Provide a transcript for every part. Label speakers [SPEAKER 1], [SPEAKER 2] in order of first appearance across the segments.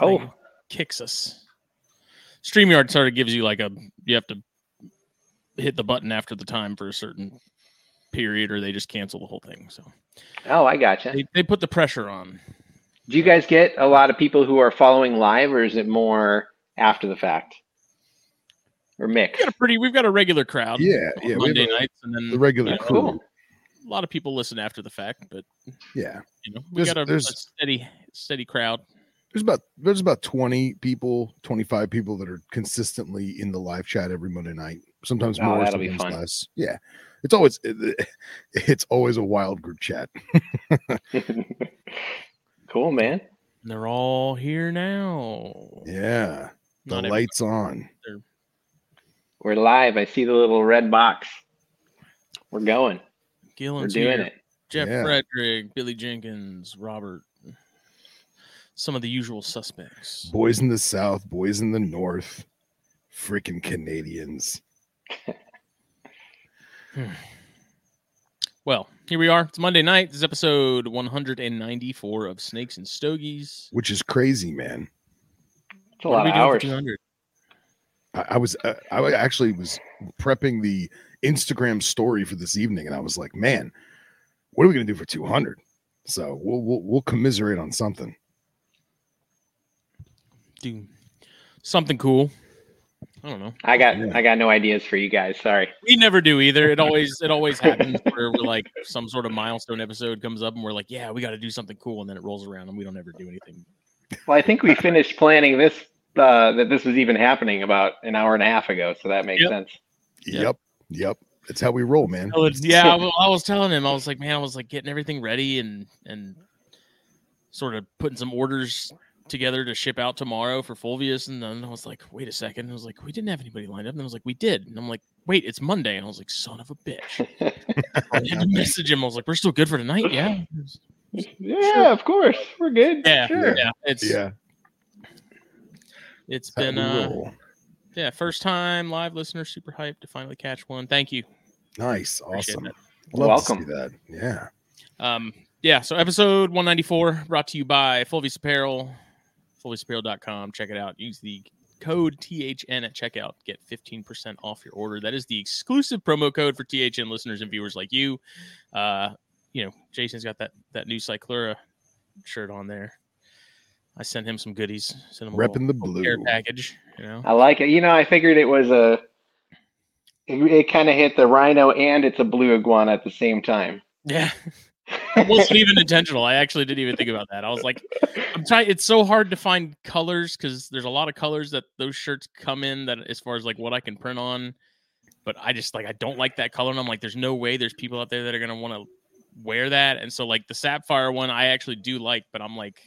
[SPEAKER 1] Before this
[SPEAKER 2] Oh.
[SPEAKER 1] kicks us. StreamYard sort of gives you like a you have to hit the button after the time for a certain period or they just cancel the whole thing. So
[SPEAKER 2] Oh, I gotcha.
[SPEAKER 1] they, they put the pressure on.
[SPEAKER 2] Do you guys get a lot of people who are following live, or is it more after the fact, or
[SPEAKER 1] mix?
[SPEAKER 2] We've
[SPEAKER 1] got a pretty we've got a regular crowd.
[SPEAKER 3] Yeah,
[SPEAKER 1] on
[SPEAKER 3] yeah.
[SPEAKER 1] Monday
[SPEAKER 3] a-
[SPEAKER 1] nights and then
[SPEAKER 3] the regular
[SPEAKER 1] you
[SPEAKER 3] crew.
[SPEAKER 2] Cool.
[SPEAKER 1] a lot of people listen after the fact, but
[SPEAKER 3] Yeah.
[SPEAKER 1] you know, we
[SPEAKER 3] There's-
[SPEAKER 1] got a, a steady steady crowd.
[SPEAKER 3] There's about there's about 20 people, 25 people that are consistently in the live chat every Monday night. Sometimes
[SPEAKER 2] Oh,
[SPEAKER 3] more, sometimes less. Yeah. It's always it's always a wild group chat.
[SPEAKER 2] cool, man.
[SPEAKER 1] They're all here now.
[SPEAKER 3] Yeah. The
[SPEAKER 1] Not
[SPEAKER 3] lights on.
[SPEAKER 2] We're live. I see the little red box. We're going. We're doing
[SPEAKER 1] here.
[SPEAKER 2] it.
[SPEAKER 1] Jeff
[SPEAKER 3] Yeah.
[SPEAKER 1] Frederick, Billy Jenkins, Robert, some of the usual suspects.
[SPEAKER 3] Boys in the South, boys in the North, freaking Canadians.
[SPEAKER 1] Well, here we are. It's Monday night. This is episode 194 of Snakes and Stogies.
[SPEAKER 3] which is crazy, man.
[SPEAKER 2] It's a
[SPEAKER 1] What are
[SPEAKER 2] lot
[SPEAKER 1] we
[SPEAKER 2] of
[SPEAKER 1] doing for
[SPEAKER 2] hours.
[SPEAKER 1] 200?
[SPEAKER 3] I, I was uh, I actually was prepping the Instagram story for this evening, and I was like, man, what are we gonna do for 200? So we'll we'll, we'll commiserate on something.
[SPEAKER 1] Do something cool. I don't know.
[SPEAKER 2] I got
[SPEAKER 3] Yeah.
[SPEAKER 2] I got no ideas for you guys. Sorry.
[SPEAKER 1] We never do either. It always it always happens where we're like some sort of milestone episode comes up and we're like, yeah, we got to do something cool, and then it rolls around and we don't ever do anything.
[SPEAKER 2] Well, I think we finished planning this uh, that this was even happening about an hour and a half ago, so that makes
[SPEAKER 1] Yep.
[SPEAKER 2] sense.
[SPEAKER 1] Yeah.
[SPEAKER 3] Yep, yep. That's how we roll, man.
[SPEAKER 1] Oh, it's- yeah, I I was telling him, I was like, man, I was like getting everything ready and and sort of putting some orders together to ship out tomorrow for Fulvius, and then I was like, wait a second, I was like, we didn't have anybody lined up, and I was like, we did, and I'm like, wait, it's Monday, and I was like, son of a bitch. I had to message him. I was like, we're still good for tonight, yeah,
[SPEAKER 2] yeah, of course. We're good.
[SPEAKER 1] yeah,
[SPEAKER 2] Sure.
[SPEAKER 1] yeah. It's
[SPEAKER 3] Yeah,
[SPEAKER 1] it's
[SPEAKER 3] that's how
[SPEAKER 1] been
[SPEAKER 3] we
[SPEAKER 1] uh, yeah, first time live listener, super hyped to finally catch one. Thank you.
[SPEAKER 3] nice, awesome. Love
[SPEAKER 2] Welcome.
[SPEAKER 3] to see that. Yeah,
[SPEAKER 1] Um, yeah, so episode 194 brought to you by Fulvius Apparel, fulviusapparel.com. Check it out. Use the code THN at checkout. Get 15% off your order. That is the exclusive promo code for THN listeners and viewers like you. Uh, you know, Jason's got that that new Cyclura shirt on there. I sent him some goodies. Sent him a
[SPEAKER 3] repping the
[SPEAKER 1] little care
[SPEAKER 3] blue.
[SPEAKER 1] package. You know,
[SPEAKER 2] I like it. You know, I figured it was a. It, it kind of hit the rhino and it's a blue iguana at the same time.
[SPEAKER 1] yeah. it wasn't even intentional. I actually didn't even think about that. I was like, I'm trying. It's so hard to find colors because there's a lot of colors that those shirts come in. That as far as like what I can print on, but I just like I don't like that color, and I'm like, there's no way there's people out there that are gonna want to wear that. And so like the sapphire one, I actually do like, but I'm like,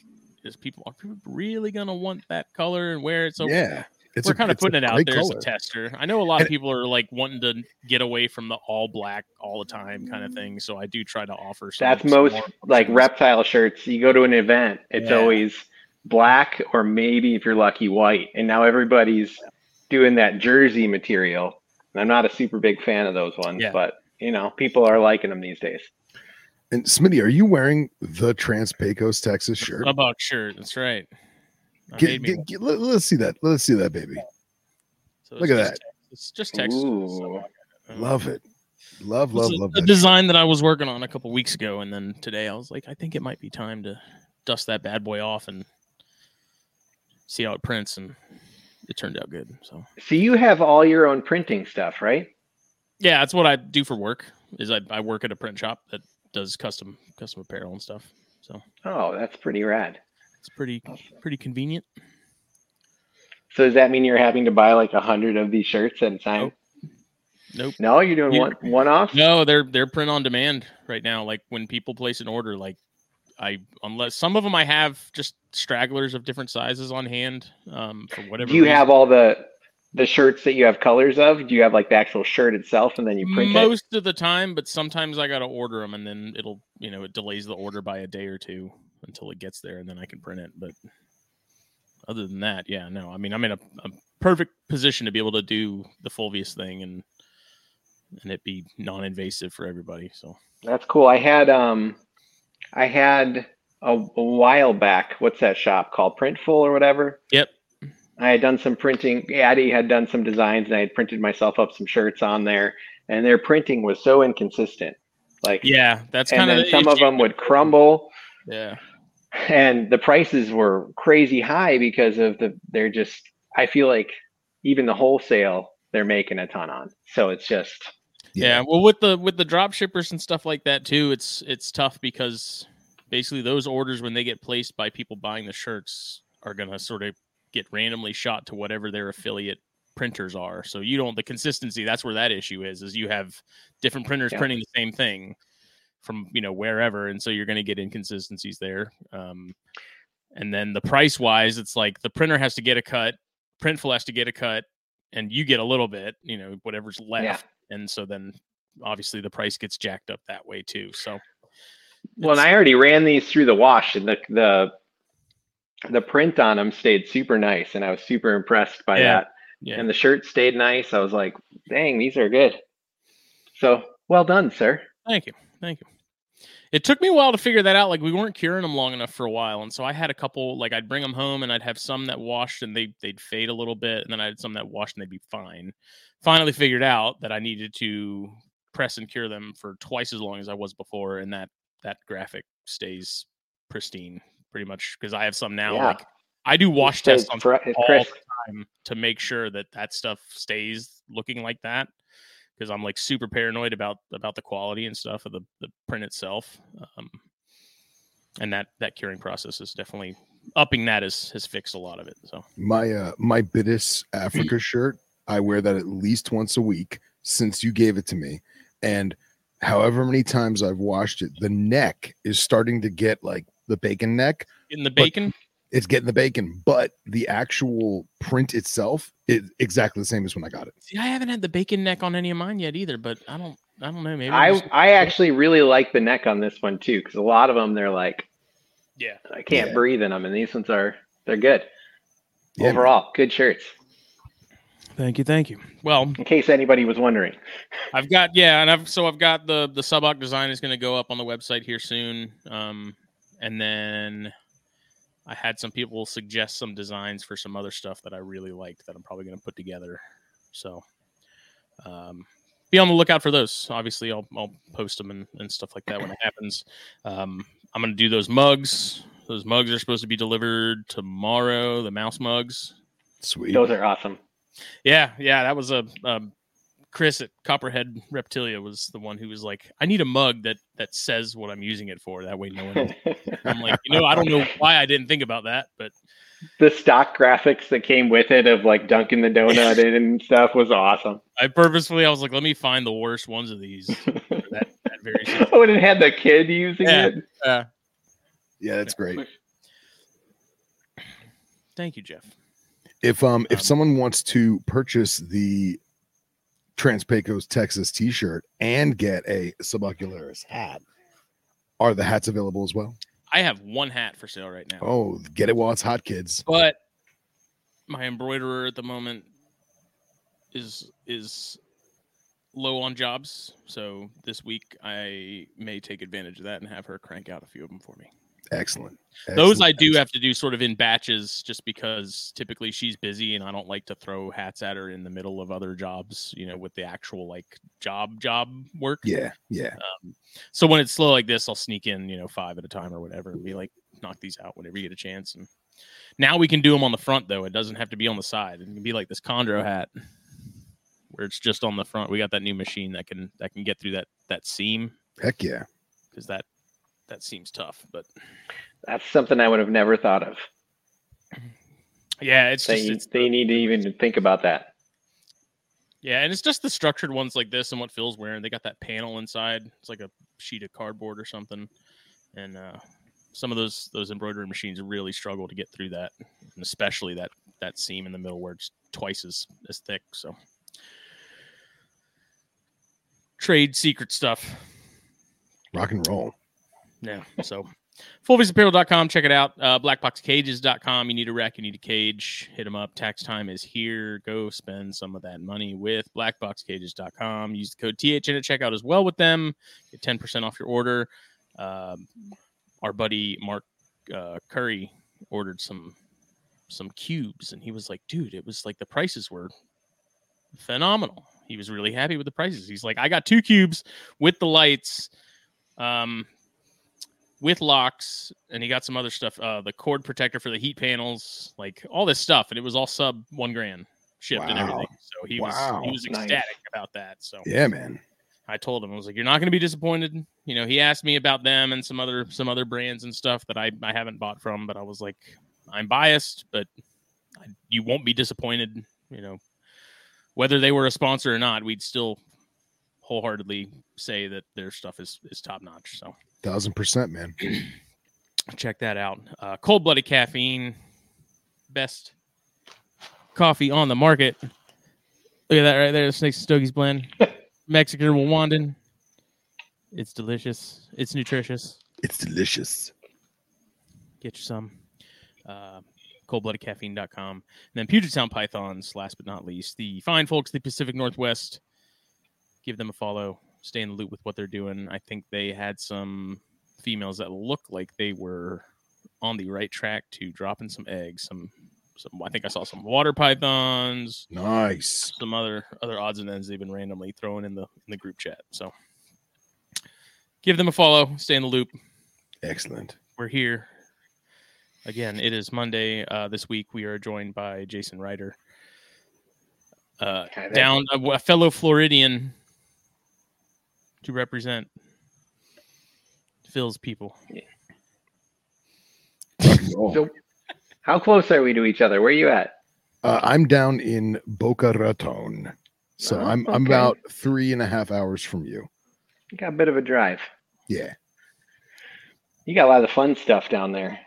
[SPEAKER 1] is people are people really gonna want that color and wear it? So
[SPEAKER 3] yeah, it's
[SPEAKER 1] we're
[SPEAKER 3] a-
[SPEAKER 1] kind of putting it out there
[SPEAKER 3] color.
[SPEAKER 1] as a tester. I know a lot of people are like wanting to get away from the all black all the time kind of thing. So I do try to offer. Some,
[SPEAKER 2] That's
[SPEAKER 1] some
[SPEAKER 2] most
[SPEAKER 1] more
[SPEAKER 2] like reptile shirts. You go to an event, it's
[SPEAKER 1] Yeah.
[SPEAKER 2] always black or maybe if you're lucky, white. And now everybody's doing that jersey material. And I'm not a super big fan of those ones,
[SPEAKER 1] Yeah.
[SPEAKER 2] but you know, people are liking them these days.
[SPEAKER 3] And Smitty, are you wearing the Trans Pecos, Texas shirt?
[SPEAKER 1] About shirt. That's right. I
[SPEAKER 3] Get,
[SPEAKER 1] made me
[SPEAKER 3] get, get- let, us see that. Let's see that, baby.
[SPEAKER 1] So
[SPEAKER 3] look at
[SPEAKER 1] that. text- It's just text.
[SPEAKER 2] Ooh.
[SPEAKER 3] Um, love it. Love, love,
[SPEAKER 1] a,
[SPEAKER 3] love
[SPEAKER 1] a
[SPEAKER 3] that.
[SPEAKER 1] design that I was working on a couple weeks ago, and then today I was like, I think it might be time to dust that bad boy off and see how it prints, and it turned out good. So
[SPEAKER 2] So you have all your own printing stuff, right?
[SPEAKER 1] yeah, that's what I do for work. Is I, I work at a print shop that does custom custom apparel and stuff. So
[SPEAKER 2] Oh, that's pretty rad.
[SPEAKER 1] It's pretty pretty convenient.
[SPEAKER 2] So does that mean you're having to buy like a hundred of these shirts at a time?
[SPEAKER 1] Nope.
[SPEAKER 2] No, you're doing
[SPEAKER 1] You-
[SPEAKER 2] one one off.
[SPEAKER 1] No, they're they're print on demand right now. Like when people place an order, like I unless some of them I have just stragglers of different sizes on hand um, for whatever.
[SPEAKER 2] Do you
[SPEAKER 1] reason.
[SPEAKER 2] have all the the shirts that you have colors of? Do you have like the actual shirt itself and then you print it?
[SPEAKER 1] most of the time? But sometimes I got to order them, and then it'll you know it delays the order by a day or two until it gets there, and then I can print it. But other than that, yeah, no. I mean, I'm in a, a perfect position to be able to do the Fulvius thing and and it be non-invasive for everybody. So
[SPEAKER 2] That's cool. I had um I had a, a while back, what's that shop called? Printful or whatever?
[SPEAKER 1] Yep.
[SPEAKER 2] I had done some printing. Addie had done some designs and I had printed myself up some shirts on there and their printing was so inconsistent. Like
[SPEAKER 1] yeah, that's kind of
[SPEAKER 2] some of them would crumble
[SPEAKER 1] Yeah,
[SPEAKER 2] and the prices were crazy high because of the they're just I feel like even the wholesale they're making a ton on. So it's just
[SPEAKER 1] yeah. Well, with the with the drop shippers and stuff like that too, it's it's tough because basically those orders when they get placed by people buying the shirts are gonna sort of get randomly shot to whatever their affiliate printers are. So you don't the consistency. That's where that issue is. Is you have different printers
[SPEAKER 2] Yeah.
[SPEAKER 1] printing the same thing from you know wherever, and so you're going to get inconsistencies there. Um, and then the price wise, it's like the printer has to get a cut, Printful has to get a cut, and you get a little bit. You know whatever's left,
[SPEAKER 2] Yeah.
[SPEAKER 1] and so then obviously the price gets jacked up that way too. So
[SPEAKER 2] Well, and I already ran these through the wash, and the the the print on them stayed super nice, and I was super impressed by
[SPEAKER 1] Yeah,
[SPEAKER 2] that.
[SPEAKER 1] yeah.
[SPEAKER 2] And the shirt stayed nice. I was like, "Dang, these are good." So well done, sir.
[SPEAKER 1] Thank you. Thank you. It took me a while to figure that out. Like we weren't curing them long enough for a while, and so I had a couple. Like I'd bring them home, and I'd have some that washed and they they'd fade a little bit, and then I had some that washed and they'd be fine. Finally figured out that I needed to press and cure them for twice as long as I was before, and that that graphic stays pristine pretty much because I have some now.
[SPEAKER 2] Yeah.
[SPEAKER 1] Like I do wash tests on all the time to make sure that that stuff stays looking like that because I'm like super paranoid about about the quality and stuff of the the print itself. Um, and that that curing process is definitely upping that has has fixed a lot of it. So
[SPEAKER 3] My uh my Bitis Africa shirt, I wear that at least once a week since you gave it to me. And however many times I've washed it, the neck is starting to get like the bacon neck.
[SPEAKER 1] in the bacon,
[SPEAKER 3] It's getting the bacon, but the actual print itself is exactly the same as when I got it.
[SPEAKER 1] see, I haven't had the bacon neck on any of mine yet either. But I don't I don't know. Maybe I'm
[SPEAKER 2] I
[SPEAKER 1] just-
[SPEAKER 2] I actually really like the neck on this one too, because a lot of them they're like
[SPEAKER 1] yeah.
[SPEAKER 2] I can't
[SPEAKER 3] Yeah.
[SPEAKER 2] breathe in them, and these ones are they're good
[SPEAKER 3] Yeah, man.
[SPEAKER 2] overall. Good shirts.
[SPEAKER 1] Thank you, thank you. Well,
[SPEAKER 2] In case anybody was wondering.
[SPEAKER 1] I've got yeah, and I've so I've got the the Subok design is going to go up on the website here soon. Um, and then I had some people suggest some designs for some other stuff that I really liked that I'm probably going to put together. So, um, be on the lookout for those. Obviously, I'll I'll post them and, and stuff like that when it happens. Um, I'm going to do those mugs. Those mugs are supposed to be delivered tomorrow. The mouse mugs.
[SPEAKER 3] Sweet.
[SPEAKER 2] Those are awesome.
[SPEAKER 1] Yeah, yeah, that was a um, Chris at Copperhead Reptilia was the one who was like, "I need a mug that that says what I'm using it for. That way, no one." I'm like, you know, I don't know why I didn't think about that, but
[SPEAKER 2] the stock graphics that came with it of like dunking the donut and stuff was awesome.
[SPEAKER 1] I purposefully I was like, let me find the worst ones of these. For that that very situation.
[SPEAKER 2] oh, and it had the kid using
[SPEAKER 1] Yeah.
[SPEAKER 2] it.
[SPEAKER 1] Uh,
[SPEAKER 3] Yeah, that's great.
[SPEAKER 1] thank you, Jeff.
[SPEAKER 3] If um if
[SPEAKER 1] Um,
[SPEAKER 3] someone wants to purchase the Transpecos Texas t-shirt and get a subocularis hat, are the hats available as well?
[SPEAKER 1] I have one hat for sale right now,
[SPEAKER 3] Oh, get it while it's hot, kids.
[SPEAKER 1] but my embroiderer at the moment is is low on jobs. So this week I may take advantage of that and have her crank out a few of them for me.
[SPEAKER 3] Excellent.
[SPEAKER 1] Those I
[SPEAKER 3] Excellent.
[SPEAKER 1] do have to do sort of in batches just because typically she's busy and I don't like to throw hats at her in the middle of other jobs, you know, with the actual like job job work.
[SPEAKER 3] Yeah, yeah.
[SPEAKER 1] Um, so when it's slow like this, I'll sneak in, you know, five at a time or whatever and be like, knock these out whenever you get a chance. And now we can do them on the front though. It doesn't have to be on the side. It can be like this chondro hat where it's just on the front. We got that new machine that can that can get through that that seam
[SPEAKER 3] Heck yeah.
[SPEAKER 1] because that that seems tough. But
[SPEAKER 2] That's something I would have never thought of.
[SPEAKER 1] yeah, it's just
[SPEAKER 2] They,
[SPEAKER 1] it's,
[SPEAKER 2] they need to even think about that.
[SPEAKER 1] Yeah, and it's just the structured ones like this and what Phil's wearing. They got that panel inside. It's like a sheet of cardboard or something. And uh some of those those embroidery machines really struggle to get through that, and especially that that seam in the middle where it's twice as as thick. So trade secret stuff.
[SPEAKER 3] Rock and roll.
[SPEAKER 1] Yeah. So fulviusapparel.com. Check it out. Uh, blackboxcages.com. You need a rack, you need a cage. Hit them up. Tax time is here. Go spend some of that money with blackboxcages.com. Use the code THN at checkout as well with them. Get 10% off your order. Um, our buddy Mark uh, Curry ordered some some cubes and he was like, dude, it was like the prices were phenomenal. He was really happy with the prices. He's like, I got two cubes with the lights. Um, with locks and he got some other stuff uh the cord protector for the heat panels like all this stuff and it was all sub one grand shipped and everything so he
[SPEAKER 3] Wow.
[SPEAKER 1] was he was
[SPEAKER 2] Nice.
[SPEAKER 1] ecstatic about that so
[SPEAKER 3] Yeah, man.
[SPEAKER 1] i told him i was like you're not going to be disappointed you know he asked me about them and some other some other brands and stuff that i i haven't bought from but i was like i'm biased but I, you won't be disappointed you know whether they were a sponsor or not we'd still wholeheartedly say that their stuff is is top notch so
[SPEAKER 3] Thousand percent, man.
[SPEAKER 1] check that out. Uh, Cold blooded caffeine, best coffee on the market. Look at that right there, Snakes and Stogies blend, Mexican Rwandan. It's delicious. It's nutritious.
[SPEAKER 3] It's delicious.
[SPEAKER 1] Get you some. Uh, coldbloodedcaffeine.com. And then Puget Sound Pythons, last but not least. The fine folks, the Pacific Northwest. Give them a follow. Stay in the loop with what they're doing. I think they had some females that look like they were on the right track to dropping some eggs. Some, some. I think I saw some water pythons,
[SPEAKER 3] Nice.
[SPEAKER 1] some other other odds and ends they've been randomly throwing in the in the group chat. So give them a follow. Stay in the loop
[SPEAKER 3] Excellent.
[SPEAKER 1] we're here again. It is Monday. Uh, this week we are joined by Jason Reiter, uh, down a, a fellow Floridian to represent Phil's people.
[SPEAKER 3] Rock.
[SPEAKER 2] So, how close are we to each other? Where are you at?
[SPEAKER 3] Uh, I'm down in Boca Raton, so
[SPEAKER 2] Oh,
[SPEAKER 3] I'm I'm about three and a half hours from you.
[SPEAKER 2] You got a bit of a drive.
[SPEAKER 3] Yeah,
[SPEAKER 2] You got a lot of fun stuff down there.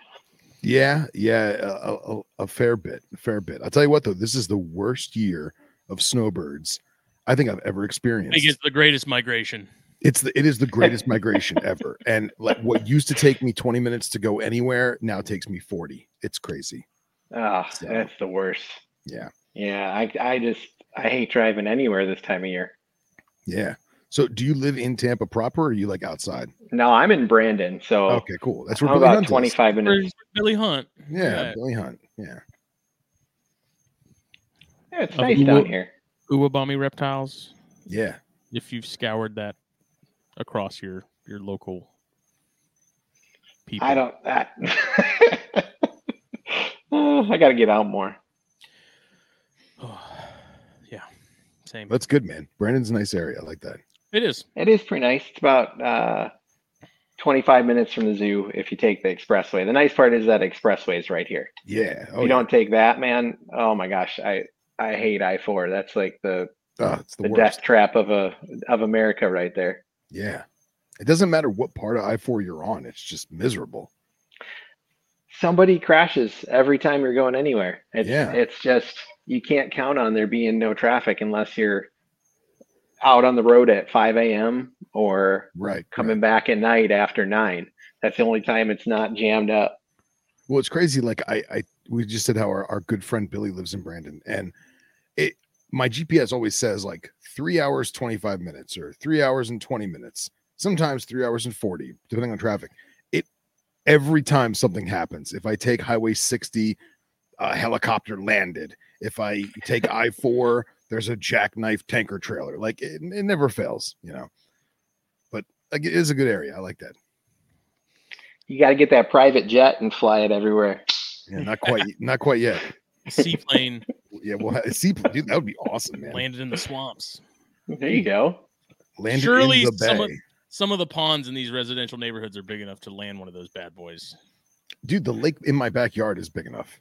[SPEAKER 3] yeah, yeah. A, a, a fair bit, a fair bit. I'll tell you what, though, this is the worst year of snowbirds I think I've ever experienced.
[SPEAKER 1] I think it's the greatest migration.
[SPEAKER 3] It's the, it is the greatest migration ever, and like what used to take me 20 minutes to go anywhere now takes me 40. It's crazy.
[SPEAKER 2] Oh,
[SPEAKER 3] So-
[SPEAKER 2] that's the worst.
[SPEAKER 3] Yeah,
[SPEAKER 2] Yeah, I I just I hate driving anywhere this time of year.
[SPEAKER 3] yeah. So, do you live in Tampa proper, or are you like outside?
[SPEAKER 2] No, I'm in Brandon, so
[SPEAKER 3] Okay, cool. That's where
[SPEAKER 2] I'm
[SPEAKER 3] Billy
[SPEAKER 2] about
[SPEAKER 3] Hunt is.
[SPEAKER 2] 25 minutes.
[SPEAKER 1] Where's Billy Hunt?
[SPEAKER 3] Yeah,
[SPEAKER 1] Yeah.
[SPEAKER 3] Billy Hunt. Yeah.
[SPEAKER 2] Yeah, it's nice
[SPEAKER 1] Uwa-
[SPEAKER 2] down here.
[SPEAKER 1] Uwabami reptiles.
[SPEAKER 3] Yeah.
[SPEAKER 1] If you've scoured that across your your local people,
[SPEAKER 2] I don't that. Oh, I got to get out more.
[SPEAKER 1] Oh, yeah, same.
[SPEAKER 3] That's good, man. Brandon's a nice area. I like that.
[SPEAKER 1] It is.
[SPEAKER 2] It is pretty nice. It's about uh, 25 minutes from the zoo if you take the expressway. The nice part is that expressway is right here.
[SPEAKER 3] Yeah.
[SPEAKER 2] If
[SPEAKER 3] Oh,
[SPEAKER 2] you
[SPEAKER 3] yeah.
[SPEAKER 2] don't take that, man, oh my gosh, I I hate I four. That's like the
[SPEAKER 3] Oh, it's the,
[SPEAKER 2] the death trap of a of America right there.
[SPEAKER 3] Yeah. It doesn't matter what part of I four you're on. It's just miserable.
[SPEAKER 2] Somebody crashes every time you're going anywhere. It's
[SPEAKER 3] Yeah.
[SPEAKER 2] it's just you can't count on there being no traffic unless you're out on the road at 5 a.m. or
[SPEAKER 3] Right.
[SPEAKER 2] coming
[SPEAKER 3] right.
[SPEAKER 2] back at night after nine. That's the only time it's not jammed up.
[SPEAKER 3] Well, it's crazy. Like I, I, we just said how our, our good friend Billy lives in Brandon, and it, my GPS always says like three hours twenty five minutes or three hours and twenty minutes. Sometimes three hours and forty, depending on traffic. It every time something happens. If I take Highway sixty, a helicopter landed. If I take I four, there's a jackknife tanker trailer. Like it, it never fails, you know. But like it is a good area. I like that.
[SPEAKER 2] You got to get that private jet and fly it everywhere.
[SPEAKER 3] Yeah, not quite, not quite yet.
[SPEAKER 1] Seaplane
[SPEAKER 3] Yeah, well, see, dude, that would be awesome, man.
[SPEAKER 1] landed in the swamps.
[SPEAKER 2] There you go.
[SPEAKER 3] Landed
[SPEAKER 1] Surely
[SPEAKER 3] in the
[SPEAKER 1] some of-
[SPEAKER 3] bay,
[SPEAKER 1] Some of the ponds in these residential neighborhoods are big enough to land one of those bad boys.
[SPEAKER 3] dude. The lake in my backyard is big enough.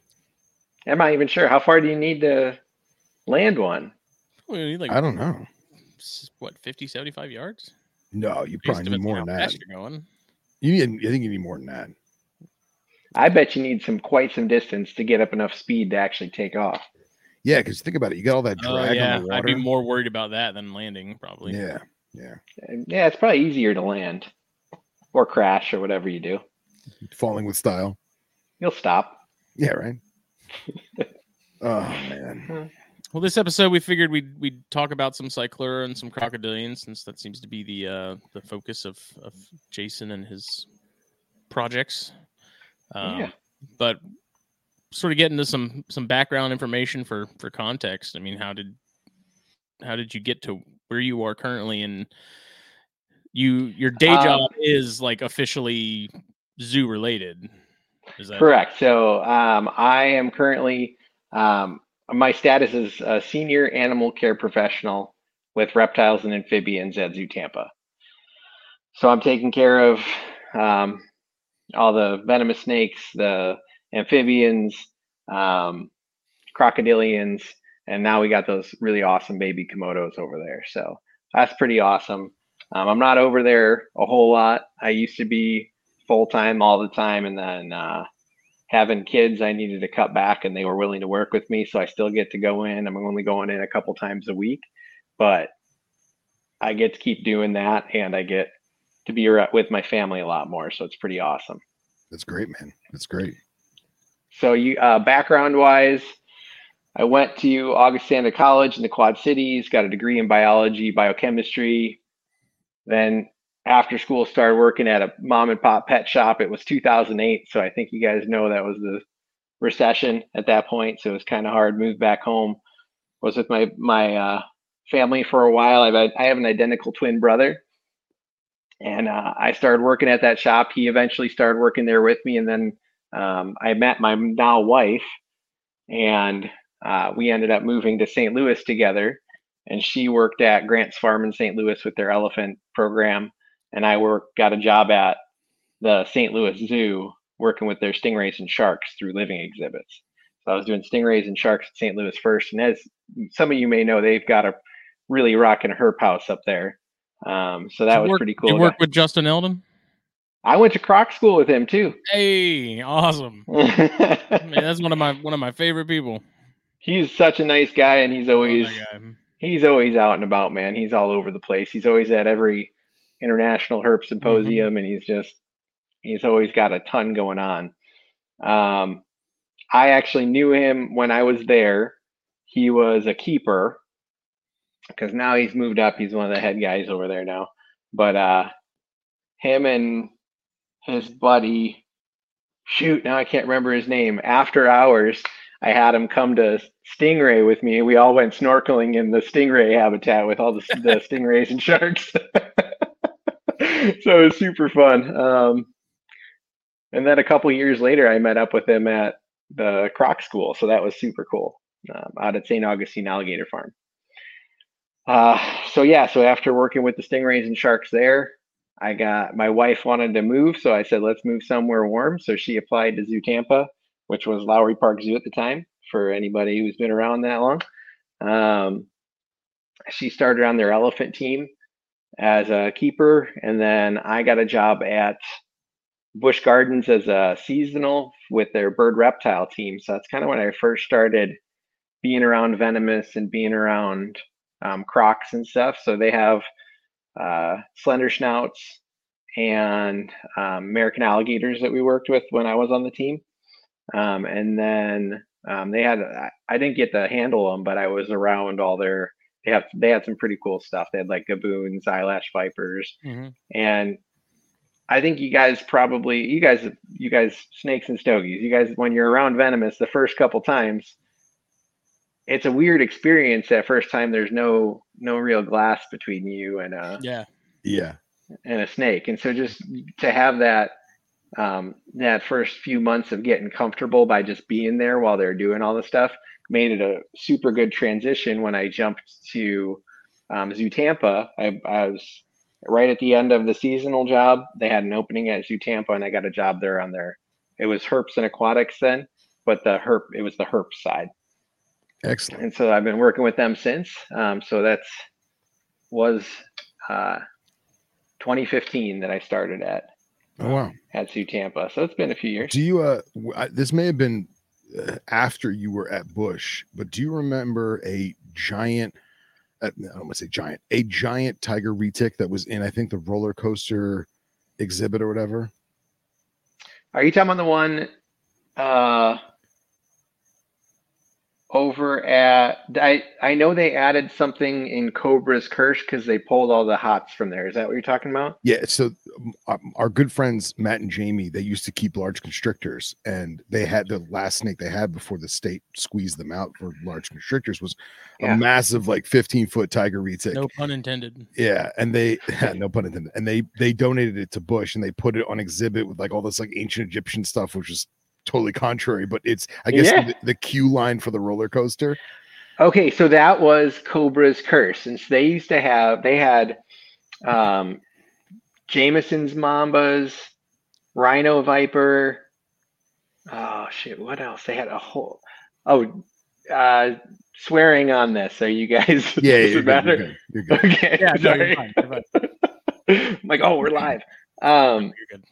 [SPEAKER 2] I'm not even sure. How far do you need to land one?
[SPEAKER 1] Well, need like
[SPEAKER 3] I don't know.
[SPEAKER 1] what 50, 75 yards.
[SPEAKER 3] No, you probably need more than that.
[SPEAKER 1] fast you're going.
[SPEAKER 3] You need, I think you need more than that.
[SPEAKER 2] I bet you need some quite some distance to get up enough speed to actually take off.
[SPEAKER 3] Yeah, because think about it, you got all that
[SPEAKER 1] Oh
[SPEAKER 3] drag
[SPEAKER 1] yeah,
[SPEAKER 3] on the
[SPEAKER 1] I'd be more worried about that than landing probably.
[SPEAKER 3] yeah, yeah,
[SPEAKER 2] yeah, it's probably easier to land or crash or whatever you do.
[SPEAKER 3] falling with style.
[SPEAKER 2] You'll stop.
[SPEAKER 3] Yeah, right. oh man,
[SPEAKER 1] Well, this episode we figured we'd we'd talk about some cyclura and some crocodilians since that seems to be the uh, the focus of, of Jason and his projects. Um,
[SPEAKER 2] Yeah.
[SPEAKER 1] But sort of get into some some background information for for context. I mean, how did how did you get to where you are currently? And you your day
[SPEAKER 2] Um,
[SPEAKER 1] job is like officially zoo related. Is that
[SPEAKER 2] Correct. So um, I am currently um, my status is a senior animal care professional with reptiles and amphibians at Zoo Tampa. So I'm taking care of um, all the venomous snakes, the amphibians, um, crocodilians, and now we got those really awesome baby komodos over there. So that's pretty awesome. Um, I'm not over there a whole lot. I used to be full time all the time, and then uh, having kids, I needed to cut back, and they were willing to work with me. So I still get to go in. I'm only going in a couple times a week, but I get to keep doing that, and I get to be with my family a lot more. So it's pretty awesome.
[SPEAKER 3] that's great, man. That's great.
[SPEAKER 2] So you uh, background wise, I went to Augustana College in the Quad Cities, got a degree in biology, biochemistry. Then after school, started working at a mom and pop pet shop. It was 2008, so I think you guys know that was the recession at that point. So it was kind of hard. Moved back home. Was with my my uh, family for a while. I've, I have an identical twin brother, and uh, I started working at that shop. He eventually started working there with me, and then um, I met my now wife, and uh, we ended up moving to St. Louis together. And she worked at Grant's Farm in St. Louis with their elephant program, and I worked got a job at the St. Louis Zoo working with their stingrays and sharks through living exhibits. So I was doing stingrays and sharks at St. Louis first, and as some of you may know, they've got a really rocking herp house up there. Um, so that
[SPEAKER 1] You
[SPEAKER 2] was
[SPEAKER 1] work-
[SPEAKER 2] pretty cool.
[SPEAKER 1] You work with Justin Eldon?
[SPEAKER 2] I went to Croc school with him too.
[SPEAKER 1] Hey, awesome. Man, that's one of my one of my favorite people.
[SPEAKER 2] he's such a nice guy and he's always
[SPEAKER 1] guy.
[SPEAKER 2] he's always out and about man he's all over the place he's always at every international herp symposium and he's just he's always got a ton going on um i actually knew him when i was there he was a keeper because now he's moved up he's one of the head guys over there now but uh him and his buddy shoot now i can't remember his name after hours I had him come to Stingray with me. We all went snorkeling in the stingray habitat with all the, the stingrays and sharks. so it was super fun. Um, and then a couple years later, I met up with him at the Croc School. So that was super cool um, out at St. Augustine Alligator Farm. Uh, so yeah, so after working with the stingrays and sharks there, I got my wife wanted to move, so I said let's move somewhere warm. So she applied to Zoo Tampa, which was Lowry Park Zoo at the time. For anybody who's been around that long, um, she started on their elephant team as a keeper, and then I got a job at Busch Gardens as a seasonal with their bird reptile team. So that's kind of when I first started being around venomous and being around um, crocs and stuff. So they have uh, slender snouts and um, American alligators that we worked with when I was on the team. Um, and then um, they had I, I didn't get to handle them, but I was around all their they have they had some pretty cool stuff. They had like gaboons, eyelash vipers,
[SPEAKER 1] Mhm.
[SPEAKER 2] and I think you guys probably you guys you guys snakes and stogies. You guys when you're around venomous the first couple times, it's a weird experience that first time. There's no no real glass between you and a
[SPEAKER 1] Yeah.
[SPEAKER 3] Yeah.
[SPEAKER 2] and a snake, and so just to have that um, that first few months of getting comfortable by just being there while they're doing all the stuff made it a super good transition when I jumped to um, Zoo Tampa. I, I was right at the end of the seasonal job. They had an opening at Zoo Tampa, and I got a job there on their. It was herps and aquatics then, but the herp it was the herp side,
[SPEAKER 3] Excellent.
[SPEAKER 2] and so I've been working with them since. Um, so that's was uh, 2015 that I started at
[SPEAKER 3] Oh wow.
[SPEAKER 2] at Zoo Tampa. So it's been a few years.
[SPEAKER 3] Do you uh I- this may have been uh, after you were at Busch, but do you remember a giant uh, I don't want to say giant, a giant tiger retic that was in I think the roller coaster exhibit or whatever?
[SPEAKER 2] Are you talking about the one uh, over at? I I know they added something in Cobra's Curse because they pulled all the hots from there. Is that what you're talking about?
[SPEAKER 3] Yeah, so um, our good friends Matt and Jamie, they used to keep large constrictors, and they had the last snake they had before the state squeezed them out for large constrictors was
[SPEAKER 2] Yeah.
[SPEAKER 3] a massive, like 15 foot tiger retic.
[SPEAKER 1] No pun intended.
[SPEAKER 3] Yeah, and they no pun intended, and they they donated it to Busch, and they put it on exhibit with like all this like ancient Egyptian stuff, which is totally contrary. But it's I guess
[SPEAKER 2] Yeah.
[SPEAKER 3] the, the cue line for the roller coaster.
[SPEAKER 2] Okay, so that was Cobra's Curse, and so they used to have they had um, Jameson's Mambas, Rhino Viper. Oh shit! What else? They had a whole. Oh, uh, swearing on this. Are you guys?
[SPEAKER 3] Yeah,
[SPEAKER 2] does
[SPEAKER 3] you're
[SPEAKER 2] it
[SPEAKER 3] good, you're good. You're good.
[SPEAKER 2] Okay.
[SPEAKER 1] Yeah, no, you're
[SPEAKER 2] sorry.
[SPEAKER 1] fine. You're, fine.
[SPEAKER 2] I'm like, oh, we're live. Um,
[SPEAKER 1] You're good.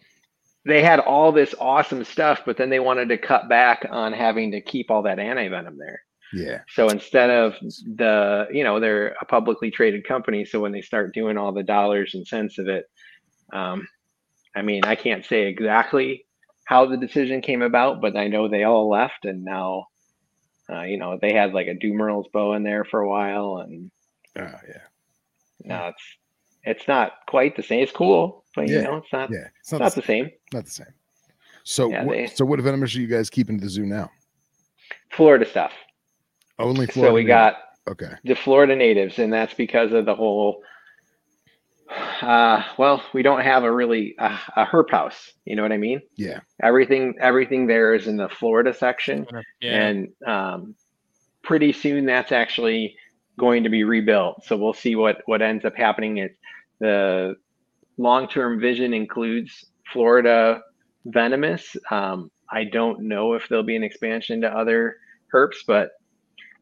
[SPEAKER 2] They had all this awesome stuff, but then they wanted to cut back on having to keep all that anti venom there.
[SPEAKER 3] Yeah,
[SPEAKER 2] So instead of the, you know, they're a publicly traded company. So when they start doing all the dollars and cents of it, um, I mean, I can't say exactly how the decision came about, but I know they all left, and now, uh, you know, they had like a Dumeril's boa in there for a while, and
[SPEAKER 3] oh yeah,
[SPEAKER 2] now it's it's not quite the same. It's cool, but you
[SPEAKER 3] Yeah,
[SPEAKER 2] know, it's not
[SPEAKER 3] yeah. It's
[SPEAKER 2] it's
[SPEAKER 3] not,
[SPEAKER 2] not
[SPEAKER 3] the,
[SPEAKER 2] the same.
[SPEAKER 3] not the same. So
[SPEAKER 2] Yeah,
[SPEAKER 3] what,
[SPEAKER 2] they-
[SPEAKER 3] so what venomous are you guys keeping at the zoo now?
[SPEAKER 2] Florida stuff.
[SPEAKER 3] Only Florida.
[SPEAKER 2] so we got
[SPEAKER 3] okay.
[SPEAKER 2] the Florida natives, and that's because of the whole. Uh, well, we don't have a really a, a herp house. You know what I mean?
[SPEAKER 3] Yeah,
[SPEAKER 2] Everything, everything there is in the Florida section,
[SPEAKER 1] Yeah.
[SPEAKER 2] and um, pretty soon that's actually going to be rebuilt. So we'll see what what ends up happening. It the long term vision includes Florida venomous. Um, I don't know if there'll be an expansion to other herps, but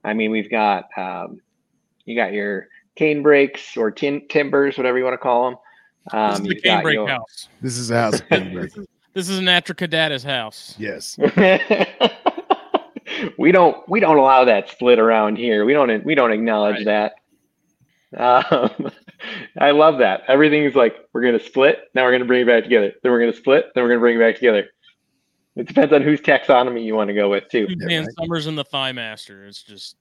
[SPEAKER 2] I mean we've got um, you got your cane breaks or tin timbers, whatever you want to call them.
[SPEAKER 1] this
[SPEAKER 2] Um,
[SPEAKER 1] is the
[SPEAKER 2] you've
[SPEAKER 1] cane break
[SPEAKER 2] your-
[SPEAKER 1] house.
[SPEAKER 3] this is a house. of Cambridge.
[SPEAKER 1] This is an atricaudatus house.
[SPEAKER 3] yes.
[SPEAKER 2] we don't we don't allow that split around here. We don't we don't acknowledge that. Um, I love that. Everything is like we're gonna split, now we're gonna bring it back together. Then we're gonna split, then we're gonna bring it back together. It depends on whose taxonomy you want to go with too.
[SPEAKER 1] Man
[SPEAKER 3] right.
[SPEAKER 1] Summers and the ThighMaster. It's just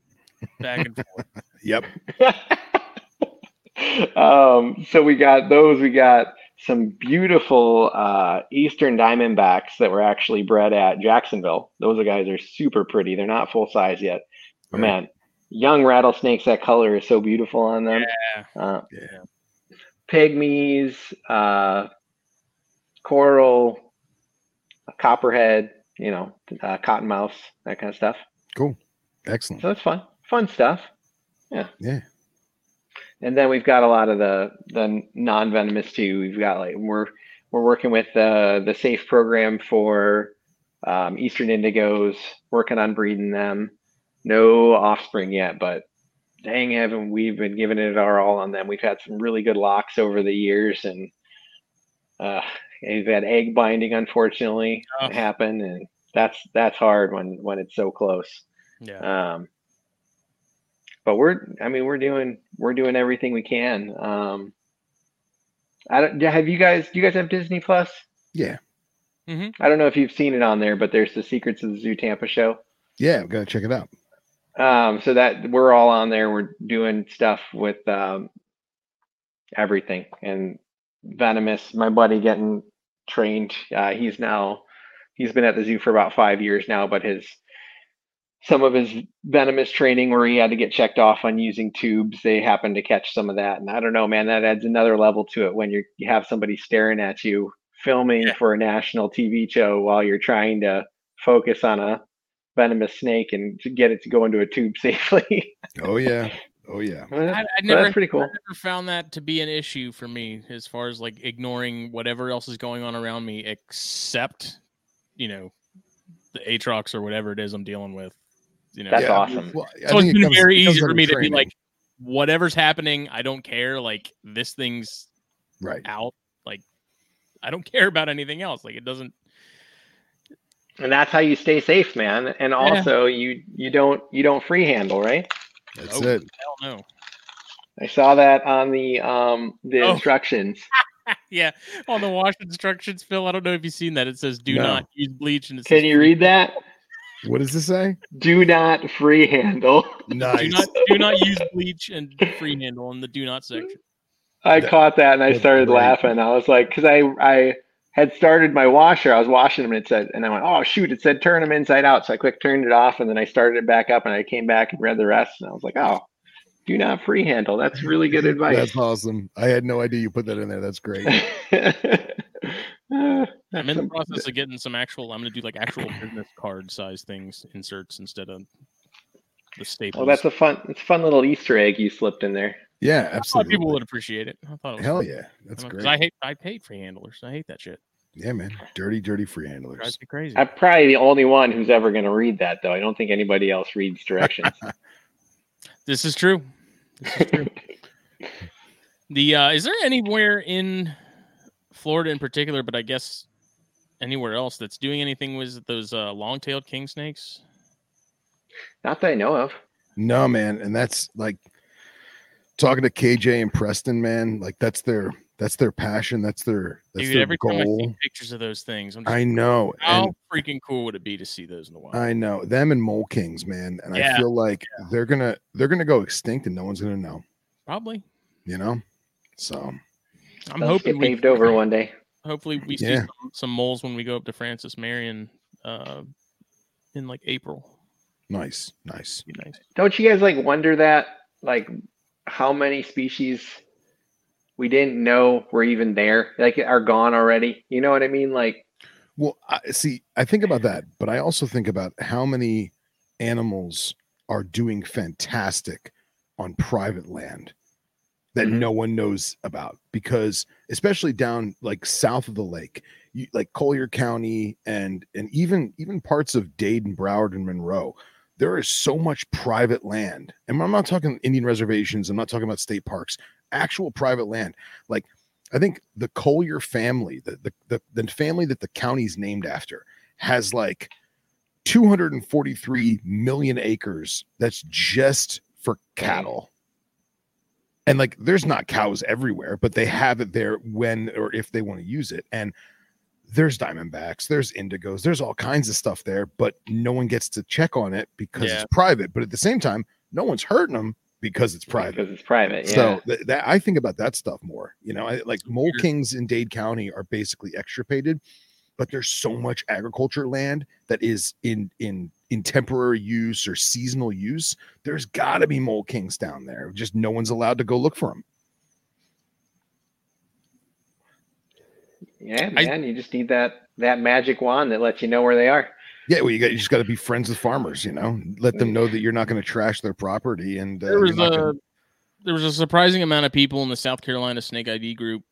[SPEAKER 1] back and forth.
[SPEAKER 3] Yep.
[SPEAKER 2] um, so we got those. We got some beautiful uh, Eastern Diamondbacks that were actually bred at Jacksonville. Those guys are super pretty. They're not full size yet. But
[SPEAKER 3] Right.
[SPEAKER 2] man, young rattlesnakes, that color is so beautiful on them.
[SPEAKER 1] Yeah.
[SPEAKER 2] Uh,
[SPEAKER 3] Yeah.
[SPEAKER 2] pygmies, uh, coral, copperhead, you know, uh, cottonmouth, that kind of stuff.
[SPEAKER 3] Cool. Excellent.
[SPEAKER 2] So that's fun, fun stuff.
[SPEAKER 3] Yeah. Yeah.
[SPEAKER 2] And then we've got a lot of the the non venomous too. We've got like we're we're working with the the safe program for um, eastern indigos, working on breeding them. No offspring yet, but dang, heaven, we've been giving it our all on them? We've had some really good locks over the years, and uh, we've had egg binding unfortunately
[SPEAKER 1] Oh.
[SPEAKER 2] happen, and that's that's hard when when it's so close.
[SPEAKER 1] Yeah.
[SPEAKER 2] Um, but we're, I mean, we're doing, we're doing everything we can. Um, I don't, yeah, have you guys, do you guys have Disney Plus?
[SPEAKER 3] Yeah. Mm-hmm.
[SPEAKER 2] I don't know if you've seen it on there, but there's the Secrets of the Zoo Tampa show.
[SPEAKER 3] Yeah. I'm gonna check it out.
[SPEAKER 2] Um, so that we're all on there. We're doing stuff with um, everything and venomous. My buddy getting trained. Uh, he's now he's been at the zoo for about five years now, but his some of his venomous training where he had to get checked off on using tubes, they happened to catch some of that. And I don't know, man, that adds another level to it when you're, you have somebody staring at you filming
[SPEAKER 1] Yeah.
[SPEAKER 2] for a national TV show while you're trying to focus on a venomous snake and to get it to go into a tube safely.
[SPEAKER 3] Oh yeah. Oh yeah.
[SPEAKER 1] I, I never,
[SPEAKER 2] that's pretty cool.
[SPEAKER 1] I never found that to be an issue for me as far as like ignoring whatever else is going on around me, except you know the Atrox or whatever it is I'm dealing with. You know,
[SPEAKER 2] That's
[SPEAKER 3] Yeah,
[SPEAKER 2] awesome.
[SPEAKER 3] well, I
[SPEAKER 1] so it's
[SPEAKER 3] think it
[SPEAKER 1] been
[SPEAKER 3] comes-
[SPEAKER 1] very easy for
[SPEAKER 3] under
[SPEAKER 1] me to be like, whatever's happening, I don't care. Like this thing's
[SPEAKER 3] right.
[SPEAKER 1] out. Like I don't care about anything else. Like it doesn't.
[SPEAKER 2] And that's how you stay safe, man. And also, you you don't you don't free handle, right?
[SPEAKER 3] That's
[SPEAKER 1] Nope.
[SPEAKER 3] it.
[SPEAKER 1] Hell no.
[SPEAKER 2] I saw that on the um the
[SPEAKER 1] Oh.
[SPEAKER 2] instructions.
[SPEAKER 1] yeah, on the wash instructions, Phil. I don't know if you've seen that. It says "Do
[SPEAKER 3] No.
[SPEAKER 1] not use bleach," and it
[SPEAKER 2] Can
[SPEAKER 1] says,
[SPEAKER 2] you read that?
[SPEAKER 3] What does it say?
[SPEAKER 2] Do not free handle.
[SPEAKER 1] Do
[SPEAKER 3] Nice.
[SPEAKER 1] not do not use bleach and free handle in the do not section.
[SPEAKER 2] I
[SPEAKER 3] That-
[SPEAKER 2] caught that and I started
[SPEAKER 3] great.
[SPEAKER 2] laughing. I was like, because I I had started my washer. I was washing them and it said, and I went, oh shoot, it said turn them inside out. So I quick turned it off and then I started it back up and I came back and read the rest and I was like, oh, do not free handle. That's really good advice.
[SPEAKER 3] That's awesome. I had no idea you put that in there. That's great.
[SPEAKER 2] Uh,
[SPEAKER 1] I'm in the process of getting some actual. I'm going to do like actual business card size things inserts instead of the staples.
[SPEAKER 2] Well, that's a fun, it's a fun little Easter egg you slipped in there.
[SPEAKER 3] Yeah,
[SPEAKER 1] I thought
[SPEAKER 3] absolutely.
[SPEAKER 1] people would appreciate it. I thought it was
[SPEAKER 3] Hell
[SPEAKER 1] fun.
[SPEAKER 3] yeah, that's
[SPEAKER 1] I know, 'cause
[SPEAKER 3] great.
[SPEAKER 1] I hate I hate free handlers. I hate that shit.
[SPEAKER 3] yeah, man. Dirty, dirty free
[SPEAKER 1] It
[SPEAKER 3] handlers.
[SPEAKER 1] drives me crazy.
[SPEAKER 2] I'm probably the only one who's ever going to read that, though. I don't think anybody else reads directions.
[SPEAKER 1] This is true. This is true. the uh, is there anywhere in Florida in particular, but I guess anywhere else that's doing anything with those uh, long-tailed king snakes?
[SPEAKER 2] Not that I know of.
[SPEAKER 3] No, man, and that's like talking to KJ and Preston, man. Like that's their that's their passion. That's their that's
[SPEAKER 1] Dude,
[SPEAKER 3] their
[SPEAKER 1] every time I see
[SPEAKER 3] goal.
[SPEAKER 1] pictures of those things, I'm just,
[SPEAKER 3] I know,
[SPEAKER 1] how
[SPEAKER 3] and
[SPEAKER 1] freaking cool would it be to see those in the wild?
[SPEAKER 3] I know them and Mole Kings, man. And I feel like they're gonna they're gonna go extinct, and no one's gonna know.
[SPEAKER 1] Probably.
[SPEAKER 3] You know, so
[SPEAKER 1] I'm
[SPEAKER 2] They'll
[SPEAKER 1] hoping
[SPEAKER 2] get
[SPEAKER 1] we
[SPEAKER 2] paved over one day.
[SPEAKER 1] Hopefully, we see some, some moles when we go up to Francis Marion uh, in like April.
[SPEAKER 3] nice, nice.
[SPEAKER 1] Be nice.
[SPEAKER 2] Don't you guys like wonder that, like, how many species we didn't know were even there, like, are gone already? You know what I mean? Like,
[SPEAKER 3] Well, I, see, I think about that, but I also think about how many animals are doing fantastic on private land that
[SPEAKER 2] Mhm.
[SPEAKER 3] no one knows about because especially down like south of the lake, you, like Collier County and and even even parts of Dade and Broward and Monroe, there is so much private land. And I'm not talking Indian reservations, I'm not talking about state parks, actual private land. Like I think the Collier family, the the the, the family that the county's named after, has like 243 million acres that's just for cattle. And like there's not cows everywhere, but they have it there when or if they want to use it. And there's diamondbacks, there's indigos, there's all kinds of stuff there, but no one gets to check on it because
[SPEAKER 1] Yeah.
[SPEAKER 3] it's private. But at the same time, no one's hurting them because it's private.
[SPEAKER 2] because it's private. Yeah.
[SPEAKER 3] So th- that I think about that stuff more. You know, I, like mole
[SPEAKER 1] Sure.
[SPEAKER 3] kings in Dade County are basically extirpated, but there's so much agriculture land that is in in in temporary use or seasonal use. There's got to be mole kings down there. Just no one's allowed to go look for them.
[SPEAKER 2] Yeah,
[SPEAKER 1] I-
[SPEAKER 2] man, you just need that that magic wand that lets you know where they are.
[SPEAKER 3] Yeah, well, you got you just got to be friends with farmers. You know, let them know that you're not going to trash their property and uh,
[SPEAKER 1] There was a
[SPEAKER 3] gonna-
[SPEAKER 1] there was a surprising amount of people in the South Carolina Snake ID group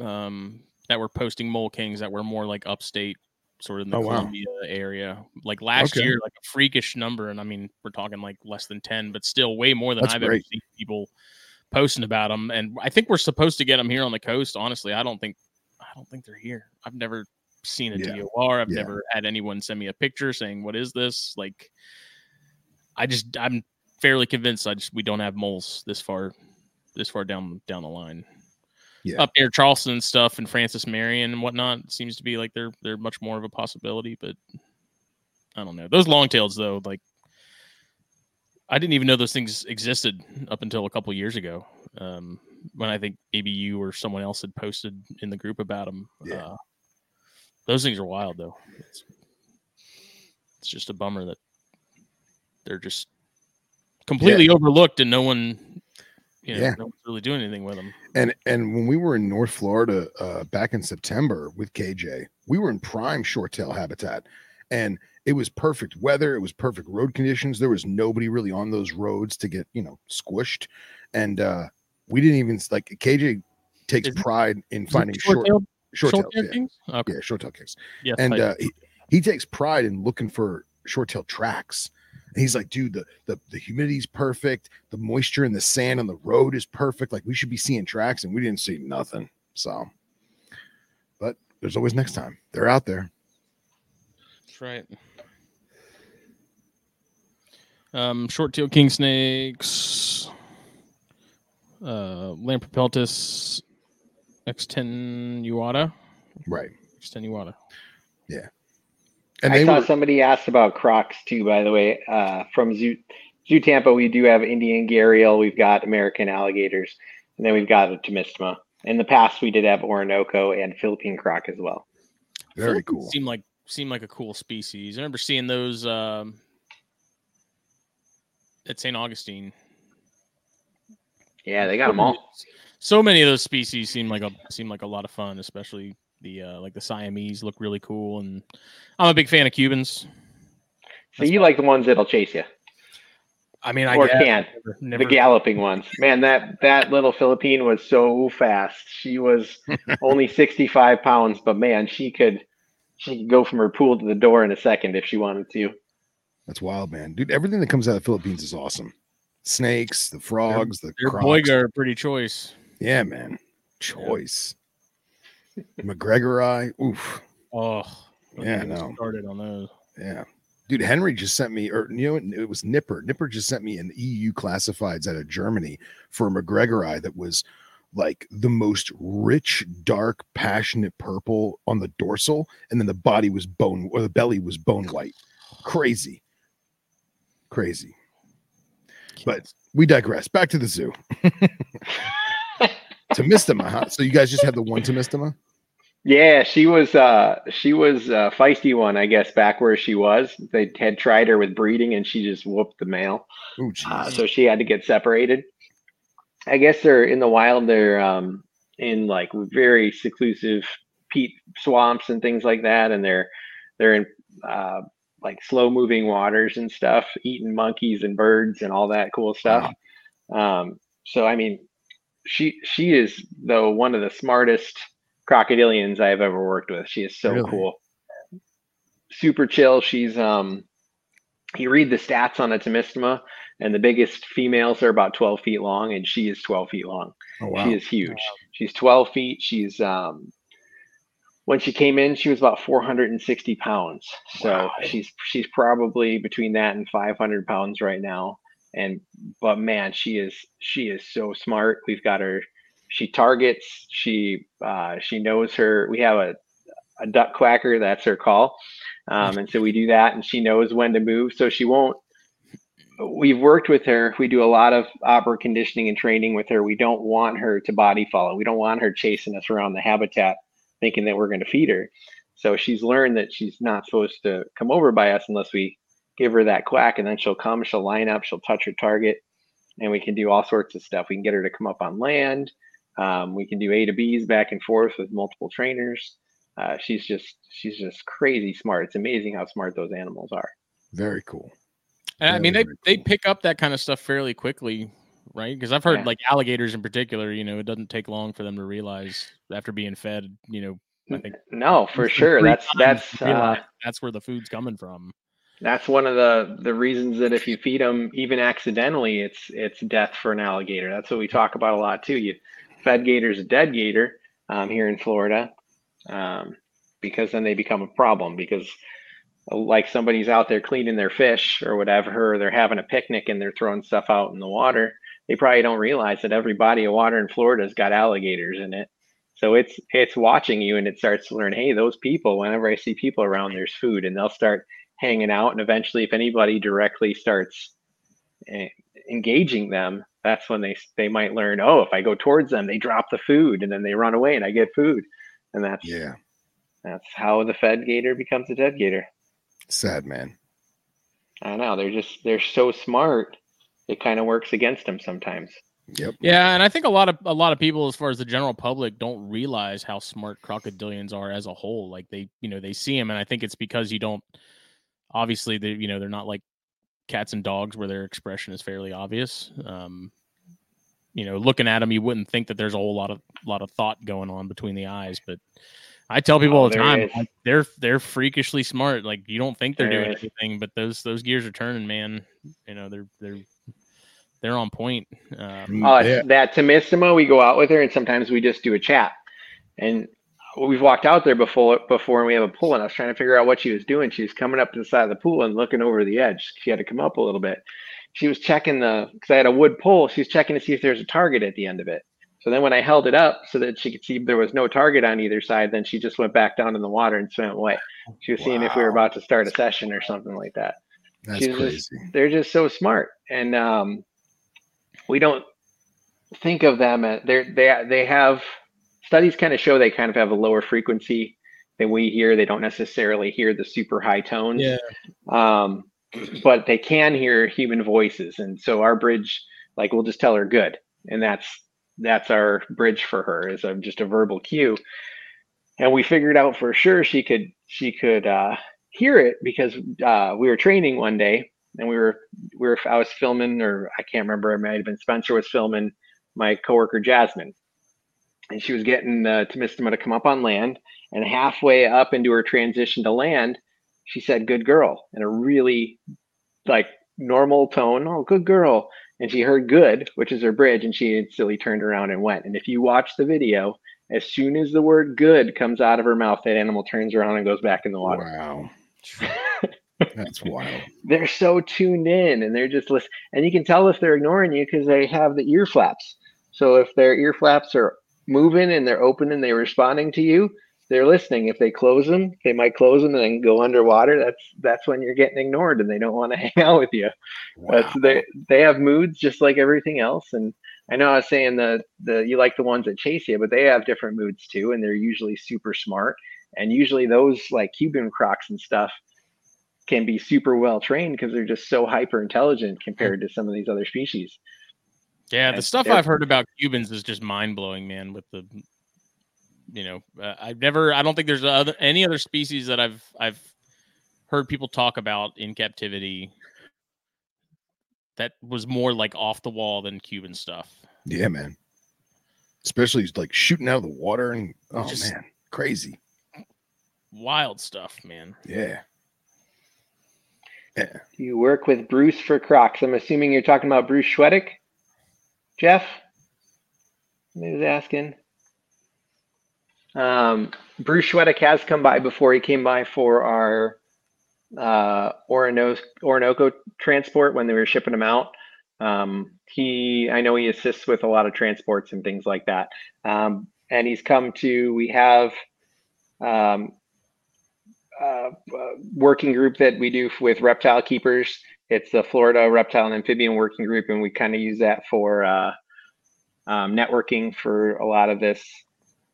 [SPEAKER 1] um, that were posting mole kings that were more like upstate, sort of in the
[SPEAKER 3] Oh, wow.
[SPEAKER 1] Columbia area. Like last
[SPEAKER 3] Okay.
[SPEAKER 1] year, like a freakish number, and I mean we're talking like less than ten, but still way more than
[SPEAKER 3] That's
[SPEAKER 1] I've ever seen people posting about them. And I think we're supposed to get them here on the coast. Honestly, I don't think I don't think they're here. I've never seen a
[SPEAKER 3] Yeah.
[SPEAKER 1] DOR. I've
[SPEAKER 3] Yeah.
[SPEAKER 1] never had anyone send me a picture saying what is this like. I just I'm fairly convinced I just we don't have moles this far this far down down the line.
[SPEAKER 3] Yeah.
[SPEAKER 1] Up near Charleston and stuff and Francis Marion and whatnot seems to be like they're they're much more of a possibility, but I don't know. Those longtails though, like I didn't even know those things existed up until a couple years ago. Um, when I think maybe you or someone else had posted in the group about them.
[SPEAKER 3] Yeah.
[SPEAKER 1] Uh, those things are wild though. It's, it's just a bummer that they're just completely overlooked and no one, you know,
[SPEAKER 3] Yeah.
[SPEAKER 1] no one's really doing anything with them.
[SPEAKER 3] And and when we were in North Florida uh, back in September with KJ, we were in prime short tail habitat, and it was perfect weather. It was perfect road conditions. There was nobody really on those roads to get you know squished, and uh, we didn't even like KJ takes
[SPEAKER 1] Is
[SPEAKER 3] pride in finding short
[SPEAKER 1] short-tailed-
[SPEAKER 3] short tail,
[SPEAKER 1] short-tailed
[SPEAKER 3] yeah,
[SPEAKER 1] things? Okay.
[SPEAKER 3] yeah, short tail
[SPEAKER 1] Yes.
[SPEAKER 3] and uh, he, he takes pride in looking for short tail tracks. And he's like, dude, the, the the humidity's perfect, the moisture in the sand on the road is perfect. Like we should be seeing tracks, and we didn't see nothing. So, but there's always next time. They're out there.
[SPEAKER 1] That's right. Um, short tail king snakes, uh, Lampropeltis extenuata.
[SPEAKER 3] Right.
[SPEAKER 1] extenuata.
[SPEAKER 3] And
[SPEAKER 2] I
[SPEAKER 3] they
[SPEAKER 2] saw
[SPEAKER 3] were,
[SPEAKER 2] somebody asked about Crocs too, by the way. Uh, from Zoo, Zoo Tampa, we do have Indian Gharial, we've got American alligators, and then we've got a Tomistoma. In the past, we did have Orinoco and Philippine Croc as well.
[SPEAKER 3] very
[SPEAKER 1] Philippines
[SPEAKER 3] cool.
[SPEAKER 1] Seem like seem like a cool species. I remember seeing those um, at St. Augustine.
[SPEAKER 2] Yeah, they got them all.
[SPEAKER 1] So many of those species seem like a seem like a lot of fun, especially the uh, like the Siamese look really cool, and I'm a big fan of Cubans.
[SPEAKER 2] So you like the ones that'll chase you,
[SPEAKER 1] I mean, I
[SPEAKER 2] or
[SPEAKER 1] guess,
[SPEAKER 2] can
[SPEAKER 1] never, never,
[SPEAKER 2] the galloping ones. Man, that that little Philippine was so fast. She was only 65 pounds, but man, she could she could go from her pool to the door in a second if she wanted to.
[SPEAKER 3] That's wild, man. Dude, everything that comes out of the Philippines is awesome. Snakes, the frogs, the
[SPEAKER 1] Their
[SPEAKER 3] crocs.
[SPEAKER 1] boiga are pretty choice.
[SPEAKER 3] Yeah, man. Choice. mcgregori. Oof.
[SPEAKER 1] Oh,
[SPEAKER 3] Yeah, no.
[SPEAKER 1] Started on those.
[SPEAKER 3] Yeah. Dude, Henry just sent me, or you know, it was Nipper. Nipper just sent me an EU classifieds out of Germany for a mcgregori that was like the most rich, dark, passionate purple on the dorsal, and then the body was bone, or the belly was bone white. Crazy, crazy. But we digress. Back to the zoo. Tomistoma, huh? So you guys just had the one Tomistoma?
[SPEAKER 2] Yeah, she was uh she was a feisty one, I guess, back where she was. They had tried her with breeding and she just whooped the male.
[SPEAKER 3] Oh,
[SPEAKER 2] Uh, so she had to get separated. I guess they're in the wild, they're um in like very seclusive peat swamps and things like that, and they're they're in uh like slow moving waters and stuff, eating monkeys and birds and all that cool stuff. Um, so I mean, she she is though one of the smartest crocodilians I've ever worked with. She is so
[SPEAKER 3] Really?
[SPEAKER 2] cool. Super chill. She's um you read the stats on a Tomistoma, and the biggest females are about 12 feet long, and she is 12 feet long.
[SPEAKER 3] Oh, wow.
[SPEAKER 2] She is huge. She's 12 feet. She's um when she came in, she was about 460 pounds. So
[SPEAKER 3] Wow.
[SPEAKER 2] she's she's probably between that and 500 pounds right now. And but man, she is she is so smart. We've got her. She targets. She uh, she knows her. We have a a duck quacker. That's her call. Um, and so we do that, and she knows when to move. So she won't. We've worked with her. We do a lot of operant conditioning and training with her. We don't want her to body follow. We don't want her chasing us around the habitat, thinking that we're going to feed her. So she's learned that she's not supposed to come over by us unless we give her that quack, and then she'll come. She'll line up. She'll touch her target, and we can do all sorts of stuff. We can get her to come up on land. Um, we can do A to B's back and forth with multiple trainers. Uh, she's just she's just crazy smart. It's amazing how smart those animals are.
[SPEAKER 3] Very cool.
[SPEAKER 1] And I mean, they
[SPEAKER 3] Very, very
[SPEAKER 1] they pick up that kind of stuff fairly quickly, right? Because I've heard
[SPEAKER 2] Yeah.
[SPEAKER 1] like alligators in particular. You know, it doesn't take long for them to realize after being fed. You know, I think
[SPEAKER 2] No, for sure. That's that's uh,
[SPEAKER 1] that's where the food's coming from.
[SPEAKER 2] that's one of the the reasons that if you feed them even accidentally, it's it's death for an alligator. That's what we talk about a lot too. You fed gators a dead gator um, here in Florida um, because then they become a problem because uh, like somebody's out there cleaning their fish or whatever, or they're having a picnic and they're throwing stuff out in the water. They probably don't realize that every body of water in Florida's got alligators in it. So it's it's watching you and it starts to learn, hey, those people, whenever I see people around, there's food, and they'll start hanging out. And eventually, if anybody directly starts eh, engaging them, that's when they they might learn, oh, if I go towards them, they drop the food, and then they run away, and I get food, and that's
[SPEAKER 3] Yeah.
[SPEAKER 2] that's how the fed gator becomes a dead gator.
[SPEAKER 3] Sad man.
[SPEAKER 2] I know they're just they're so smart. It kind of works against them sometimes.
[SPEAKER 3] Yep.
[SPEAKER 1] Yeah, and I think a lot of a lot of people, as far as the general public, don't realize how smart crocodilians are as a whole. Like they, you know, they see them, and I think it's because you don't. Obviously, they, you know, they're not like cats and dogs where their expression is fairly obvious. Um, you know, looking at them, you wouldn't think that there's a whole lot of lot of thought going on between the eyes, but I tell people
[SPEAKER 2] Oh,
[SPEAKER 1] all the time, like, they're they're freakishly smart. Like you don't think they're
[SPEAKER 2] There
[SPEAKER 1] doing
[SPEAKER 2] is.
[SPEAKER 1] anything, but those those gears are turning, man. You know, they're they're they're on point. Um,
[SPEAKER 2] Uh,
[SPEAKER 3] yeah.
[SPEAKER 2] That Tomistoma, we go out with her, and sometimes we just do a chat. And we've walked out there before before and we have a pool and I was trying to figure out what she was doing. She was coming up to the side of the pool and looking over the edge. She had to come up a little bit. She was checking the because I had a wood pole. She was checking to see if there's a target at the end of it. So then when I held it up so that she could see there was no target on either side, then she just went back down in the water and swam away. She was wow. seeing if we were about to start a session or something like that.
[SPEAKER 3] That's crazy.
[SPEAKER 2] Just, they're just so smart. And um, we don't think of them as they they they have studies kind of show they kind of have a lower frequency than we hear. They don't necessarily hear the super high tones.
[SPEAKER 1] Yeah.
[SPEAKER 2] Um, but they can hear human voices. And so our bridge, like we'll just tell her good. And that's that's our bridge for her is a, just a verbal cue. And we figured out for sure she could she could uh, hear it because uh, we were training one day and we were we were I was filming or I can't remember it might have been Spencer was filming my coworker Jasmine and she was getting uh, Tomistoma to come up on land. And halfway up into her transition to land, she said, "Good girl," in a really like normal tone. Oh, good girl. And she heard "good," which is her bridge, and she instantly turned around and went. And if you watch the video, as soon as the word "good" comes out of her mouth, that animal turns around and goes back in the water.
[SPEAKER 3] Wow. That's wild.
[SPEAKER 2] they're so tuned in and they're just listening. And you can tell if they're ignoring you because they have the ear flaps. So if their ear flaps are moving and they're open and they're responding to you, they're listening. If they close them, they might close them and then go underwater. That's that's when you're getting ignored and they don't want to hang out with you. Wow. That's they they have moods just like everything else. And I know I was saying the the you like the ones that chase you, but they have different moods too, and they're usually super smart. And usually those like Cuban crocs and stuff can be super well trained because they're just so hyper intelligent compared to some of these other species.
[SPEAKER 1] Yeah, the stuff I've heard about Cubans is just mind blowing, man. With the, you know, uh, I've never, I don't think there's other, any other species that I've I've heard people talk about in captivity that was more like off the wall than Cuban stuff.
[SPEAKER 3] Yeah, man. Especially like shooting out of the water and oh just man, crazy,
[SPEAKER 1] wild stuff, man.
[SPEAKER 3] Yeah.
[SPEAKER 2] Yeah. You work with Bruce for Crocs. I'm assuming you're talking about Bruce Shwedick. Jeff, was asking. Um, Bruce Shwedick has come by before. He came by for our uh, Orinoco, Orinoco transport when they were shipping them out. Um, he, I know he assists with a lot of transports and things like that. Um, and he's come to. We have um, a working group that we do with reptile keepers it's the Florida Reptile and Amphibian Working Group, and we kind of use that for uh, um, networking for a lot of this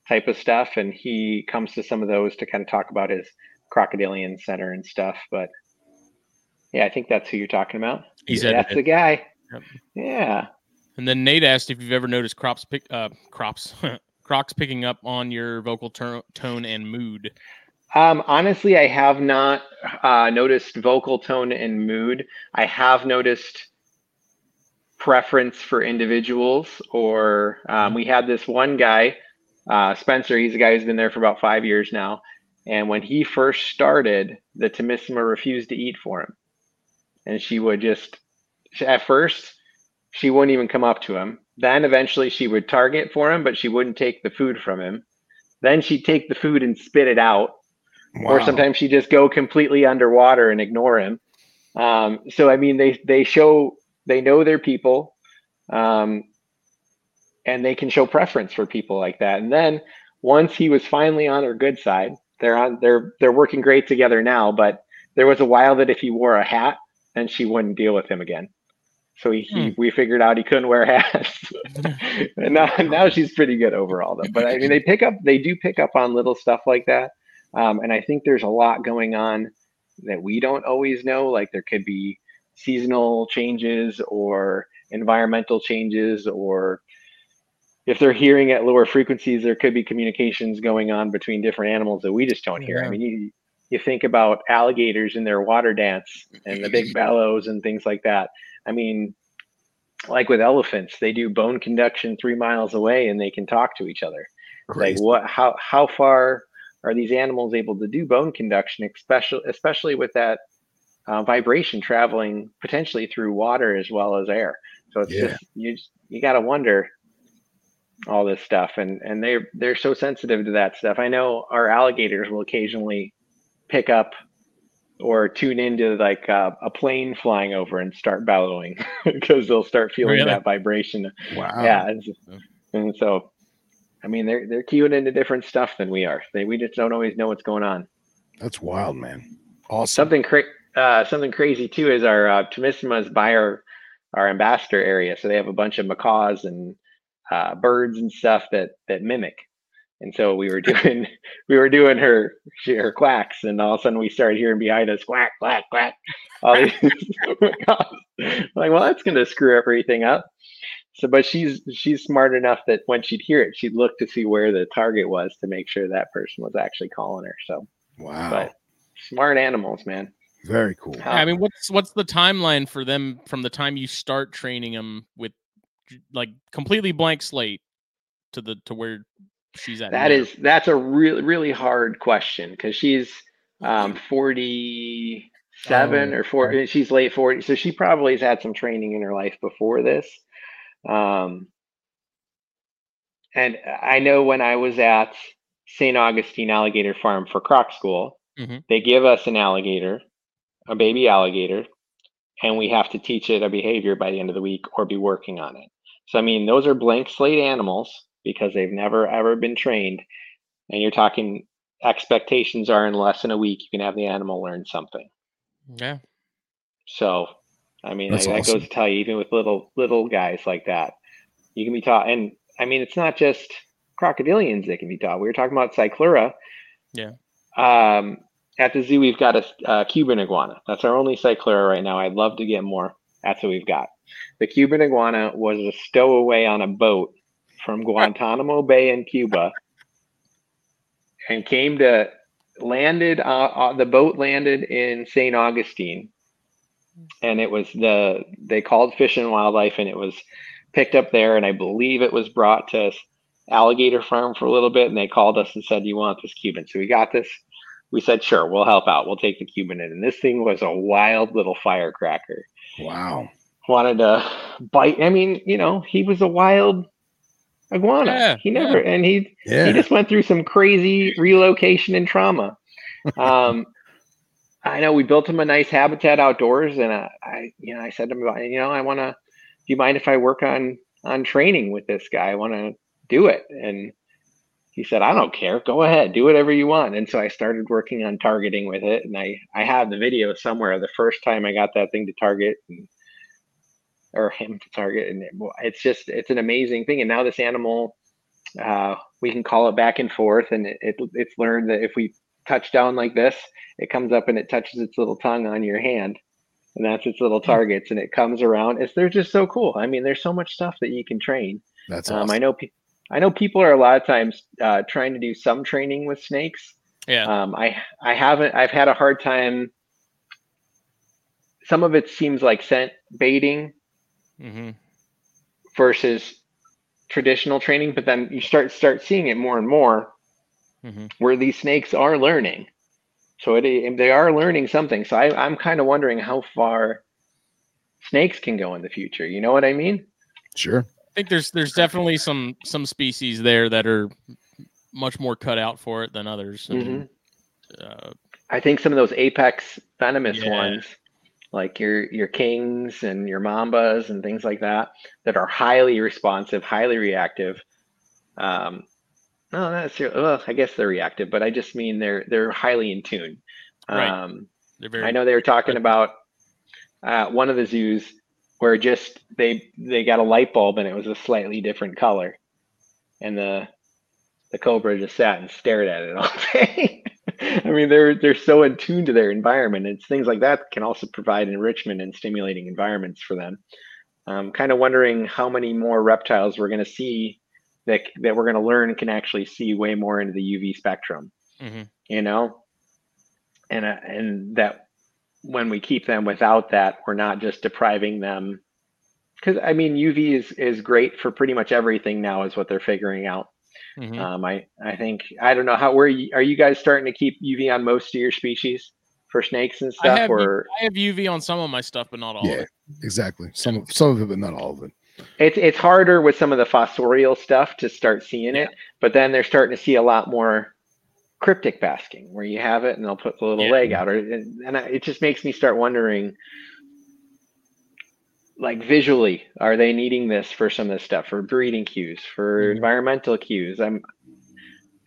[SPEAKER 2] type of stuff. And he comes to some of those to kind of talk about his crocodilian center and stuff. But yeah, I think that's who you're talking about.
[SPEAKER 1] He's
[SPEAKER 2] that's the guy. Yep. Yeah.
[SPEAKER 1] And then Nate asked if you've ever noticed crops pick uh, crops crocs picking up on your vocal ter- tone and mood.
[SPEAKER 2] Um, honestly, I have not uh, noticed vocal tone and mood. I have noticed preference for individuals, or um, we had this one guy, uh, Spencer. He's a guy who's been there for about five years now. And when he first started, the Tomistoma refused to eat for him. And she would just, at first, she wouldn't even come up to him. Then eventually she would target for him, but she wouldn't take the food from him. Then she'd take the food and spit it out Wow. Or sometimes she just go completely underwater and ignore him. Um, so I mean, they they show they know their people, um, and they can show preference for people like that. And then once he was finally on her good side, they're on they're they're working great together now. But there was a while that if he wore a hat, then she wouldn't deal with him again. So he, hmm. he we figured out he couldn't wear hats, and now now she's pretty good overall though. But I mean, they pick up they do pick up on little stuff like that. Um, and I think there's a lot going on that we don't always know. Like there could be seasonal changes or environmental changes, or if they're hearing at lower frequencies, there could be communications going on between different animals that we just don't hear. Yeah. I mean, you, you think about alligators in their water dance and the big bellows and things like that. I mean, like with elephants, they do bone conduction three miles away and they can talk to each other. Crazy. Like what? How how far are these animals able to do bone conduction, especially especially with that uh, vibration traveling potentially through water as well as air? So it's yeah. just you you got to wonder all this stuff, and and they they're so sensitive to that stuff. I know our alligators will occasionally pick up or tune into like uh, a plane flying over and start bellowing because they'll start feeling
[SPEAKER 1] Really?
[SPEAKER 2] that vibration.
[SPEAKER 3] Wow.
[SPEAKER 2] Yeah, and,
[SPEAKER 1] Yeah.
[SPEAKER 2] and so I mean they're they're cued into different stuff than we are. They we just don't always know what's going on.
[SPEAKER 3] That's wild, man. Awesome.
[SPEAKER 2] Something cra- uh, something crazy too is our uh, Tomistoma is by our our ambassador area, so they have a bunch of macaws and uh, birds and stuff that that mimic. And so we were doing we were doing her she- her quacks, and all of a sudden we started hearing behind us quack quack quack. All these macaws. like, well, that's going to screw everything up. So, but she's she's smart enough that when she'd hear it, she'd look to see where the target was to make sure that person was actually calling her. So,
[SPEAKER 3] Wow.
[SPEAKER 2] but smart animals, man.
[SPEAKER 3] Very cool.
[SPEAKER 2] How-
[SPEAKER 1] Yeah, I mean, what's what's the timeline for them from the time you start training them with like completely blank slate to the to where she's at?
[SPEAKER 2] That
[SPEAKER 1] now?
[SPEAKER 2] is that's a really really hard question because she's um 47
[SPEAKER 3] Oh,
[SPEAKER 2] or 40 she's late 40 so she probably has had some training in her life before this um and i know when i was at st augustine alligator farm for croc school
[SPEAKER 1] Mhm.
[SPEAKER 2] they give us an alligator a baby alligator and we have to teach it a behavior by the end of the week or be working on it so i mean those are blank slate animals because they've never ever been trained and you're talking expectations are in less than a week you can have the animal learn something
[SPEAKER 1] yeah.
[SPEAKER 2] so i mean
[SPEAKER 3] That's
[SPEAKER 2] that, that
[SPEAKER 3] awesome.
[SPEAKER 2] goes to tell you even with little little guys like that you can be taught and i mean it's not just crocodilians that can be taught. We were talking about cyclura.
[SPEAKER 1] Yeah.
[SPEAKER 2] um, at the zoo we've got a, a cuban iguana. That's our only cyclura right now. I'd love to get more. That's what we've got. The cuban iguana was a stowaway on a boat from guantanamo bay in cuba and came to landed uh, uh, the boat landed in st augustine and it was the they called fish and wildlife and it was picked up there and i believe it was brought to alligator farm for a little bit and they called us and said you want this cuban? So we got this. We said sure we'll help out. We'll take the cuban in. And this thing was a wild little firecracker.
[SPEAKER 3] Wow.
[SPEAKER 2] wanted to bite i mean you know he was a wild iguana.
[SPEAKER 1] Yeah,
[SPEAKER 2] he never and he
[SPEAKER 3] Yeah.
[SPEAKER 2] he just went through some crazy relocation and trauma. Um, I know we built him a nice habitat outdoors, and I, I you know, I said to him, you know, I want to. Do you mind if I work on on training with this guy? I want to do it, and he said, I don't care. Go ahead, do whatever you want. And so I started working on targeting with it, and I I have the video somewhere. The first time I got that thing to target, and, or him to target, and it, it's just it's an amazing thing. And now this animal uh, we can call it back and forth and it, it, it's learned that if we touch down like this it comes up and it touches its little tongue on your hand. And that's its little targets and it comes around. It's they're just so cool. I mean there's so much stuff that you can train.
[SPEAKER 3] That's
[SPEAKER 2] um,
[SPEAKER 3] awesome.
[SPEAKER 2] i know pe- i know people are a lot of times uh, trying to do some training with snakes.
[SPEAKER 1] Yeah.
[SPEAKER 2] um, i i haven't i've had a hard time. Some of it seems like scent baiting
[SPEAKER 1] mm-hmm.
[SPEAKER 2] versus traditional training but then you start start seeing it more and more
[SPEAKER 1] hmm
[SPEAKER 2] where these snakes are learning so it, they are learning something so I, i'm kind of wondering how far snakes can go in the future you know what i mean
[SPEAKER 3] Sure.
[SPEAKER 1] I think there's there's definitely some some species there that are much more cut out for it than others. and, uh,
[SPEAKER 2] i think some of those apex venomous
[SPEAKER 1] Yeah.
[SPEAKER 2] ones like your your kings and your mambas and things like that that are highly responsive highly reactive um no not necessarily well i guess they're reactive but i just mean they're they're highly in tune
[SPEAKER 1] Right.
[SPEAKER 2] um
[SPEAKER 1] they're very
[SPEAKER 2] I know they were talking about uh, one of the zoos where just they they got a light bulb and it was a slightly different color, and the the cobra just sat and stared at it all day. I mean, they're they're so in tune to their environment. It's things like that can also provide enrichment and stimulating environments for them. I'm kind of wondering how many more reptiles we're going to see that that we're going to learn can actually see way more into the UV spectrum
[SPEAKER 1] Mhm.
[SPEAKER 2] you know and uh, and that when we keep them without that we're not just depriving them because i mean uv is is great for pretty much everything now is what they're figuring out
[SPEAKER 1] Mhm.
[SPEAKER 2] um i i think i don't know how where you, are you guys starting to keep uv on most of your species for snakes and
[SPEAKER 1] I
[SPEAKER 2] stuff
[SPEAKER 1] have,
[SPEAKER 2] or
[SPEAKER 1] I have UV on some of my stuff, but not all of
[SPEAKER 3] Yeah.
[SPEAKER 1] it.
[SPEAKER 3] Exactly. Some of some of it, but not all of it.
[SPEAKER 2] It's it's harder with some of the fossorial stuff to start seeing it, but then they're starting to see a lot more cryptic basking where you have it and they'll put the little
[SPEAKER 1] Yeah.
[SPEAKER 2] leg out, or and I- it just makes me start wondering, like visually, are they needing this for some of this stuff for breeding cues, for
[SPEAKER 1] Mhm.
[SPEAKER 2] environmental cues? I'm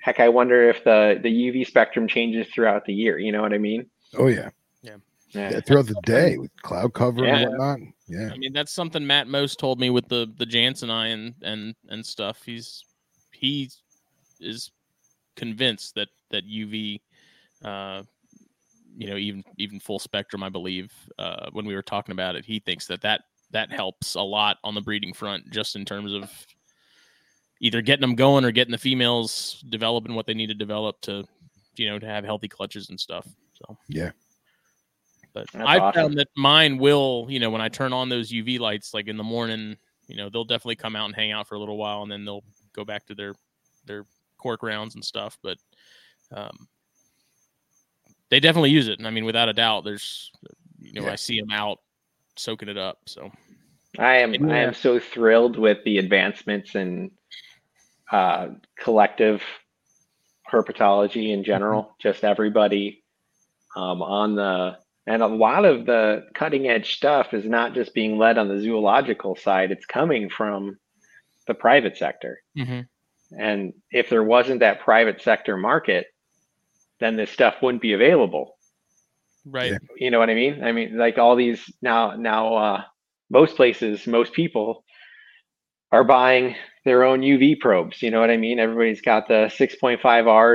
[SPEAKER 2] heck, I wonder if the the UV spectrum changes throughout the year. You know what I mean?
[SPEAKER 3] Oh yeah.
[SPEAKER 2] Yeah.
[SPEAKER 3] yeah throughout the day with cloud cover
[SPEAKER 2] Yeah.
[SPEAKER 3] and whatnot. Yeah.
[SPEAKER 1] I mean, that's something Matt Most told me with the the jansenii and and and stuff. He's he is convinced that that UV, uh, you know, even even full spectrum. I believe uh, when we were talking about it, he thinks that that that helps a lot on the breeding front, just in terms of either getting them going or getting the females developing what they need to develop to, you know, to have healthy clutches and stuff. So
[SPEAKER 3] Yeah.
[SPEAKER 1] But
[SPEAKER 2] That's
[SPEAKER 1] I
[SPEAKER 2] awesome.
[SPEAKER 1] found that mine will, you know, when I turn on those UV lights, like in the morning, you know, they'll definitely come out and hang out for a little while, and then they'll go back to their their cork rounds and stuff. But um, they definitely use it, and I mean, without a doubt, there's, you know,
[SPEAKER 3] Yeah.
[SPEAKER 1] I see them out soaking it up. So
[SPEAKER 2] I am I am so thrilled with the advancements in uh, collective herpetology in general. Just everybody um, on the and a lot of the cutting edge stuff is not just being led on the zoological side; it's coming from the private sector. And if there wasn't that private sector market, then this stuff wouldn't be available
[SPEAKER 1] right,
[SPEAKER 3] Yeah.
[SPEAKER 2] you know what I mean? I mean, like all these now, now, uh, most places, most people are buying their own UV probes. You know what I mean? Everybody's got the 6.5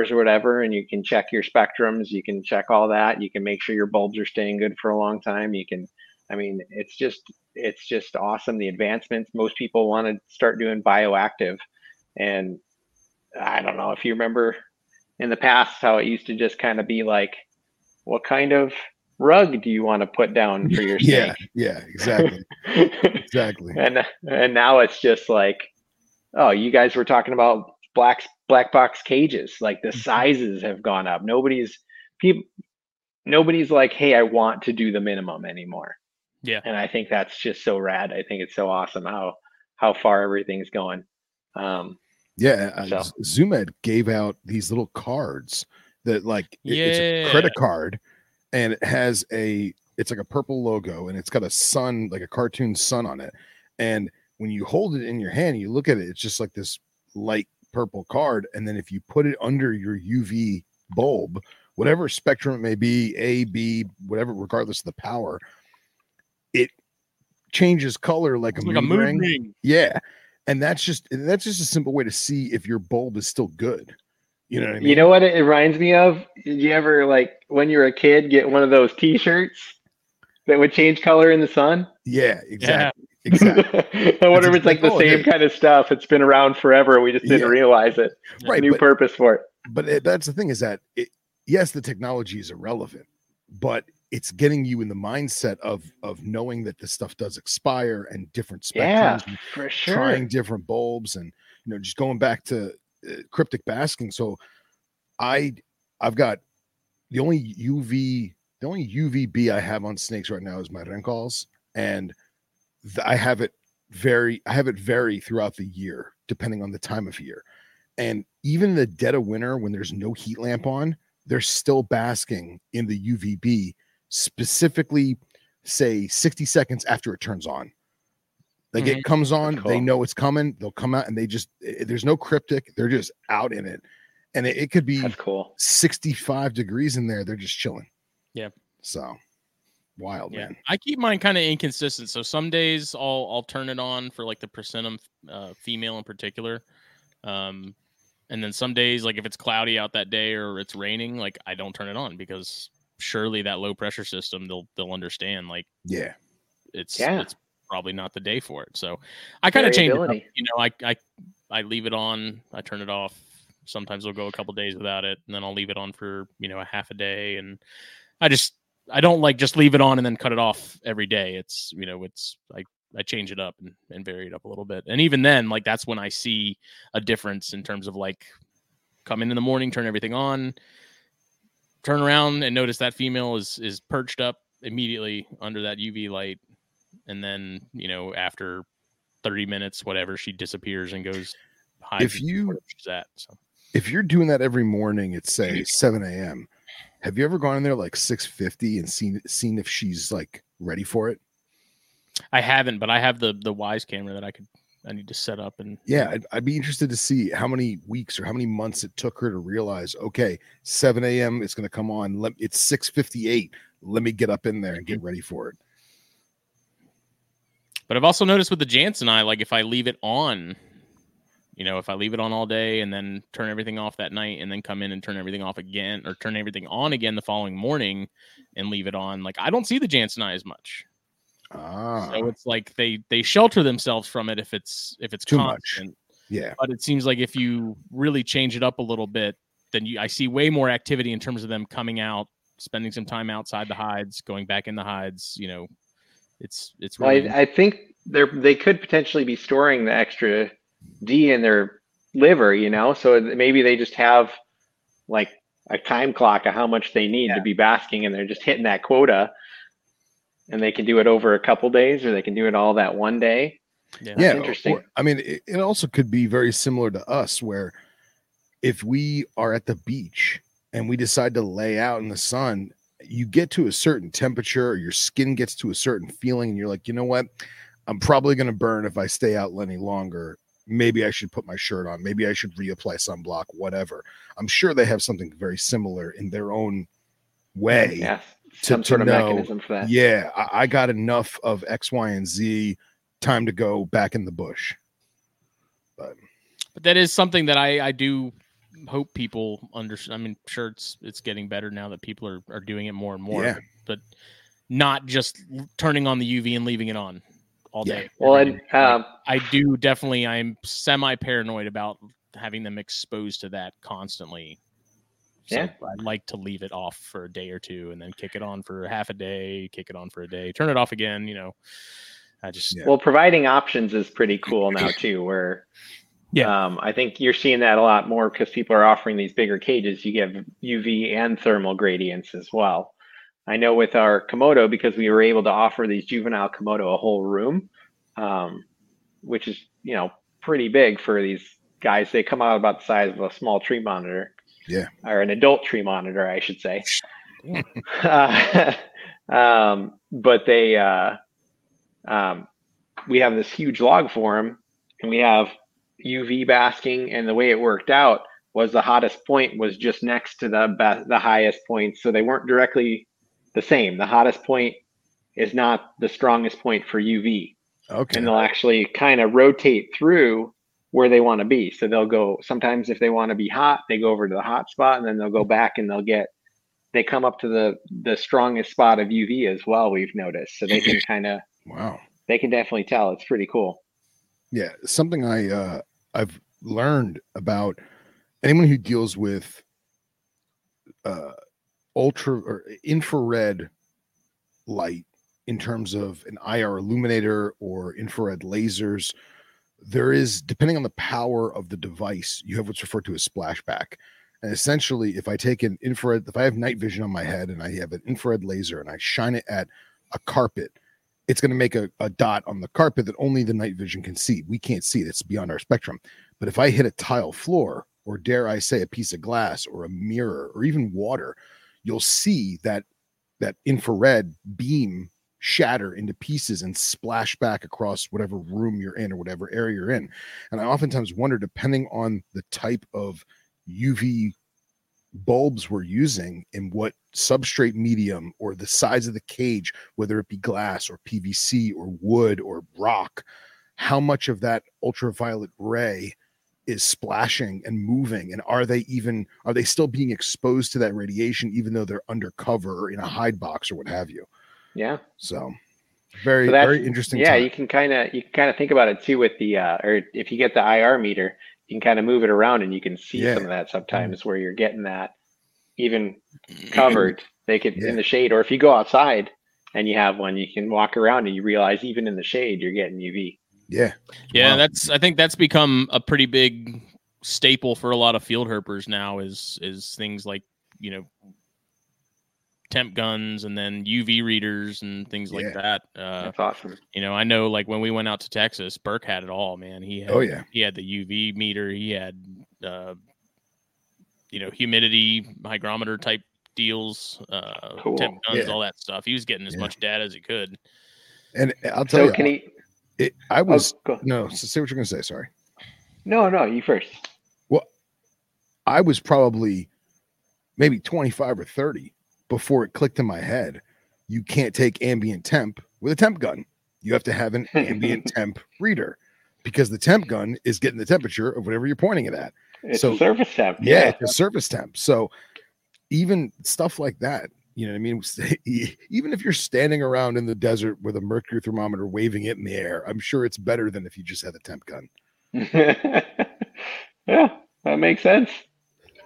[SPEAKER 2] Rs or whatever, and you can check your spectrums. You can check all that. You can make sure your bulbs are staying good for a long time. You can, I mean, it's just, it's just awesome. The advancements. Most people want to start doing bioactive, and I don't know if you remember in the past how it used to just kind of be like, what kind of rug do you want to put down for your
[SPEAKER 3] Yeah.
[SPEAKER 2] snake?
[SPEAKER 3] Yeah. Exactly. Exactly.
[SPEAKER 2] and and now it's just like, oh, you guys were talking about black black box cages. Like the sizes have gone up. Nobody's people. Nobody's like, hey, I want to do the minimum anymore.
[SPEAKER 1] Yeah.
[SPEAKER 2] And I think that's just so rad. I think it's so awesome how how far everything's going. Um,
[SPEAKER 3] Yeah, uh,
[SPEAKER 2] So-
[SPEAKER 3] Z- Zoo Med gave out these little cards that like it- it's a credit card, and it has a it's like a purple logo, and it's got a sun like a cartoon sun on it. And when you hold it in your hand, you look at it, it's just like this light purple card. And then if you put it under your UV bulb, whatever spectrum it may be, A, B, whatever, regardless of the power, it changes color like,
[SPEAKER 1] It's
[SPEAKER 3] a,
[SPEAKER 1] like a
[SPEAKER 3] moon
[SPEAKER 1] moon
[SPEAKER 3] ring.
[SPEAKER 1] ring.
[SPEAKER 3] Yeah. And that's just that's just a simple way to see if your bulb is still good. You know what I mean?
[SPEAKER 2] You know what it reminds me of? Did you ever like when you were a kid get one of those T-shirts that would change color in the sun?
[SPEAKER 3] Yeah,
[SPEAKER 1] Yeah,
[SPEAKER 3] exactly. Exactly.
[SPEAKER 2] I wonder if it's like the
[SPEAKER 3] Oh,
[SPEAKER 2] same
[SPEAKER 3] yeah.
[SPEAKER 2] kind of stuff. It's been around forever. We just didn't
[SPEAKER 3] Yeah.
[SPEAKER 2] realize it.
[SPEAKER 3] right.
[SPEAKER 2] New
[SPEAKER 3] But,
[SPEAKER 2] purpose for it.
[SPEAKER 3] but it, that's the thing is that it, yes, the technology is irrelevant, but it's getting you in the mindset of of knowing that this stuff does expire and different spectrums
[SPEAKER 2] Yeah,
[SPEAKER 3] and
[SPEAKER 2] for sure.
[SPEAKER 3] trying different bulbs and you know just going back to uh, cryptic basking so i i've got the only uv the only uvb i have on snakes right now is my rencalls and th- i have it very i have it vary throughout the year depending on the time of year. And even the dead of winter when there's no heat lamp on they're still basking in the uvb specifically say 60 seconds after it turns on. Like it comes on they know it's coming they'll come out and they just eh, there's no cryptic they're just out in it. And it, it could be
[SPEAKER 2] That's cool.
[SPEAKER 3] 65 degrees in there they're just chilling.
[SPEAKER 1] Yeah.
[SPEAKER 3] so wild
[SPEAKER 1] Yeah,
[SPEAKER 3] man
[SPEAKER 1] I keep mine kind of inconsistent. So some days I'll I'll turn it on for like the percentum uh, female in particular, um, and then some days like if it's cloudy out that day or it's raining, like I don't turn it on because surely that low pressure system they'll they'll understand like
[SPEAKER 3] yeah
[SPEAKER 1] it's
[SPEAKER 2] Yeah.
[SPEAKER 1] it's probably not the day for it. So I kind of change it. Up. You know, I I I leave it on, I turn it off. Sometimes I'll go a couple days without it, and then I'll leave it on for you know a half a day, and I just I don't like just leave it on and then cut it off every day. It's you know it's I I change it up and, and vary it up a little bit, and even then like that's when I see a difference in terms of like come in in the morning, turn everything on, turn around and notice that female is is perched up immediately under that UV light, and then you know after 30 minutes, whatever, she disappears and goes hide
[SPEAKER 3] If you-
[SPEAKER 1] at. So
[SPEAKER 3] If you're doing that every morning at say 7 a.m., have you ever gone in there like 6:50 and seen seen if she's like ready for it?
[SPEAKER 1] I haven't, but I have the the Wyze camera that I could I need to set up and
[SPEAKER 3] Yeah, I'd, I'd be interested to see how many weeks or how many months it took her to realize, okay, 7 a.m. it's going to come on. Let it's 6:58. Let me get up in there and get mm-hmm. ready for it.
[SPEAKER 1] But I've also noticed with the jansenii, like if I leave it on, you know, if I leave it on all day and then turn everything off that night and then come in and turn everything off again or turn everything on again the following morning and leave it on, like I don't see the jansenii as much.
[SPEAKER 3] Ah,
[SPEAKER 1] So it's like they they shelter themselves from it if it's if it's
[SPEAKER 3] Too much. yeah,
[SPEAKER 1] But it seems like if you really change it up a little bit, then you I see way more activity in terms of them coming out, spending some time outside the hides, going back in the hides. You know, it's it's
[SPEAKER 2] Well, I, I think they're they could potentially be storing the extra D in their liver, you know. So maybe they just have like a time clock of how much they need to be basking, and they're just hitting that quota, and they can do it over a couple days, or they can do it all that one day.
[SPEAKER 1] yeah.
[SPEAKER 3] yeah.
[SPEAKER 2] interesting.
[SPEAKER 3] or- I mean, it, it also could be very similar to us, where if we are at the beach and we decide to lay out in the sun, you get to a certain temperature, or your skin gets to a certain feeling, and you're like, you know what? I'm probably going to burn if I stay out any longer. Maybe I should put my shirt on. Maybe I should reapply sunblock, whatever. I'm sure they have something very similar in their own way.
[SPEAKER 2] Yeah, some
[SPEAKER 3] to
[SPEAKER 2] sort of
[SPEAKER 3] know-
[SPEAKER 2] mechanism for that.
[SPEAKER 3] Yeah, I, I got enough of X, Y, and Z. Time to go back in the bush. But
[SPEAKER 1] but that is something that I I do hope people understand. I mean, sure it's it's getting better now that people are are doing it more and more.
[SPEAKER 3] Yeah.
[SPEAKER 1] But, but not just turning on the UV and leaving it on all
[SPEAKER 3] Yeah.
[SPEAKER 1] day.
[SPEAKER 2] Well, and um,
[SPEAKER 1] I do definitely. I'm semi paranoid about having them exposed to that constantly. So
[SPEAKER 2] Yeah.
[SPEAKER 1] I'd like to leave it off for a day or two and then kick it on for half a day, kick it on for a day, turn it off again. You know, I just
[SPEAKER 3] Yeah.
[SPEAKER 2] well, providing options is pretty cool now too. Where
[SPEAKER 1] Yeah.
[SPEAKER 2] um, I think you're seeing that a lot more because people are offering these bigger cages. You get UV and thermal gradients as well. I know with our Komodo because we were able to offer these juvenile Komodo a whole room, um, which is you know pretty big for these guys. They come out about the size of a small tree monitor.
[SPEAKER 3] Yeah.
[SPEAKER 2] Or an adult tree monitor, I should say. uh, um, but they, uh, um, we have this huge log for them, and we have UV basking, and the way it worked out was the hottest point was just next to the be- the highest point, so they weren't directly the same. The hottest point is not the strongest point for UV,
[SPEAKER 3] okay,
[SPEAKER 2] and they'll actually kind of rotate through where they want to be. So they'll go sometimes if they want to be hot, they go over to the hot spot, and then they'll go back and they'll get they come up to the the strongest spot of UV as well. We've noticed, so they can kind of
[SPEAKER 3] wow,
[SPEAKER 2] they can definitely tell. It's pretty cool.
[SPEAKER 3] yeah. Something I uh, I've learned about anyone who deals with uh, ultra or infrared light in terms of an IR illuminator or infrared lasers. There is, depending on the power of the device, you have what's referred to as splashback. And essentially, if I take an infrared, if I have night vision on my head and I have an infrared laser and I shine it at a carpet, it's going to make a, a dot on the carpet that only the night vision can see. We can't see it, it's beyond our spectrum. But if I hit a tile floor, or dare I say a piece of glass or a mirror or even water, you'll see that that infrared beam shatter into pieces and splash back across whatever room you're in or whatever area you're in. And I oftentimes wonder, depending on the type of UV bulbs we're using and what substrate medium or the size of the cage, whether it be glass or PVC or wood or rock, how much of that ultraviolet ray is splashing and moving and are they even are they still being exposed to that radiation even though they're undercover or in a hide box or what have you
[SPEAKER 2] Yeah.
[SPEAKER 3] so very
[SPEAKER 2] So
[SPEAKER 3] very interesting
[SPEAKER 2] Yeah,
[SPEAKER 3] time.
[SPEAKER 2] you can kind of you can kind of think about it too with the uh, or if you get the IR meter, you can kind of move it around and you can see
[SPEAKER 3] Yeah.
[SPEAKER 2] some of that sometimes where you're getting that even covered. They could
[SPEAKER 3] Yeah.
[SPEAKER 2] in the shade, or if you go outside and you have one, you can walk around and you realize even in the shade you're getting UV.
[SPEAKER 3] Yeah
[SPEAKER 1] Yeah,
[SPEAKER 3] Wow.
[SPEAKER 1] that's I think that's become a pretty big staple for a lot of field herpers now is is things like, you know, temp guns and then UV readers and things like that. Uh,
[SPEAKER 2] That's awesome.
[SPEAKER 1] you know, I know like when we went out to Texas, Burke had it all, man. He had,
[SPEAKER 3] Oh, yeah.
[SPEAKER 1] he had the UV meter, he had uh, you know humidity hygrometer type deals, uh,
[SPEAKER 2] Cool.
[SPEAKER 1] temp guns,
[SPEAKER 3] Yeah.
[SPEAKER 1] all that stuff. He was getting as
[SPEAKER 3] Yeah.
[SPEAKER 1] much data as he could.
[SPEAKER 3] And I'll tell
[SPEAKER 2] So
[SPEAKER 3] you,
[SPEAKER 2] can he?
[SPEAKER 3] It, I
[SPEAKER 2] Oh,
[SPEAKER 3] was
[SPEAKER 2] go.
[SPEAKER 3] no. So say what you're gonna say. Sorry.
[SPEAKER 2] No, no, you first.
[SPEAKER 3] Well, I was probably maybe 25 or 30 before it clicked in my head. You can't take ambient temp with a temp gun. You have to have an ambient temp reader because the temp gun is getting the temperature of whatever you're pointing it at.
[SPEAKER 2] It's
[SPEAKER 3] So-
[SPEAKER 2] a surface temp.
[SPEAKER 3] Yeah, it's a surface temp. So even stuff like that, you know what I mean? Even if you're standing around in the desert with a mercury thermometer waving it in the air, I'm sure it's better than if you just had a temp gun.
[SPEAKER 2] yeah, that makes sense.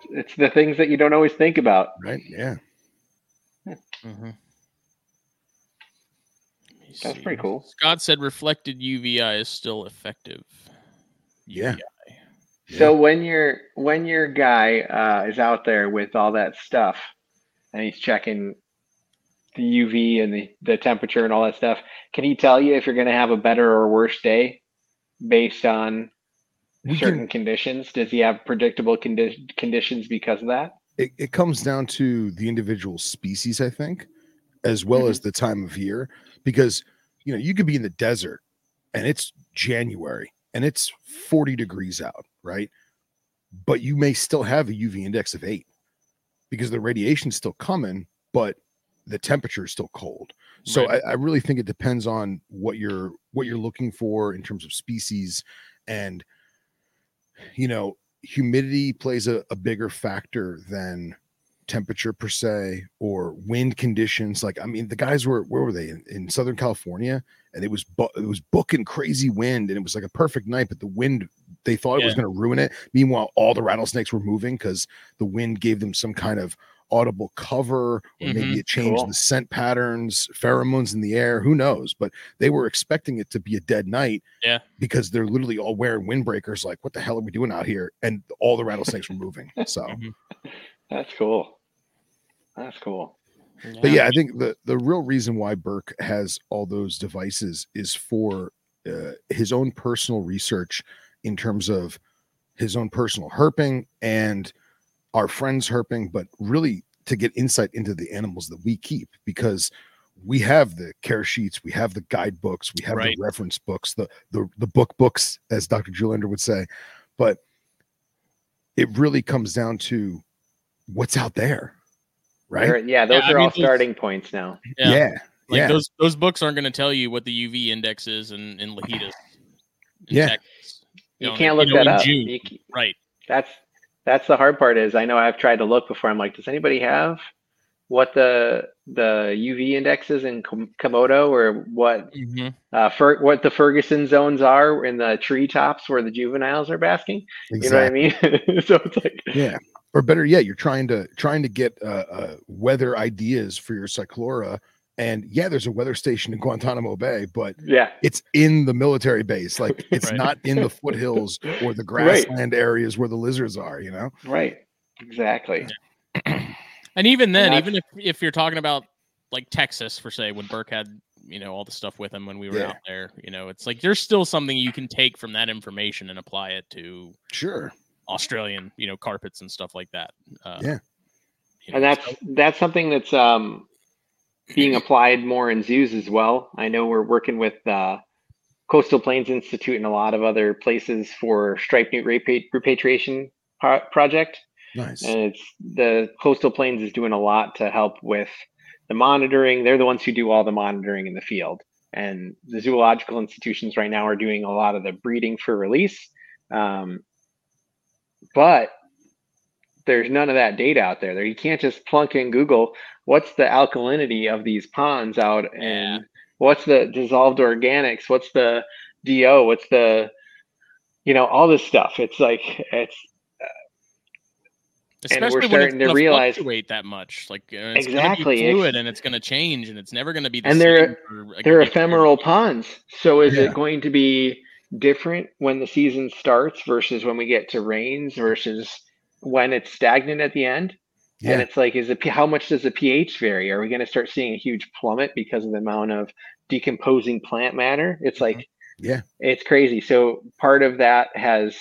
[SPEAKER 2] It's the things that you don't always think about.
[SPEAKER 3] Right? Yeah.
[SPEAKER 1] Mm-hmm.
[SPEAKER 2] That's pretty cool.
[SPEAKER 1] Scott said reflected UVI is still effective.
[SPEAKER 3] Yeah.
[SPEAKER 1] UVI.
[SPEAKER 2] So when your when your guy uh, is out there with all that stuff, and he's checking the UV and the, the temperature and all that stuff, can he tell you if you're going to have a better or worse day based on
[SPEAKER 3] We
[SPEAKER 2] certain
[SPEAKER 3] can,
[SPEAKER 2] conditions? Does he have predictable condi- conditions because of that?
[SPEAKER 3] it, it comes down to the individual species, I think, as well mm-hmm. as the time of year. Because, you know, you could be in the desert and it's January and it's 40 degrees out, right? But you may still have a UV index of eight because the radiation's still coming, but the temperature is still cold. So
[SPEAKER 1] Right.
[SPEAKER 3] I, I really think it depends on what you're what you're looking for in terms of species and you know humidity plays a, a bigger factor than temperature per se or wind conditions like i mean the guys were where were they in, in southern california and it was bu- it was booking crazy wind and it was like a perfect night but the wind they thought it was going to ruin it meanwhile all the rattlesnakes were moving because the wind gave them some kind of audible cover or maybe
[SPEAKER 1] Mhm.
[SPEAKER 3] it changed
[SPEAKER 2] Cool.
[SPEAKER 3] the scent patterns pheromones in the air who knows but they were expecting it to be a dead night
[SPEAKER 1] Yeah.
[SPEAKER 3] because they're literally all wearing windbreakers like what the hell are we doing out here and all the rattlesnakes were moving so
[SPEAKER 1] Mhm.
[SPEAKER 2] That's cool. That's cool.
[SPEAKER 3] but yeah i think the the real reason why burke has all those devices is for uh, his own personal research in terms of his own personal herping and our friends herping but really to get insight into the animals that we keep because we have the care sheets we have the guidebooks we have
[SPEAKER 1] Right.
[SPEAKER 3] the reference books the, the the book books as dr Julander would say but it really comes down to what's out there right
[SPEAKER 2] They're- Yeah, those
[SPEAKER 1] I
[SPEAKER 2] are
[SPEAKER 1] mean,
[SPEAKER 2] all
[SPEAKER 1] those-
[SPEAKER 2] starting points now.
[SPEAKER 1] Yeah.
[SPEAKER 3] yeah
[SPEAKER 1] Like
[SPEAKER 3] yeah
[SPEAKER 1] those those books aren't going to tell you what the UV index is in in Lajitas. in
[SPEAKER 3] Yeah.
[SPEAKER 1] Texas.
[SPEAKER 2] You
[SPEAKER 1] know,
[SPEAKER 2] can't
[SPEAKER 1] you
[SPEAKER 2] look
[SPEAKER 1] know,
[SPEAKER 2] that up.
[SPEAKER 1] June.
[SPEAKER 2] You
[SPEAKER 1] Right.
[SPEAKER 2] that's that's the hard part is I know I've tried to look before. I'm like, does anybody have what the the UV index is in Kom- Komodo or what
[SPEAKER 1] Mhm.
[SPEAKER 2] uh, Fer- what the Ferguson zones are in the treetops where the juveniles are basking? Exactly. You know what I mean? so it's like,
[SPEAKER 3] Yeah. Or better yet, you're trying to trying to get uh, uh, weather ideas for your cyclura, and yeah, there's a weather station in Guantanamo Bay, but
[SPEAKER 2] yeah,
[SPEAKER 3] it's in the military base. Like it's
[SPEAKER 1] Right.
[SPEAKER 3] not in the foothills or the
[SPEAKER 2] Right.
[SPEAKER 3] grassland areas where the lizards are. You know?
[SPEAKER 2] right, exactly.
[SPEAKER 1] And even then,
[SPEAKER 2] that's-
[SPEAKER 1] even if if you're talking about like Texas, for say, when Burke had you know all the stuff with him when we were
[SPEAKER 3] Yeah.
[SPEAKER 1] out there, you know, it's like there's still something you can take from that information and apply it to
[SPEAKER 3] Sure.
[SPEAKER 1] Australian, you know, carpets and stuff like that. Uh,
[SPEAKER 3] Yeah.
[SPEAKER 1] you
[SPEAKER 2] and that's
[SPEAKER 1] so-
[SPEAKER 2] that's something that's um, being applied more in zoos as well. I know we're working with uh, Coastal Plains Institute and a lot of other places for striped newt repa- repatriation pro- project,
[SPEAKER 3] Nice.
[SPEAKER 2] and it's the Coastal Plains is doing a lot to help with the monitoring. They're the ones who do all the monitoring in the field, and the zoological institutions right now are doing a lot of the breeding for release. Um, but there's none of that data out there. There, you can't just plunk in Google what's the alkalinity of these ponds out, and what's the dissolved organics, what's the DO, what's the, you know, all this stuff. It's like it's and we're
[SPEAKER 1] especially when it's
[SPEAKER 2] starting to realize-
[SPEAKER 1] fluctuate that much. Like uh, it's
[SPEAKER 2] Exactly,
[SPEAKER 1] be fluid and it's going to change and it's never going to be the
[SPEAKER 2] And
[SPEAKER 1] same.
[SPEAKER 2] they're- they're ephemeral ponds. So is
[SPEAKER 3] Yeah.
[SPEAKER 2] it going to be different when the season starts versus when we get to rains versus when it's stagnant at the end?
[SPEAKER 3] Yeah.
[SPEAKER 2] And it's like, is it how much does the pH vary? Are we going to start seeing a huge plummet because of the amount of decomposing plant matter? It's like,
[SPEAKER 3] Mm-hmm. Yeah.
[SPEAKER 2] it's crazy. So part of that has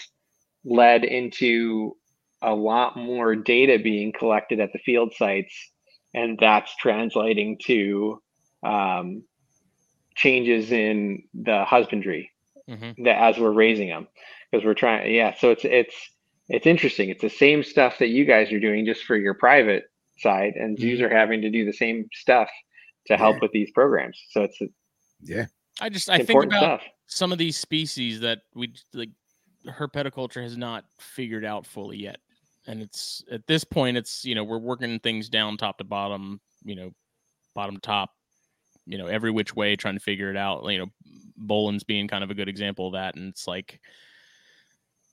[SPEAKER 2] led into a lot more data being collected at the field sites, and that's translating to um, changes in the husbandry
[SPEAKER 1] Mhm.
[SPEAKER 2] that as we're raising them because we're trying yeah so it's it's it's interesting it's the same stuff that you guys are doing just for your private side and zoos are having to do the same stuff to help
[SPEAKER 3] Yeah.
[SPEAKER 2] with these programs so it's, it's
[SPEAKER 3] Yeah.
[SPEAKER 1] I just I think about
[SPEAKER 2] stuff
[SPEAKER 1] some of these species that we like herpetoculture has not figured out fully yet and it's at this point it's you know we're working things down top to bottom you know bottom to top you know every which way trying to figure it out you know Boelen's being kind of a good example of that and it's like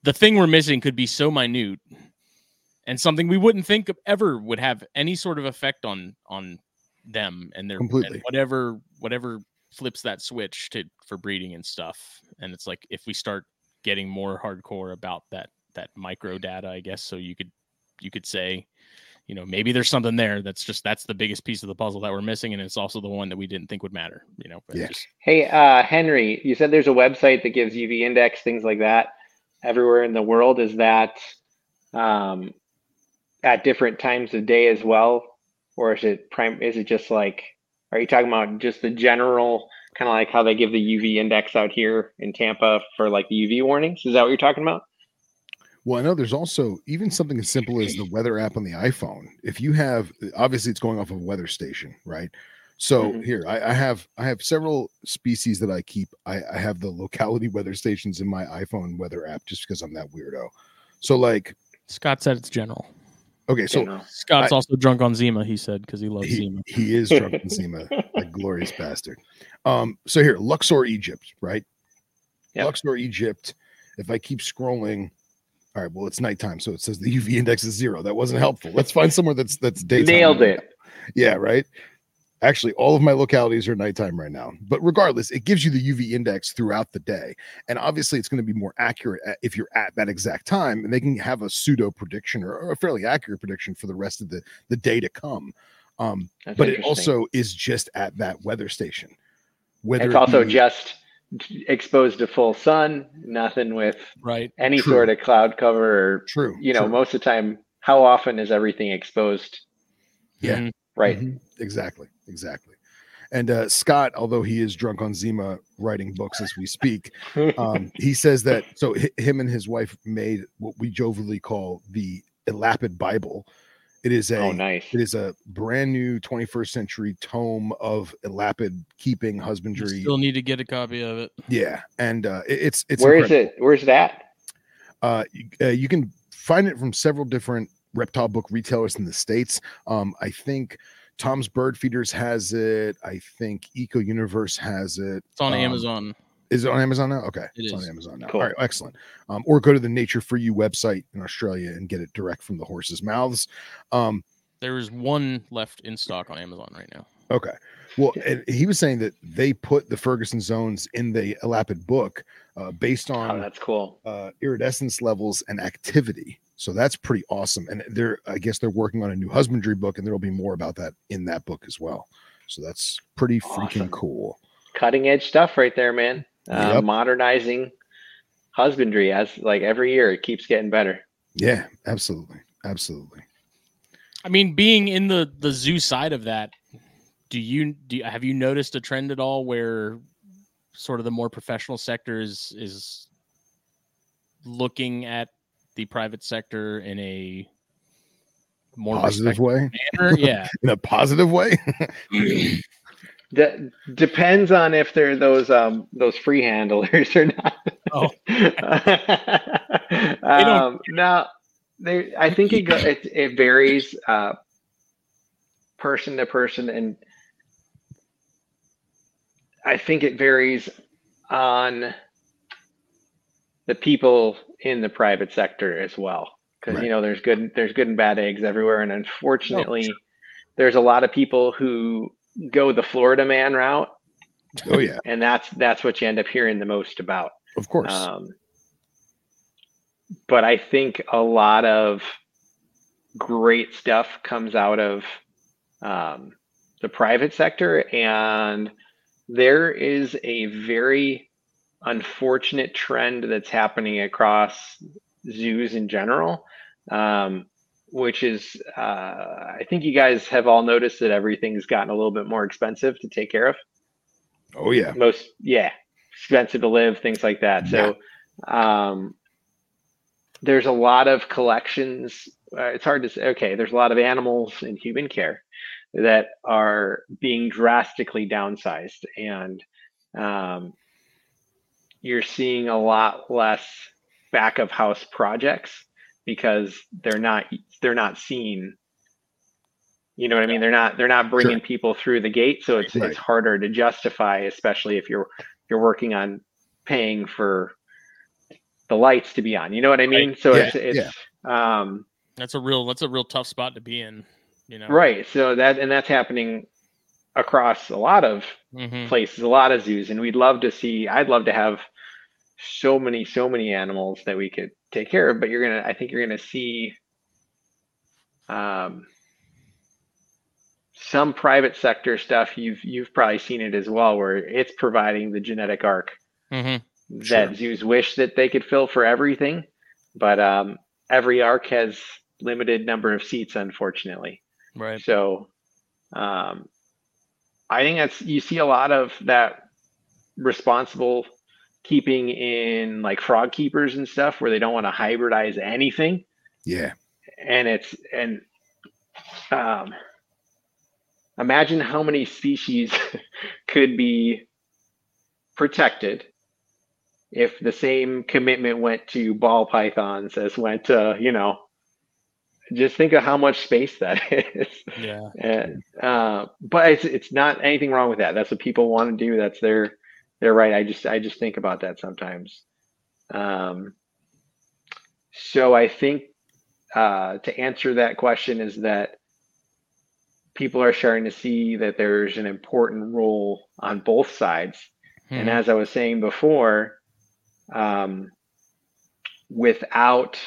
[SPEAKER 1] the thing we're missing could be so minute and something we wouldn't think ever would have any sort of effect on on them and their and
[SPEAKER 3] Completely.
[SPEAKER 1] whatever whatever flips that switch to for breeding and stuff and it's like if we start getting more hardcore about that that micro data i guess so you could you could say you know maybe there's something there that's just that's the biggest piece of the puzzle that we're missing and it's also the one that we didn't think would matter you know but
[SPEAKER 3] Yeah.
[SPEAKER 1] just
[SPEAKER 2] hey uh henry you said there's a website that gives uv index things like that everywhere in the world. Is that um at different times of day as well? Or is it prime is it just like are you talking about just the general kind of like how they give the uv index out here in tampa for like the uv warnings? Is that what you're talking about
[SPEAKER 3] Well, I know there's also even something as simple as the weather app on the iPhone. If you have, obviously, it's going off of a weather station, right? So
[SPEAKER 2] Mhm.
[SPEAKER 3] here, I, I have I have several species that I keep. I, I have the locality weather stations in my iPhone weather app just because I'm that weirdo. So like,
[SPEAKER 1] scott said it's general
[SPEAKER 3] okay, so
[SPEAKER 2] You know?
[SPEAKER 1] scott's
[SPEAKER 3] I-
[SPEAKER 1] also drunk on zima he said because he loves
[SPEAKER 3] he,
[SPEAKER 1] zima
[SPEAKER 3] he is drunk in Zima, that glorious bastard. Um, so here, Luxor, Egypt, right?
[SPEAKER 2] Yep.
[SPEAKER 3] Luxor, Egypt. If I keep scrolling, all right, well, it's nighttime, so it says the UV index is zero. That wasn't helpful. Let's find somewhere that's that's daytime.
[SPEAKER 2] nailed it
[SPEAKER 3] Yeah, right. Actually, all of my localities are nighttime right now. But regardless, it gives you the UV index throughout the day. And obviously, it's going to be more accurate if you're at that exact time. And they can have a pseudo prediction or, a fairly accurate prediction for the rest of the, the day to come. Um,
[SPEAKER 2] That's
[SPEAKER 3] but it also is just at that weather station. Whether
[SPEAKER 2] it's
[SPEAKER 3] it
[SPEAKER 2] also
[SPEAKER 3] be-
[SPEAKER 2] just exposed to full sun nothing with
[SPEAKER 1] right
[SPEAKER 2] any
[SPEAKER 3] True.
[SPEAKER 2] sort of cloud cover or
[SPEAKER 3] true.
[SPEAKER 2] you know
[SPEAKER 3] true.
[SPEAKER 2] most of the time how often is everything exposed
[SPEAKER 3] Yeah.
[SPEAKER 1] Mhm.
[SPEAKER 2] right
[SPEAKER 3] Mhm. Exactly. Exactly. And uh, Scott, although he is drunk on Zima writing books as we speak, um, he says that so hi- him and his wife made what we jovially call the Elapid Bible. It is a
[SPEAKER 2] oh nice
[SPEAKER 3] it is a brand new 21st century tome of Elapid keeping husbandry.
[SPEAKER 1] You
[SPEAKER 3] husbandry.
[SPEAKER 1] still need to get a copy of it
[SPEAKER 3] yeah, and uh, it- it's it's
[SPEAKER 2] Where is
[SPEAKER 3] incredible.
[SPEAKER 2] it where's that
[SPEAKER 3] Uh, you, uh, you can find it from several different reptile book retailers in the states. Um, I think Tom's Bird Feeders has it. I think Eco Universe has it.
[SPEAKER 1] it's on
[SPEAKER 3] Um,
[SPEAKER 1] amazon
[SPEAKER 3] Is it on Amazon now? Okay,
[SPEAKER 1] It
[SPEAKER 3] it's on. Amazon now.
[SPEAKER 2] Cool.
[SPEAKER 3] All right, excellent. Um, or go to the Nature for You website in Australia and get it direct from the horse's mouths. Um,
[SPEAKER 1] there is one left in stock on amazon right now
[SPEAKER 3] Okay. Well, and he was saying that they put the Ferguson zones in the Elapid book uh, based
[SPEAKER 2] oh
[SPEAKER 3] on
[SPEAKER 2] that's cool
[SPEAKER 3] uh, iridescence levels and activity. So that's pretty awesome. And they're, I guess, they're working on a new husbandry book, and there will be more about that in that book as well. So that's pretty freaking cool.
[SPEAKER 2] cutting edge stuff right there man uh,
[SPEAKER 3] Yep.
[SPEAKER 2] modernizing husbandry as like every year it keeps getting better
[SPEAKER 3] Yeah, absolutely, absolutely.
[SPEAKER 1] I mean, being in the the zoo side of that, do you do you, have you noticed a trend at all where sort of the more professional sector is is looking at the private sector in a more
[SPEAKER 3] Positive way,
[SPEAKER 1] manner? Yeah,
[SPEAKER 3] in a positive way.
[SPEAKER 2] De- depends on if they're those um those free handlers or not.
[SPEAKER 1] Oh.
[SPEAKER 2] um, now, they I think it, go, it it varies uh, person to person, and I think it varies on the people in the private sector as well. Because
[SPEAKER 3] Right.
[SPEAKER 2] you know, there's good there's good and bad eggs everywhere, and unfortunately, there's a lot of people who go the Florida man route,
[SPEAKER 3] oh yeah,
[SPEAKER 2] and that's that's what you end up hearing the most about.
[SPEAKER 3] of course.
[SPEAKER 2] Um, but I think a lot of great stuff comes out of um, the private sector, and there is a very unfortunate trend that's happening across zoos in general, um, which is uh, I think you guys have all noticed that everything's gotten a little bit more expensive to take care of.
[SPEAKER 3] Oh yeah,
[SPEAKER 2] Most yeah, expensive to live, things like that. So um, there's a lot of collections. Uh, it's hard to say. Okay, there's a lot of animals in human care that are being drastically downsized, and um, you're seeing a lot less back of house projects because they're not they're not seen. You know what I mean? They're not they're not bringing people through the gate, so it's
[SPEAKER 3] Right.
[SPEAKER 2] it's harder to justify, especially if you're you're working on paying for the lights to be on. You know what I mean? So
[SPEAKER 3] Yeah,
[SPEAKER 2] it's it's um
[SPEAKER 1] That's a real that's a real tough spot to be in. You know.
[SPEAKER 2] right. So that and that's happening across a lot of
[SPEAKER 1] hmm
[SPEAKER 2] places, a lot of zoos, and we'd love to see. I'd love to have so many, so many animals that we could take care of. But you're gonna, I think you're gonna see um, some private sector stuff. You've you've probably seen it as well, where it's providing the genetic arc
[SPEAKER 1] hmm
[SPEAKER 2] that
[SPEAKER 3] Sure.
[SPEAKER 2] zoos wish that they could fill for everything, but um, every arc has limited number of seats, unfortunately.
[SPEAKER 1] Right.
[SPEAKER 2] So um, I think that's you see a lot of that responsible keeping in like frog keepers and stuff where they don't want to hybridize anything
[SPEAKER 3] yeah,
[SPEAKER 2] and it's and um, imagine how many species could be protected if the same commitment went to ball pythons as went to you know just think of how much space that is
[SPEAKER 1] Yeah.
[SPEAKER 2] and, uh, but it's it's not anything wrong with that. That's what people want to do. That's their their right. I just I just think about that sometimes. Um, so I think uh, to answer that question is that people are starting to see that there's an important role on both sides. And
[SPEAKER 1] Mhm.
[SPEAKER 2] as I was saying before, um, without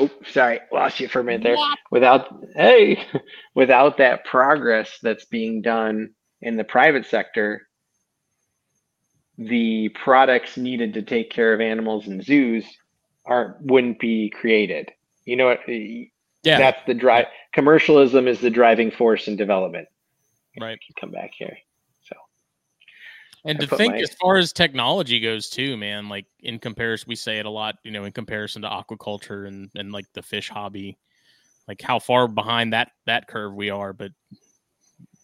[SPEAKER 2] oh sorry, lost you for a minute there. Without hey, without that progress that's being done in the private sector, the products needed to take care of animals in zoos aren't wouldn't be created. You know what?
[SPEAKER 1] yeah.
[SPEAKER 2] That's the drive. Commercialism is the driving force in development.
[SPEAKER 1] right.
[SPEAKER 2] Come back here. So
[SPEAKER 1] And
[SPEAKER 2] I
[SPEAKER 1] to think
[SPEAKER 2] my-
[SPEAKER 1] as far as technology goes too, man, like in comparison, we say it a lot, you know, in comparison to aquaculture and, and like the fish hobby, like how far behind that, that curve we are. But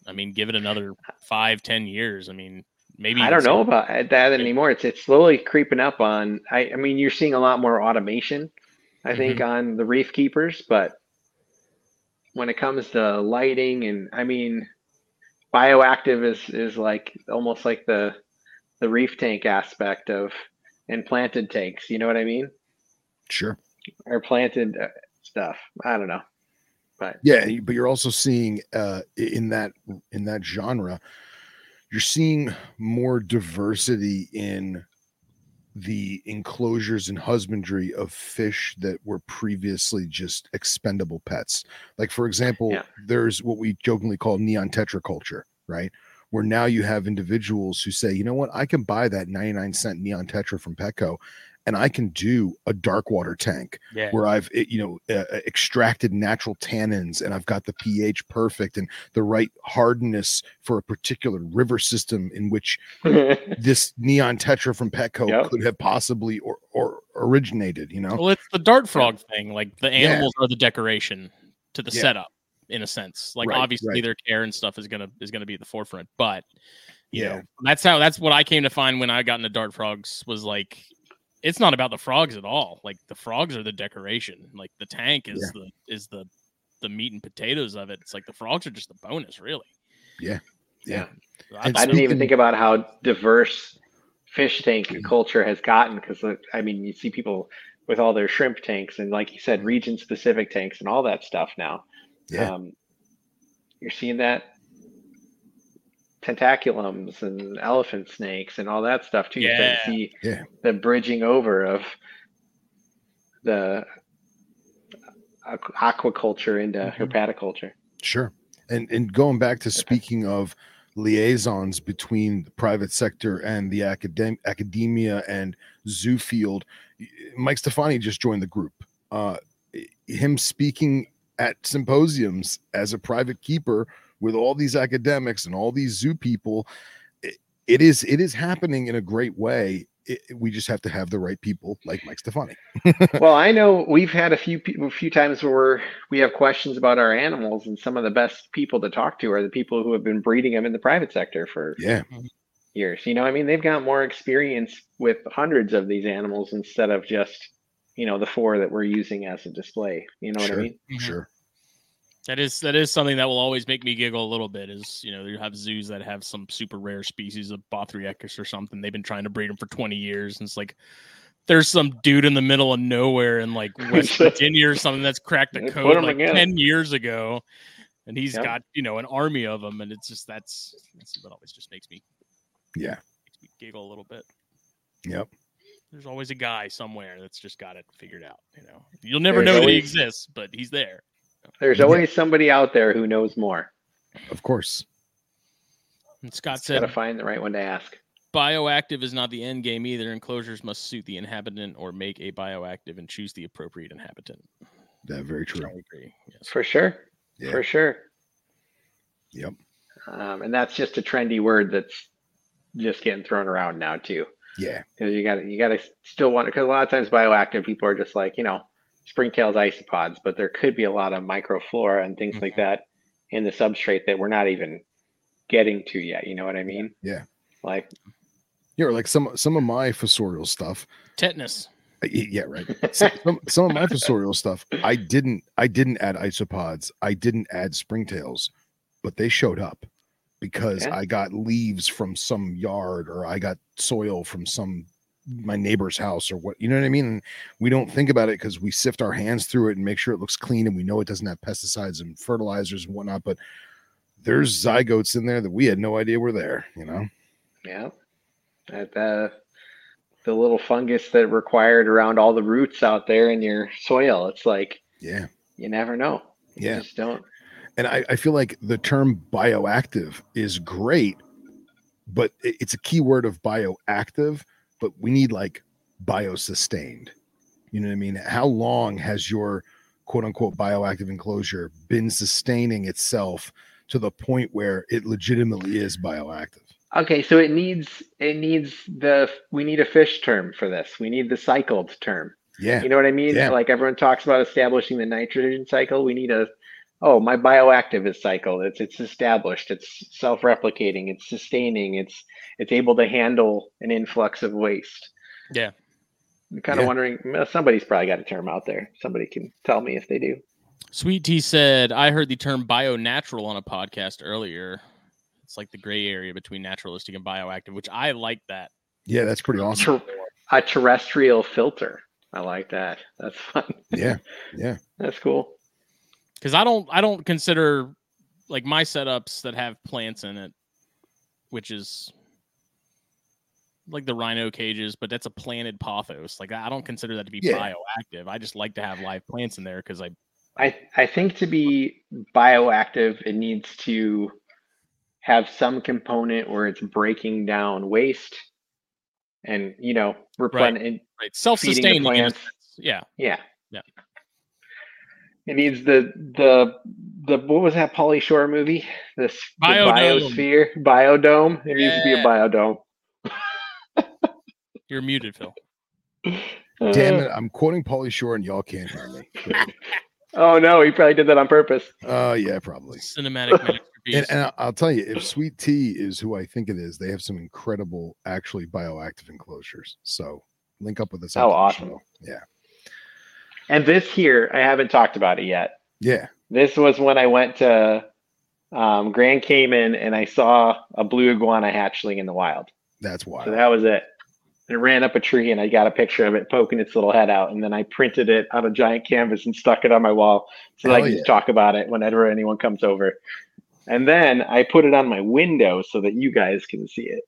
[SPEAKER 1] I mean, give it another five, ten years. I mean, maybe
[SPEAKER 2] I don't know about that anymore. It's it's slowly creeping up on. I I mean, you're seeing a lot more automation. I think on the reef keepers, but when it comes to lighting and I mean, bioactive is is like almost like the the reef tank aspect of and planted tanks. You know what I mean?
[SPEAKER 3] sure.
[SPEAKER 2] Or planted uh, stuff. I don't know.
[SPEAKER 3] Yeah, but you're also seeing uh, in that in that genre, you're seeing more diversity in the enclosures and husbandry of fish that were previously just expendable pets. Like for example,
[SPEAKER 2] Yeah.
[SPEAKER 3] there's what we jokingly call neon tetraculture, right? Where now you have individuals who say, you know what, I can buy that 99 cent neon tetra from Petco and I can do a dark water tank
[SPEAKER 1] yeah.
[SPEAKER 3] where I've eh, you know uh, extracted natural tannins and I've got the pH perfect and the right hardness for a particular river system in which this neon tetra from Petco
[SPEAKER 2] Yep.
[SPEAKER 3] could have possibly or or originated. You know,
[SPEAKER 1] Well, it's the dart frog thing. Like the
[SPEAKER 3] Yeah.
[SPEAKER 1] animals are the decoration to the
[SPEAKER 3] Yeah.
[SPEAKER 1] setup, in a sense. Like
[SPEAKER 3] Right,
[SPEAKER 1] obviously
[SPEAKER 3] right.
[SPEAKER 1] their care and stuff is gonna is gonna be at the forefront, but you
[SPEAKER 3] Yeah.
[SPEAKER 1] know that's how that's what I came to find when I got into dart frogs was like it's not about the frogs at all. Like the frogs are the decoration. Like the tank is the is the the meat and potatoes of it. It's like the frogs are just the bonus, really.
[SPEAKER 3] Yeah.
[SPEAKER 2] Yeah.
[SPEAKER 1] I,
[SPEAKER 2] I didn't even think about how diverse fish tank culture has gotten because I mean you see people with all their shrimp tanks and like you said region specific tanks and all that stuff now.
[SPEAKER 3] Yeah.
[SPEAKER 2] Um, you're seeing that tentaculums and elephant snakes and all that stuff too. You start to
[SPEAKER 1] Yeah.
[SPEAKER 2] see
[SPEAKER 3] Yeah.
[SPEAKER 2] the bridging over of the aquaculture into
[SPEAKER 1] Mhm.
[SPEAKER 2] herpetoculture.
[SPEAKER 3] Sure. And and going back to speaking of liaisons between the private sector and the academ- academia and zoo field, Mike Stefani just joined the group. Uh, him speaking at symposiums as a private keeper with all these academics and all these zoo people, it, it is it is happening in a great way. It, we just have to have the right people like Mike Stefani.
[SPEAKER 2] well, I know we've had a few pe- a few times where we have questions about our animals, and some of the best people to talk to are the people who have been breeding them in the private sector for
[SPEAKER 3] Yeah,
[SPEAKER 2] years. You know, I mean, they've got more experience with hundreds of these animals instead of just you know the four that we're using as a display. You know what I mean?
[SPEAKER 1] Mhm.
[SPEAKER 3] sure.
[SPEAKER 1] That is that is something that will always make me giggle a little bit. Is you know you have zoos that have some super rare species of Bothriechis or something. They've been trying to breed them for twenty years, and it's like there's some dude in the middle of nowhere in like West Virginia or something that's cracked the
[SPEAKER 2] They put
[SPEAKER 1] code
[SPEAKER 2] 'em
[SPEAKER 1] like
[SPEAKER 2] together.
[SPEAKER 1] ten years ago, and he's
[SPEAKER 2] Yep.
[SPEAKER 1] got you know an army of them, and it's just that's that's what always just makes me
[SPEAKER 3] Yeah.
[SPEAKER 1] makes me giggle a little bit.
[SPEAKER 3] Yep.
[SPEAKER 1] There's always a guy somewhere that's just got it figured out. You know, you'll never
[SPEAKER 2] There's
[SPEAKER 1] know that he exists, but he's there.
[SPEAKER 2] There's
[SPEAKER 3] Yeah.
[SPEAKER 2] always somebody out there who knows more.
[SPEAKER 3] Of course.
[SPEAKER 1] And Scott
[SPEAKER 2] Just
[SPEAKER 1] said,
[SPEAKER 2] gotta find the right one to ask.
[SPEAKER 1] bioactive is not the end game either. Enclosures must suit the inhabitant or make a bioactive and choose the appropriate inhabitant.
[SPEAKER 3] That very true.
[SPEAKER 1] I agree. Yes.
[SPEAKER 2] For sure.
[SPEAKER 3] Yeah.
[SPEAKER 2] For sure.
[SPEAKER 3] Yep.
[SPEAKER 2] Um, and that's just a trendy word that's just getting thrown around now too.
[SPEAKER 3] Yeah.
[SPEAKER 2] Because you got to you got to still want it because a lot of times bioactive people are just like you know springtails isopods, but there could be a lot of microflora and things like
[SPEAKER 1] Mhm.
[SPEAKER 2] that in the substrate that we're not even getting to yet. You know what I mean?
[SPEAKER 3] Yeah.
[SPEAKER 2] Like
[SPEAKER 3] Yeah, or like some some of my fossorial stuff.
[SPEAKER 1] Tetanus.
[SPEAKER 3] uh, Yeah, right. Some, some, some of my fossorial stuff, I didn't I didn't add isopods. I didn't add springtails, but they showed up because
[SPEAKER 2] Yeah.
[SPEAKER 3] I got leaves from some yard or I got soil from some my neighbor's house or what you know what I mean. And we don't think about it because we sift our hands through it and make sure it looks clean and we know it doesn't have pesticides and fertilizers and whatnot. But there's zygotes in there that we had no idea were there. You know.
[SPEAKER 2] yeah, that the the little fungus that required around all the roots out there in your soil. It's like
[SPEAKER 3] Yeah.
[SPEAKER 2] you never know. You
[SPEAKER 3] Yeah.
[SPEAKER 2] just don't.
[SPEAKER 3] and I, I feel like the term bioactive is great, but it's a key word of bioactive, but we need like biosustained. You know what I mean? How long has your quote unquote bioactive enclosure been sustaining itself to the point where it legitimately is bioactive?
[SPEAKER 2] Okay, so it needs it needs the we need a fish term for this. We need the cycled term.
[SPEAKER 3] Yeah.
[SPEAKER 2] You know what I mean?
[SPEAKER 3] Yeah.
[SPEAKER 2] Like everyone talks about establishing the nitrogen cycle. We need a oh, my bioactive is cycled. It's it's established. It's self-replicating. It's sustaining. It's it's able to handle an influx of waste.
[SPEAKER 1] Yeah.
[SPEAKER 2] I'm kind
[SPEAKER 3] Yeah.
[SPEAKER 2] of wondering. Somebody's probably got a term out there. Somebody can tell me if they do.
[SPEAKER 1] Sweet Tea said, I heard the term bio natural on a podcast earlier. It's like the gray area between naturalistic and bioactive, which I like that.
[SPEAKER 3] Yeah, that's pretty awesome.
[SPEAKER 2] A terrestrial filter. I like that. That's fun.
[SPEAKER 3] Yeah. Yeah.
[SPEAKER 2] That's cool.
[SPEAKER 1] Because I don't I don't consider like my setups that have plants in it, which is like the rhino cages, but that's a planted pothos. Like I don't consider that to be
[SPEAKER 3] Yeah.
[SPEAKER 1] bioactive. I just like to have live plants in there because I
[SPEAKER 2] I I think to be bioactive, it needs to have some component where it's breaking down waste, and you know, replen- and
[SPEAKER 1] right self-sustaining. in
[SPEAKER 2] plants.
[SPEAKER 1] Yeah.
[SPEAKER 2] yeah,
[SPEAKER 1] Yeah.
[SPEAKER 2] It needs the the the what was that Pauly Shore movie? This the
[SPEAKER 1] Biodome.
[SPEAKER 2] biosphere, biodome. There needs to be a
[SPEAKER 1] Yeah.
[SPEAKER 2] biodome.
[SPEAKER 1] You're muted, Phil.
[SPEAKER 3] Damn
[SPEAKER 2] Uh,
[SPEAKER 3] it. I'm quoting Pauly Shore and y'all can't hear me.
[SPEAKER 2] Oh no, he probably did that on purpose.
[SPEAKER 3] Uh yeah, probably.
[SPEAKER 1] Cinematic masterpiece.
[SPEAKER 3] And, and I- I'll tell you, if Sweet Tea is who I think it is, they have some incredible, actually bioactive enclosures. So link up with us.
[SPEAKER 2] Oh,
[SPEAKER 3] the
[SPEAKER 2] awesome.
[SPEAKER 3] show. Yeah,
[SPEAKER 2] And this here, I haven't talked about it yet.
[SPEAKER 3] yeah,
[SPEAKER 2] This was when I went to um, Grand Cayman and I saw a blue iguana hatchling in the wild.
[SPEAKER 3] that's why.
[SPEAKER 2] So that was it. It ran up a tree and I got a picture of it poking its little head out. And then I printed it on a giant canvas and stuck it on my wall so that I can
[SPEAKER 3] yeah.
[SPEAKER 2] talk about it whenever anyone comes over. And then I put it on my window so that you guys can see it.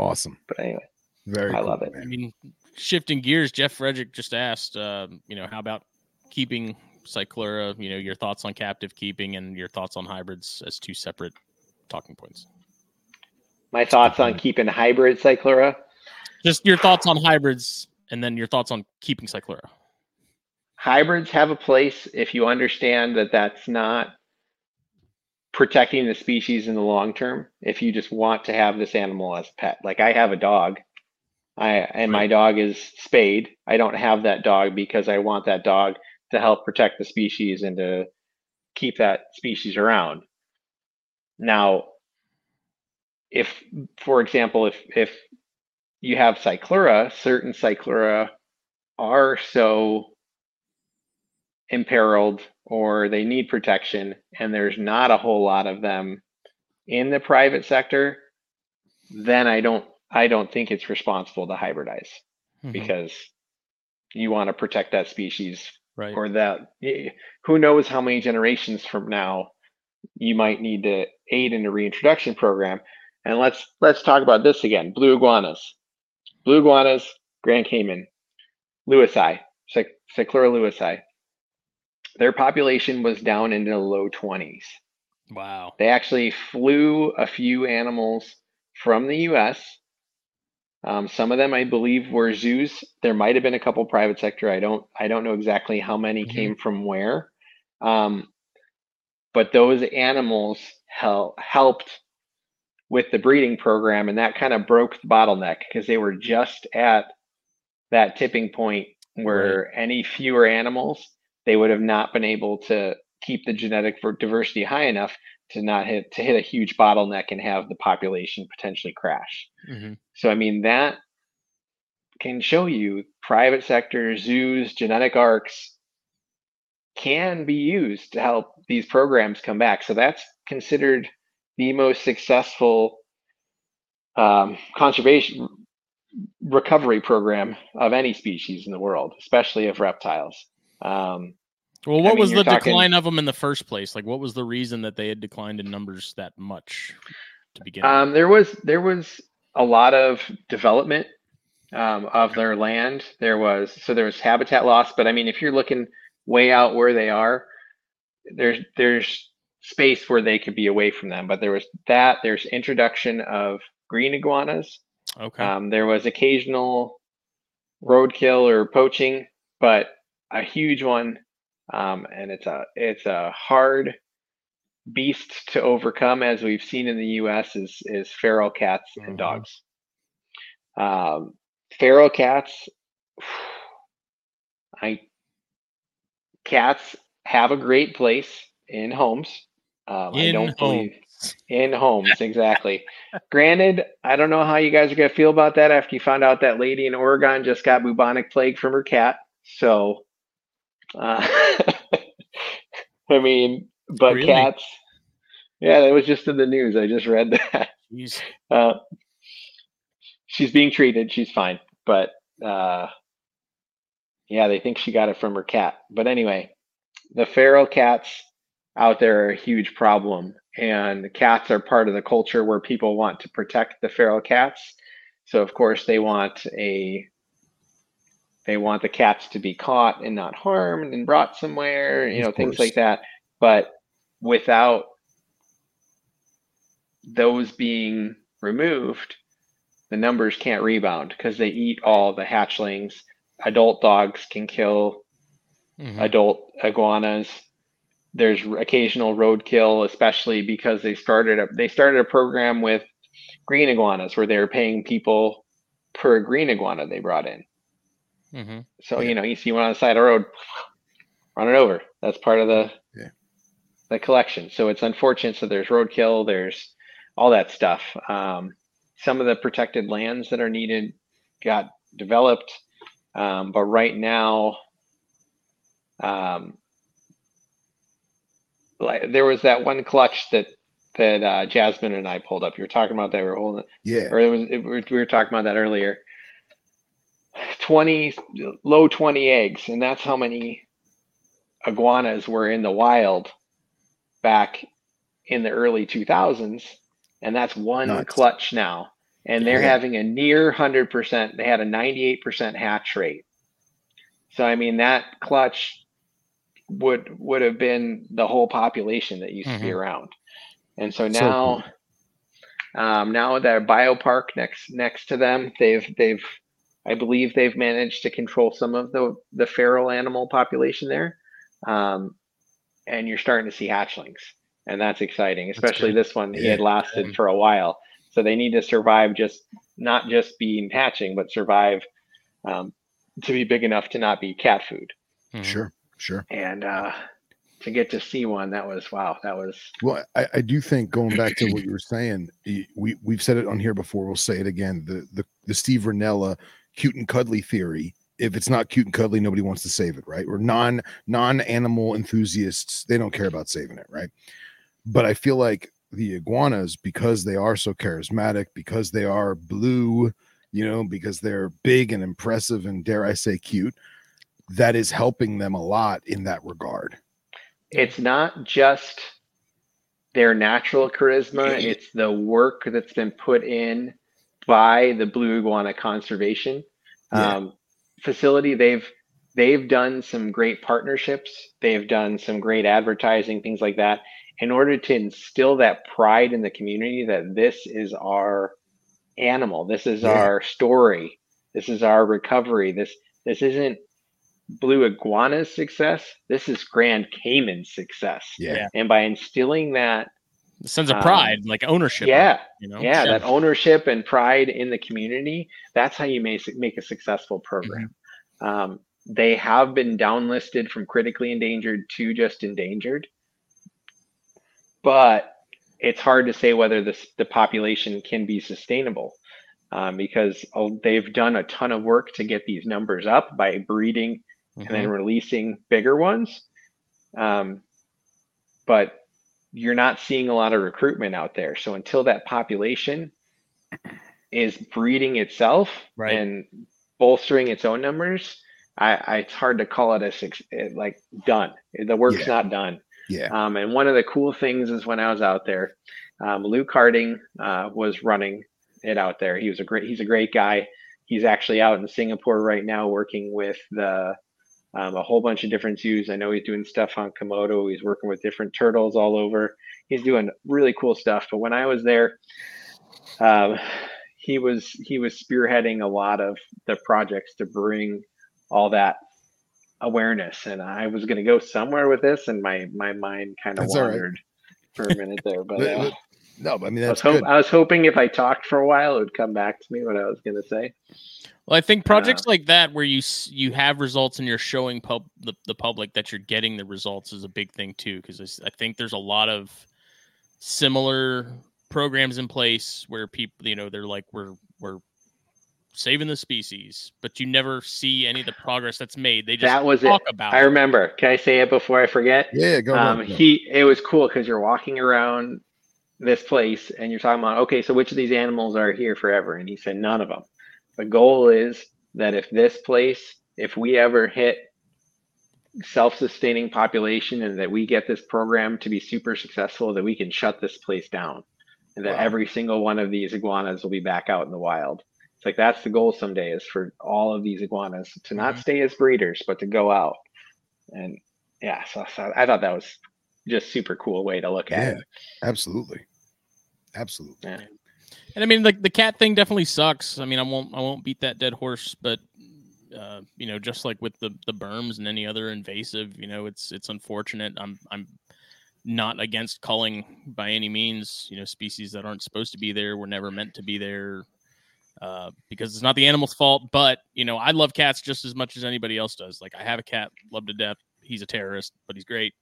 [SPEAKER 3] awesome.
[SPEAKER 2] But anyway,
[SPEAKER 3] Very.
[SPEAKER 2] I
[SPEAKER 3] cool,
[SPEAKER 2] love it.
[SPEAKER 1] I mean, shifting gears, Jeff Frederick just asked, uh, you know, how about keeping Cyclura, you know, your thoughts on captive keeping and your thoughts on hybrids as two separate talking points.
[SPEAKER 2] My thoughts on keeping hybrid Cyclura.
[SPEAKER 1] Just your thoughts on hybrids and then your thoughts on keeping Cyclura.
[SPEAKER 2] Hybrids have a place if you understand that that's not protecting the species in the long term. If you just want to have this animal as a pet, like I have a dog, I and my dog is spayed. I don't have that dog because I want that dog to help protect the species and to keep that species around. Now, if, for example, if if you have cyclura, certain cyclura are so imperiled or they need protection and there's not a whole lot of them in the private sector, then I don't I don't think it's responsible to hybridize mm-hmm. because you want to protect that species
[SPEAKER 1] right.
[SPEAKER 2] or that who knows how many generations from now you might need to aid in a reintroduction program. And let's let's talk about this again. Blue iguanas. Blue iguanas, Grand Cayman, Lewisii, Cyclura lewisii. Their population was down into the low 20s.
[SPEAKER 1] Wow.
[SPEAKER 2] They actually flew a few animals from the US. Um, some of them, I believe, were zoos. There might have been a couple private sector. I don't, I don't know exactly how many mm-hmm. came from where. Um, but those animals hel- helped with the breeding program, and that kind of broke the bottleneck because they were just at that tipping point where right. any fewer animals they would have not been able to keep the genetic diversity high enough to not hit to hit a huge bottleneck and have the population potentially crash. Mm-hmm. So I mean that can show you private sector zoos, genetic arcs can be used to help these programs come back. So that's considered the most successful um, conservation recovery program of any species in the world, especially of reptiles. Um,
[SPEAKER 1] well, what I mean, was the talking, decline of them in the first place? Like, what was the reason that they had declined in numbers that much to begin?
[SPEAKER 2] Um, there was there was a lot of development um, of their land. There was so there was habitat loss, but I mean, if you're looking way out where they are, there's there's space where they could be away from them. But there was that. There's introduction of green iguanas.
[SPEAKER 1] Okay.
[SPEAKER 2] Um, there was occasional roadkill or poaching, but a huge one um, and it's a it's a hard beast to overcome, as we've seen in the U.S. is is feral cats and mm-hmm. dogs. Um, feral cats, I cats have a great place in homes. Um, in I don't homes. believe in homes exactly. Granted, I don't know how you guys are gonna feel about that after you found out that lady in Oregon just got bubonic plague from her cat. So uh, I mean, but really? cats. Yeah, that was just in the news. I just read that. Uh, she's being treated. She's fine, but uh, yeah, they think she got it from her cat. But anyway, the feral cats out there are a huge problem, and cats are part of the culture where people want to protect the feral cats. So of course they want a they want the cats to be caught and not harmed and brought somewhere, you know, things like that. But without those being removed, the numbers can't rebound because they eat all the hatchlings. Adult dogs can kill mm-hmm. adult iguanas. There's occasional roadkill, especially because they started a they started a program with green iguanas where they were paying people per green iguana they brought in. Mm-hmm. So yeah. you know, you see one on the side of the road, run it over. That's part of the yeah. the collection. So it's unfortunate. So there's roadkill. There's all that stuff. Um, some of the protected lands that are needed got developed, um, but right now, um, like there was that one clutch that that uh, Jasmine and I pulled up. You were talking about that. We were holding.
[SPEAKER 3] Yeah.
[SPEAKER 2] Or it was. It, we were talking about that earlier. 20 low 20 eggs and that's how many iguanas were in the wild back in the early 2000s and that's one Nuts. clutch now and they're yeah. having a near 100% they had a 98% hatch rate so i mean that clutch would would have been the whole population that used to be
[SPEAKER 1] Mhm.
[SPEAKER 2] around. And so
[SPEAKER 3] So
[SPEAKER 2] now um, now that biopark next next to them, they've they've I believe they've managed to control some of the the feral animal population there. Um, and you're starting to see hatchlings. And that's exciting, especially
[SPEAKER 1] great.
[SPEAKER 2] this one. He had lasted
[SPEAKER 1] Yeah.
[SPEAKER 2] for a while. So they need to survive just not just being hatching, but survive um, to be big enough to not be cat food.
[SPEAKER 1] Mhm.
[SPEAKER 3] Sure, sure.
[SPEAKER 2] And uh, to get to see one, that was wow. That was
[SPEAKER 3] Well, I, I do think going back to what you were saying, we we've said it on here before. We'll say it again. The the the Steve Rinella cute and cuddly theory. If it's not cute and cuddly, nobody wants to save it, right? Or non non animal enthusiasts, they don't care about saving it, right? But I feel like the iguanas, because they are so charismatic, because they are blue, you know, because they're big and impressive and dare I say cute, that is helping them a lot in that regard.
[SPEAKER 2] it's not just their natural charisma, it's the work that's been put in by the Blue Iguana Conservation
[SPEAKER 3] Yeah.
[SPEAKER 2] um, facility. They've they've done some great partnerships. They've done some great advertising, things like that, in order to instill that pride in the community that this is our animal, this is
[SPEAKER 3] Yeah.
[SPEAKER 2] our story, this is our recovery. This this isn't Blue Iguana's success. This is Grand Cayman's success.
[SPEAKER 3] Yeah.
[SPEAKER 1] Yeah.
[SPEAKER 2] And by instilling that,
[SPEAKER 1] The sense of
[SPEAKER 2] Um,
[SPEAKER 1] pride, like ownership.
[SPEAKER 2] yeah,
[SPEAKER 1] you know.
[SPEAKER 2] yeah,
[SPEAKER 1] Sure.
[SPEAKER 2] that ownership and pride in the community, that's how you make, make a successful program. Um, they have been downlisted from critically endangered to just endangered, but it's hard to say whether this, the population can be sustainable um, because oh, they've done a ton of work to get these numbers up by breeding and then
[SPEAKER 1] Mhm.
[SPEAKER 2] releasing bigger ones. Um, but you're not seeing a lot of recruitment out there. So until that population is breeding itself
[SPEAKER 1] Right.
[SPEAKER 2] and bolstering its own numbers, I, I it's hard to call it a six, like done. The work's
[SPEAKER 3] Yeah.
[SPEAKER 2] not done.
[SPEAKER 3] Yeah.
[SPEAKER 2] Um, and one of the cool things is when I was out there, um, Luke Harding uh, was running it out there. He was a great, he's a great guy. He's actually out in Singapore right now working with the um, a whole bunch of different zoos. I know he's doing stuff on Komodo. He's working with different turtles all over. He's doing really cool stuff. But when I was there, um, he was he was spearheading a lot of the projects to bring all that awareness. And I was going to go somewhere with this, and my my mind kind of
[SPEAKER 3] all right.
[SPEAKER 2] wandered for a minute there. But uh,
[SPEAKER 3] but- no, I mean
[SPEAKER 2] I was
[SPEAKER 3] that's
[SPEAKER 2] hope
[SPEAKER 3] good.
[SPEAKER 2] I was hoping if I talked for a while, it would come back to me what I was going to say.
[SPEAKER 1] Well, I think projects
[SPEAKER 2] Uh,
[SPEAKER 1] like that, where you you have results and you're showing pub the, the public that you're getting the results, is a big thing too. Because I think there's a lot of similar programs in place where people, you know, they're like, we're we're saving the species, but you never see any of the progress that's made. They just
[SPEAKER 2] That was it.
[SPEAKER 1] talk about.
[SPEAKER 2] I
[SPEAKER 1] it.
[SPEAKER 2] remember. Can I say it before I forget?
[SPEAKER 3] Yeah, go. go,
[SPEAKER 2] um,
[SPEAKER 3] go.
[SPEAKER 2] he it was cool because you're walking around this place and you're talking about okay so which of these animals are here forever? And he said none of them the goal is that if this place if we ever hit self-sustaining population and that we get this program to be super successful that we can shut this place down. And that
[SPEAKER 3] Wow.
[SPEAKER 2] every single one of these iguanas will be back out in the wild. It's like that's the goal someday is for all of these iguanas to not
[SPEAKER 1] Mhm.
[SPEAKER 2] stay as breeders but to go out. And yeah so, so i thought that was just super cool way to look at
[SPEAKER 3] Yeah,
[SPEAKER 2] it
[SPEAKER 3] absolutely, absolutely.
[SPEAKER 2] yeah.
[SPEAKER 1] And I mean, like the cat thing definitely sucks. I mean, I won't I won't beat that dead horse, but uh, you know, just like with the the Burms and any other invasive, you know, it's it's unfortunate. I'm I'm not against culling by any means. You know, species that aren't supposed to be there were never meant to be there. Uh, because it's not the animal's fault, but you know, I love cats just as much as anybody else does. Like I have a cat, love to death. He's a terrorist, but he's great.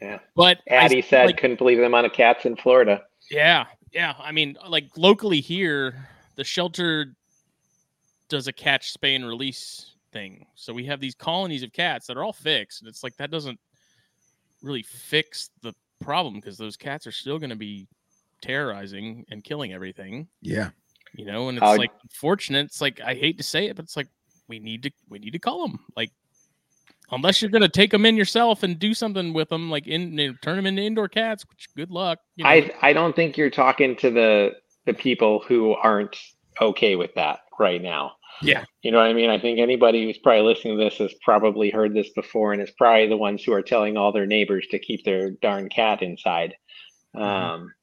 [SPEAKER 2] Yeah.
[SPEAKER 1] But I
[SPEAKER 2] addie
[SPEAKER 1] still
[SPEAKER 2] said
[SPEAKER 1] like-
[SPEAKER 2] couldn't believe the amount of cats in florida
[SPEAKER 1] yeah, yeah. I mean, like locally here, the shelter does a catch, spay, and release thing. So we have these colonies of cats that are all fixed. And it's like that doesn't really fix the problem because those cats are still going to be terrorizing and killing everything.
[SPEAKER 3] Yeah,
[SPEAKER 1] You know, and it's
[SPEAKER 2] Uh,
[SPEAKER 1] like unfortunate. It's like I hate to say it, but it's like we need to we need to call them. Like unless you're going to take them in yourself and do something with them, like in you know, turn them into indoor cats. Which good luck. You know?
[SPEAKER 2] i i don't think you're talking to the the people who aren't okay with that right now.
[SPEAKER 1] Yeah.
[SPEAKER 2] You know what I mean? I think anybody who's probably listening to this has probably heard this before and is probably the ones who are telling all their neighbors to keep their darn cat inside.
[SPEAKER 1] Mhm.
[SPEAKER 2] Um,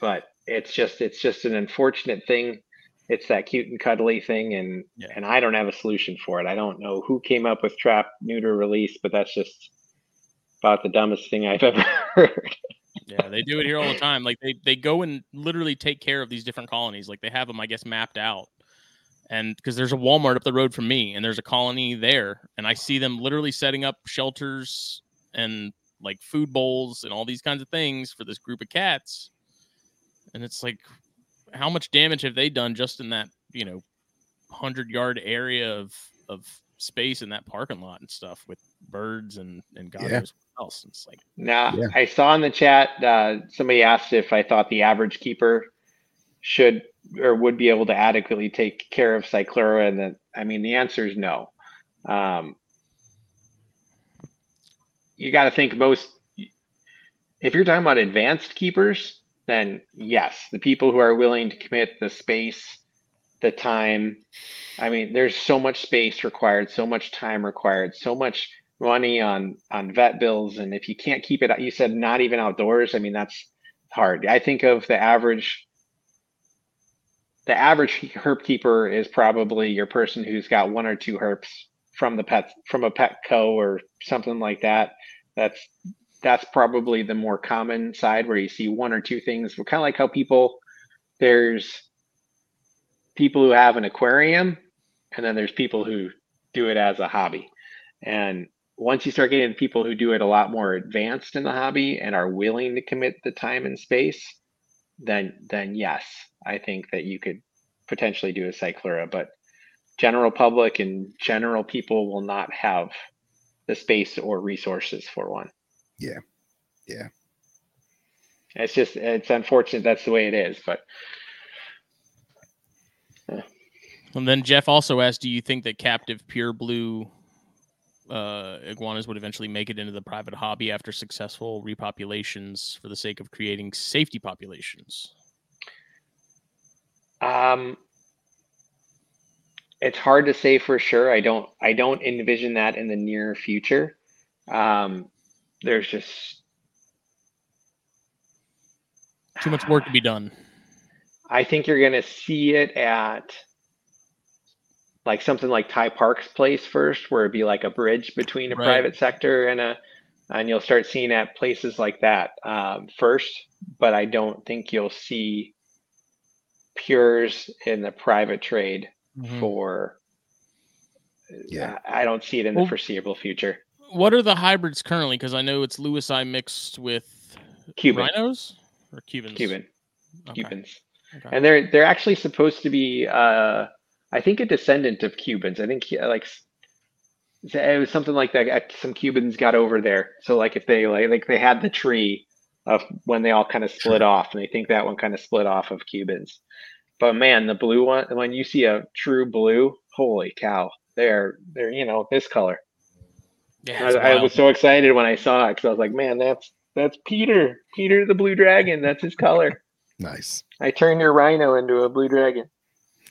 [SPEAKER 2] but it's just it's just an unfortunate thing. It's that cute and cuddly thing, and
[SPEAKER 1] Yeah.
[SPEAKER 2] and I don't have a solution for it. I don't know who came up with trap, neuter, release, but that's just about the dumbest thing I've ever heard.
[SPEAKER 1] Yeah, they do it here all the time. Like they they go and literally take care of these different colonies. Like they have them, I guess, mapped out. And because there's a Walmart up the road from me, and there's a colony there, and I see them literally setting up shelters and like food bowls and all these kinds of things for this group of cats. And it's like, how much damage have they done just in that you know hundred yard area of of space in that parking lot and stuff with birds and and God
[SPEAKER 3] Yeah.
[SPEAKER 1] knows what else? It's like,
[SPEAKER 2] Now,
[SPEAKER 3] Yeah.
[SPEAKER 2] I saw in the chat uh, somebody asked if I thought the average keeper should or would be able to adequately take care of Cyclura, and then I mean the answer is no. Um, you got to think most. If you're talking about advanced keepers, then yes, the people who are willing to commit the space, the time. I mean, there's so much space required, so much time required, so much money on on vet bills and if you can't keep it you said not even outdoors i mean that's hard i think of the average the average herp keeper is probably your person who's got one or two herps from the pet from a petco or something like that that's that's probably the more common side where you see one or two things kind of like how people there's people who have an aquarium and then there's people who do it as a hobby and once you start getting people who do it a lot more advanced in the hobby and are willing to commit the time and space, then then yes, I think that you could potentially do a cyclura. But general public and general people will not have the space or resources for one.
[SPEAKER 3] Yeah. Yeah.
[SPEAKER 2] It's just it's unfortunate that's the way it is, but
[SPEAKER 1] And then Jeff also asked, "Do you think that captive pure blue uh, iguanas would eventually make it into the private hobby after successful repopulations for the sake of creating safety populations?"
[SPEAKER 2] Um, it's hard to say for sure. I don't I don't envision that in the near future. Um, there's just
[SPEAKER 1] Too much work to be done.
[SPEAKER 2] I think you're gonna see it at like something like Ty Park's place first, where it'd be like a bridge between a
[SPEAKER 1] Right.
[SPEAKER 2] private sector and a, and you'll start seeing at places like that um, first. But I don't think you'll see pures in the private trade
[SPEAKER 1] Mhm.
[SPEAKER 2] for.
[SPEAKER 3] Yeah.
[SPEAKER 2] I I don't see it in
[SPEAKER 1] Well-
[SPEAKER 2] the foreseeable future.
[SPEAKER 1] What are the hybrids currently? Because I know it's Lewisii mixed with
[SPEAKER 2] Cuban,
[SPEAKER 1] rhinos or Cubans.
[SPEAKER 2] Cuban,
[SPEAKER 1] Okay,
[SPEAKER 2] Cubans.
[SPEAKER 1] okay.
[SPEAKER 2] and they're they're actually supposed to be uh i think a descendant of cubans i think uh, like it was something like that uh, some cubans got over there so like if they like like they had the tree of when they all kind of split off and they think that one kind of split off of cubans but man the blue one when you see a true blue holy cow they're they're you know this color
[SPEAKER 1] yeah,
[SPEAKER 2] I, I was so excited when i saw it because i was like man that's that's peter peter the blue dragon that's his color
[SPEAKER 3] Nice.
[SPEAKER 2] i turned your rhino into a blue dragon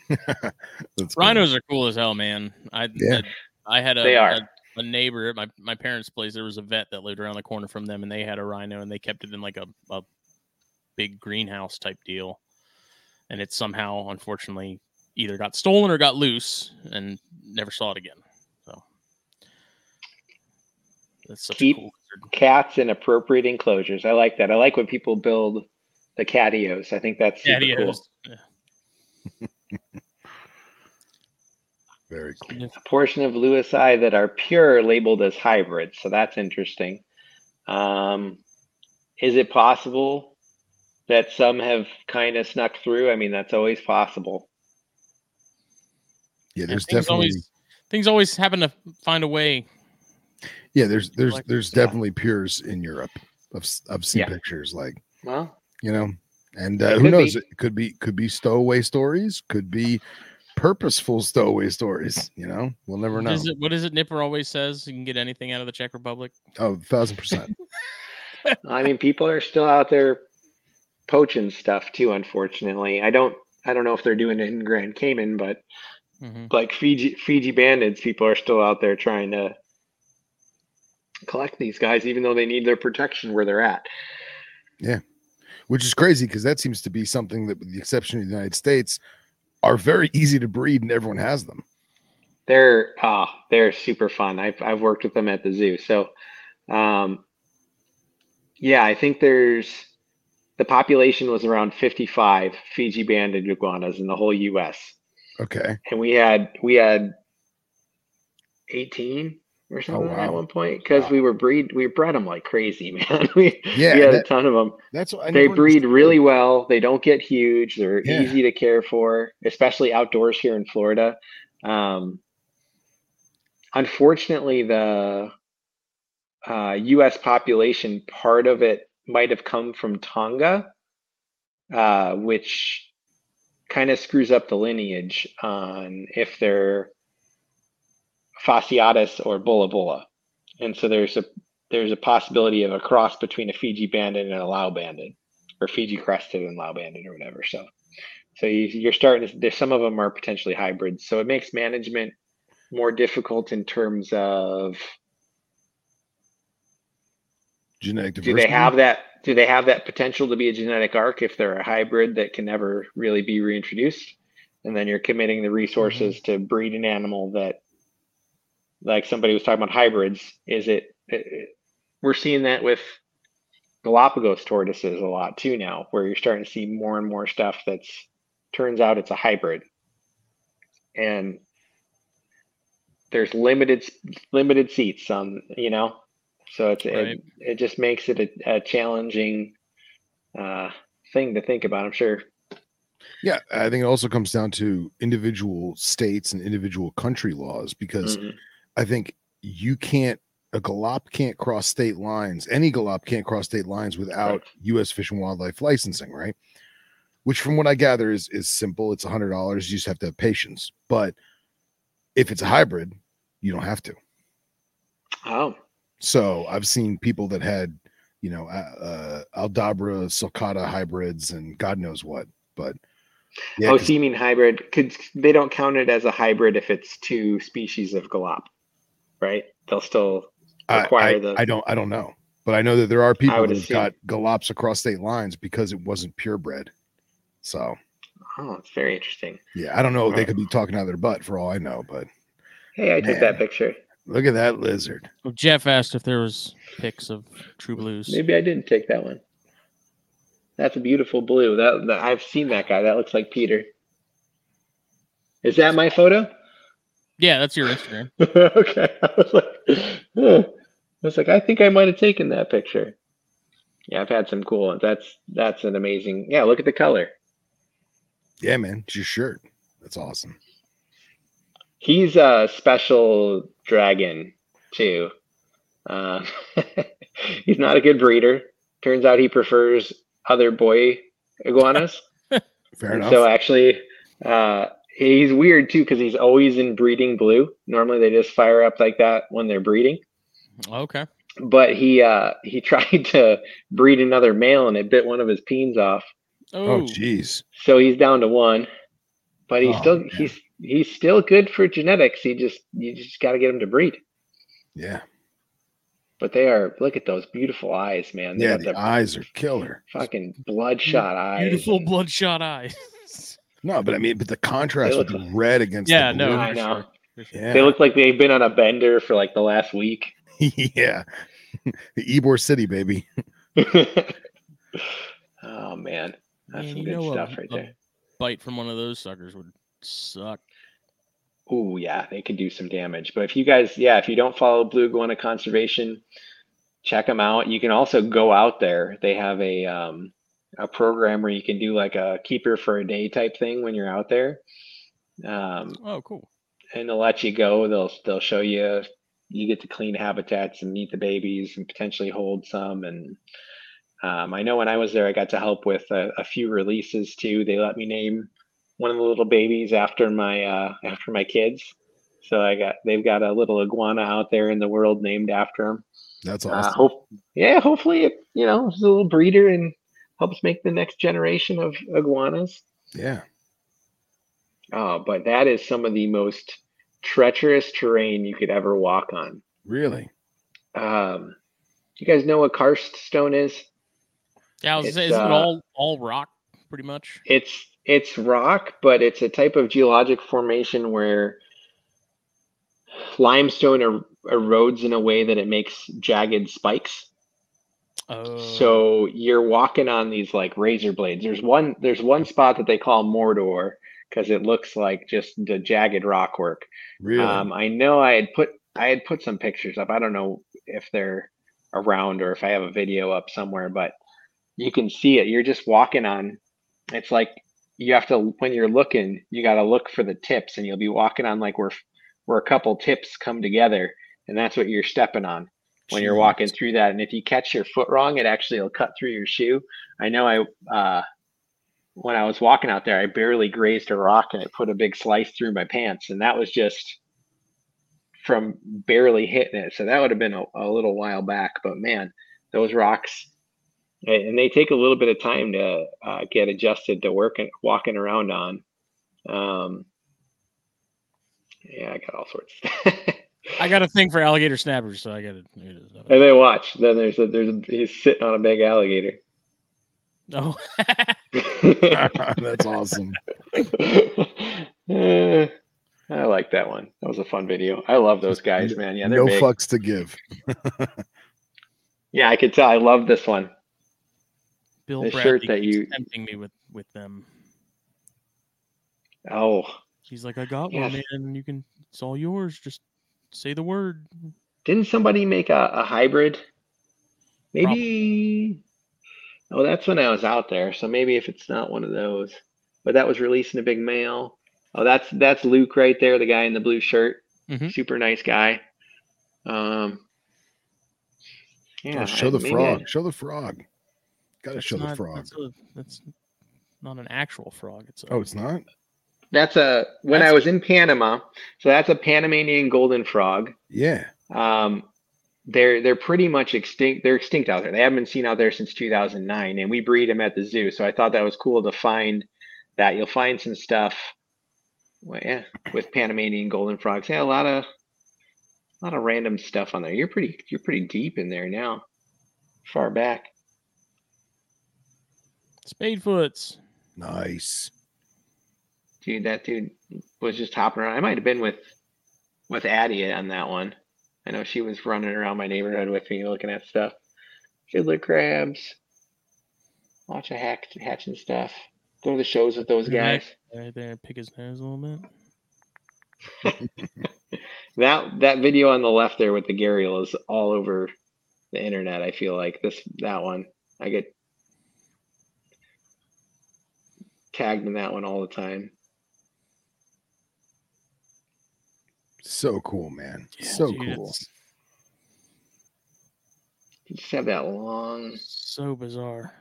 [SPEAKER 3] That's funny.
[SPEAKER 1] Rhinos are cool as hell, man. I
[SPEAKER 3] Yeah.
[SPEAKER 1] I had a,
[SPEAKER 2] They are.
[SPEAKER 1] a a neighbor at my my parents' place. There was a vet that lived around the corner from them, and they had a rhino, and they kept it in like a a big greenhouse type deal. And it somehow, unfortunately, either got stolen or got loose, and never saw it again. So that's such
[SPEAKER 2] Keep-
[SPEAKER 1] a cool lizard.
[SPEAKER 2] cats in appropriate enclosures. I like that. I like when people build the catios. I think that's super cool.
[SPEAKER 1] Yeah.
[SPEAKER 3] Very cool.
[SPEAKER 2] A portion of Lewisii that are pure labeled as hybrids. So that's interesting. Um, is it possible that some have kind of snuck through? I mean, that's always possible.
[SPEAKER 3] Yeah,
[SPEAKER 1] And
[SPEAKER 3] there's
[SPEAKER 1] things
[SPEAKER 3] definitely
[SPEAKER 1] always things always happen to find a way.
[SPEAKER 3] Yeah, there's there's
[SPEAKER 1] like-
[SPEAKER 3] there's
[SPEAKER 2] yeah.
[SPEAKER 3] definitely pures in Europe. I've s- I've seen
[SPEAKER 2] Yeah.
[SPEAKER 3] pictures like
[SPEAKER 2] Well,
[SPEAKER 3] you know, and uh, who knows?
[SPEAKER 2] be.
[SPEAKER 3] It could be could be stowaway stories, could be purposeful stowaway stories. You know, we'll never know.
[SPEAKER 1] is it? What is it? Nipper always says you can get anything out of the Czech Republic.
[SPEAKER 3] Oh, thousand percent.
[SPEAKER 2] I mean, people are still out there poaching stuff too. Unfortunately, I don't. I don't know if they're doing it in Grand Cayman, but
[SPEAKER 1] Mhm.
[SPEAKER 2] like Fiji Fiji bandits, people are still out there trying to collect these guys, even though they need their protection where they're at.
[SPEAKER 3] Yeah, which is crazy because that seems to be something that, with the exception of the United States, are very easy to breed and everyone has them.
[SPEAKER 2] They're ah, they're super fun. I've I've worked with them at the zoo. So um yeah, I think there's the population was around 55 Fiji banded iguanas in the whole US.
[SPEAKER 3] Okay.
[SPEAKER 2] And we had we had 18 or something at
[SPEAKER 3] wow.
[SPEAKER 2] one point because
[SPEAKER 3] Wow.
[SPEAKER 2] we were breed we bred them like crazy, man. we,
[SPEAKER 3] Yeah,
[SPEAKER 2] we had a ton of them.
[SPEAKER 3] That's what
[SPEAKER 2] they breed really well. They don't get huge. They're
[SPEAKER 3] Yeah.
[SPEAKER 2] easy to care for, especially outdoors here in Florida. Um, unfortunately, the uh, U.S. population part of it might have come from Tonga, uh, which kind of screws up the lineage on if they're fasciatus or bulabula, and so there's a there's a possibility of a cross between a Fiji banded and a Lau banded, or Fiji crested and Lau banded, or whatever. So, so you, you're starting to. There's some of them are potentially hybrids, so it makes management more difficult in terms of
[SPEAKER 3] genetic
[SPEAKER 2] do they have that do they have that potential to be a genetic arc if they're a hybrid that can never really be reintroduced and then you're committing the resources mm-hmm. to breed an animal that like somebody was talking about hybrids is it, it- it- we're seeing that with galapagos tortoises a lot too now where you're starting to see more and more stuff that's turns out it's a hybrid and there's limited limited seats on you know so it's
[SPEAKER 1] Right.
[SPEAKER 2] it, it just makes it a, a challenging uh, thing to think about i'm sure
[SPEAKER 3] Yeah, I think it also comes down to individual states and individual country laws because
[SPEAKER 2] Mhm.
[SPEAKER 3] I think you can't a galop can't cross state lines. Any galop can't cross state lines without. U.S. Fish and Wildlife licensing, right? Which, from what I gather, is is simple. It's a hundred dollars. You just have to have patience. But if it's a hybrid, you don't have to.
[SPEAKER 2] oh
[SPEAKER 3] So I've seen people that had, you know, uh, uh, Aldabra sulcata hybrids and God knows what. But yeah,
[SPEAKER 2] oh so you mean hybrid could they don't count it as a hybrid if it's two species of galop right they'll still
[SPEAKER 3] I,
[SPEAKER 2] require
[SPEAKER 3] I,
[SPEAKER 2] the-
[SPEAKER 3] I don't I don't know, but I know that there are people
[SPEAKER 2] would
[SPEAKER 3] that have got galops across state lines because it wasn't purebred. So
[SPEAKER 2] oh it's very interesting
[SPEAKER 3] yeah, I don't know. They could be talking out of their butt for all I know. But
[SPEAKER 2] hey i took that picture
[SPEAKER 3] look at that lizard.
[SPEAKER 1] Well, Jeff asked if there was pics of True Blues.
[SPEAKER 2] maybe i didn't take that one that's a beautiful blue that, that i've seen that guy that looks like peter is that my photo
[SPEAKER 1] Yeah, that's your Instagram.
[SPEAKER 2] okay. I was like, huh. I was like, I think I might have taken that picture. Yeah, I've had some cool ones. That's that's an amazing. Yeah, look at the color.
[SPEAKER 3] Yeah, man, it's your shirt. That's awesome.
[SPEAKER 2] He's a special dragon too. Uh, he's not a good breeder. Turns out he prefers other boy iguanas.
[SPEAKER 3] Fair
[SPEAKER 2] And
[SPEAKER 3] enough.
[SPEAKER 2] So actually, uh, he's weird too because he's always in breeding blue. Normally they just fire up like that when they're breeding.
[SPEAKER 1] Okay.
[SPEAKER 2] but he uh he tried to breed another male and it bit one of his peens off
[SPEAKER 1] Oh,
[SPEAKER 3] oh, jeez.
[SPEAKER 2] so he's down to one but he's
[SPEAKER 3] Oh,
[SPEAKER 2] still
[SPEAKER 3] man.
[SPEAKER 2] he's he's still good for genetics he just you just got to get him to breed
[SPEAKER 3] Yeah,
[SPEAKER 2] but they are look at those beautiful eyes man they
[SPEAKER 3] yeah.
[SPEAKER 2] got
[SPEAKER 3] The
[SPEAKER 2] the
[SPEAKER 3] eyes are killer.
[SPEAKER 2] fucking bloodshot eyes
[SPEAKER 1] beautiful bloodshot eyes.
[SPEAKER 3] No, but I mean, but the contrast with
[SPEAKER 2] look
[SPEAKER 3] the red against
[SPEAKER 1] yeah,
[SPEAKER 3] the
[SPEAKER 1] no,
[SPEAKER 3] blue.
[SPEAKER 2] I know.
[SPEAKER 1] sure.
[SPEAKER 3] Yeah,
[SPEAKER 2] they look like they've been on a bender for like the last week
[SPEAKER 3] yeah. the Ybor City, baby.
[SPEAKER 2] oh man that's
[SPEAKER 1] Man,
[SPEAKER 2] some good
[SPEAKER 1] know a-
[SPEAKER 2] stuff right
[SPEAKER 1] a
[SPEAKER 2] there
[SPEAKER 1] Bite from one of those suckers would suck.
[SPEAKER 2] Oh yeah, they could do some damage. But if you guys, yeah, if you don't follow Blue Iguana Conservation, check them out. You can also go out there. They have a um, a program where you can do like a keeper for a day type thing when you're out there, um,
[SPEAKER 1] Oh, cool.
[SPEAKER 2] and they'll let you go. They'll they'll show you. You get to clean habitats and meet the babies and potentially hold some. And um, I know when I was there, I got to help with a, a few releases too. They let me name one of the little babies after my uh, after my kids. So I got they've got a little iguana out there in the world named after them.
[SPEAKER 3] That's
[SPEAKER 2] Uh,
[SPEAKER 3] awesome.
[SPEAKER 2] hope yeah, hopefully it you know is a little breeder and helps make the next generation of iguanas.
[SPEAKER 3] yeah,
[SPEAKER 2] Oh, but that is some of the most treacherous terrain you could ever walk on.
[SPEAKER 3] Really?
[SPEAKER 2] Um, you guys know what karst stone is?
[SPEAKER 1] Yeah, I was
[SPEAKER 2] It's,
[SPEAKER 1] saying, isn't
[SPEAKER 2] uh,
[SPEAKER 1] it all all rock pretty much?
[SPEAKER 2] It's it's rock, but it's a type of geologic formation where limestone er- erodes in a way that it makes jagged spikes.
[SPEAKER 1] Oh,
[SPEAKER 2] So you're walking on these like razor blades. There's one there's one spot that they call Mordor because it looks like just the jagged rock work.
[SPEAKER 3] Really?
[SPEAKER 2] Um, I know I had put I had put some pictures up. I don't know if they're around or if I have a video up somewhere, but you can see it. You're just walking on. It's like you have to when you're looking, you got to look for the tips, and you'll be walking on like where where a couple tips come together, and that's what you're stepping on when you're walking through that. And if you catch your foot wrong, it actually will cut through your shoe. I know I uh, when I was walking out there, I barely grazed a rock and it put a big slice through my pants, and that was just from barely hitting it. So that would have been a, a little while back. But man, those rocks, and they take a little bit of time to uh, get adjusted to working walking around on. Um, yeah, I got all sorts.
[SPEAKER 1] I got a thing for alligator snappers, so I got it.
[SPEAKER 2] and then watch. Then there's a, there's a, he's sitting on a big alligator.
[SPEAKER 1] Oh,
[SPEAKER 3] That's awesome.
[SPEAKER 2] I like that one. That was a fun video. I love those guys, man. Yeah, they're
[SPEAKER 3] no
[SPEAKER 2] big.
[SPEAKER 3] fucks to give.
[SPEAKER 2] Yeah, I could tell. I love this one.
[SPEAKER 1] Bill
[SPEAKER 2] The
[SPEAKER 1] Bradley
[SPEAKER 2] shirt that
[SPEAKER 1] keeps
[SPEAKER 2] you-
[SPEAKER 1] tempting me with with them.
[SPEAKER 2] Oh,
[SPEAKER 1] He's like, I got
[SPEAKER 2] Yes.
[SPEAKER 1] one, man. You can. It's all yours. Just say the word.
[SPEAKER 2] didn't somebody make a, a hybrid? Maybe. Oh, that's when I was out there. So maybe if it's not one of those, but that was releasing a big mail. Oh, that's that's Luke right there, the guy in the blue shirt.
[SPEAKER 1] Mhm.
[SPEAKER 2] Super nice guy. Um. Yeah.
[SPEAKER 3] Oh, show
[SPEAKER 2] I-
[SPEAKER 3] the
[SPEAKER 2] maybe
[SPEAKER 3] frog.
[SPEAKER 2] I-
[SPEAKER 3] Show the frog. Gotta
[SPEAKER 1] That's
[SPEAKER 3] show the frog.
[SPEAKER 1] That's, a, that's not an actual frog. It's a,
[SPEAKER 3] Oh, it's not?
[SPEAKER 2] That's a when I was in Panama. So that's a Panamanian golden frog.
[SPEAKER 3] Yeah.
[SPEAKER 2] Um, they're they're pretty much extinct. They're extinct out there. They haven't been seen out there since 2009, and we breed them at the zoo. So I thought that was cool to find that. You'll find some stuff, well, yeah, with Panamanian golden frogs. Yeah, a lot of a lot of random stuff on there. You're pretty you're pretty deep in there now, far back.
[SPEAKER 1] Spadefoots.
[SPEAKER 3] Nice.
[SPEAKER 2] Dude, that dude was just hopping around. I might have been with with Addie on that one. I know she was running around my neighborhood with me looking at stuff. Fiddler crabs. Watch a hack hatching stuff. Go to the shows with those
[SPEAKER 1] Yeah.
[SPEAKER 2] guys.
[SPEAKER 1] Right there, pick his nose a little bit.
[SPEAKER 2] That that video on the left there with the Gharial is all over the internet. I feel like this that one. I get tagged in that one all the time.
[SPEAKER 3] So cool, man.
[SPEAKER 1] Yeah,
[SPEAKER 3] so
[SPEAKER 1] dude,
[SPEAKER 3] cool.
[SPEAKER 1] it's
[SPEAKER 2] You just have that long
[SPEAKER 1] So bizarre.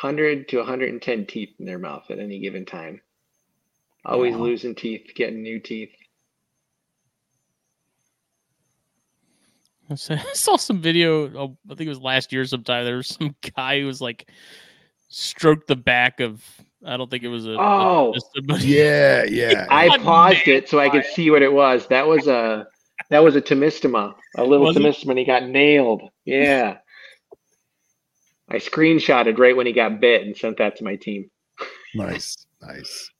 [SPEAKER 2] 100 to 110 teeth in their mouth at any given time. Always
[SPEAKER 3] Wow.
[SPEAKER 2] losing teeth, getting new teeth.
[SPEAKER 1] I saw- some video. Oh, I think it was last year sometime. There was some guy who was like stroked the back of. I don't think it was a. a-
[SPEAKER 2] Oh.
[SPEAKER 1] just a- but-
[SPEAKER 3] Yeah, yeah.
[SPEAKER 2] I paused it so I could see what it was. That was a that was a Tomistoma, a little
[SPEAKER 1] Was it?
[SPEAKER 2] Tomistoma, and he got nailed. Yeah. I screenshotted right when he got bit and sent that to my team.
[SPEAKER 3] nice. Nice.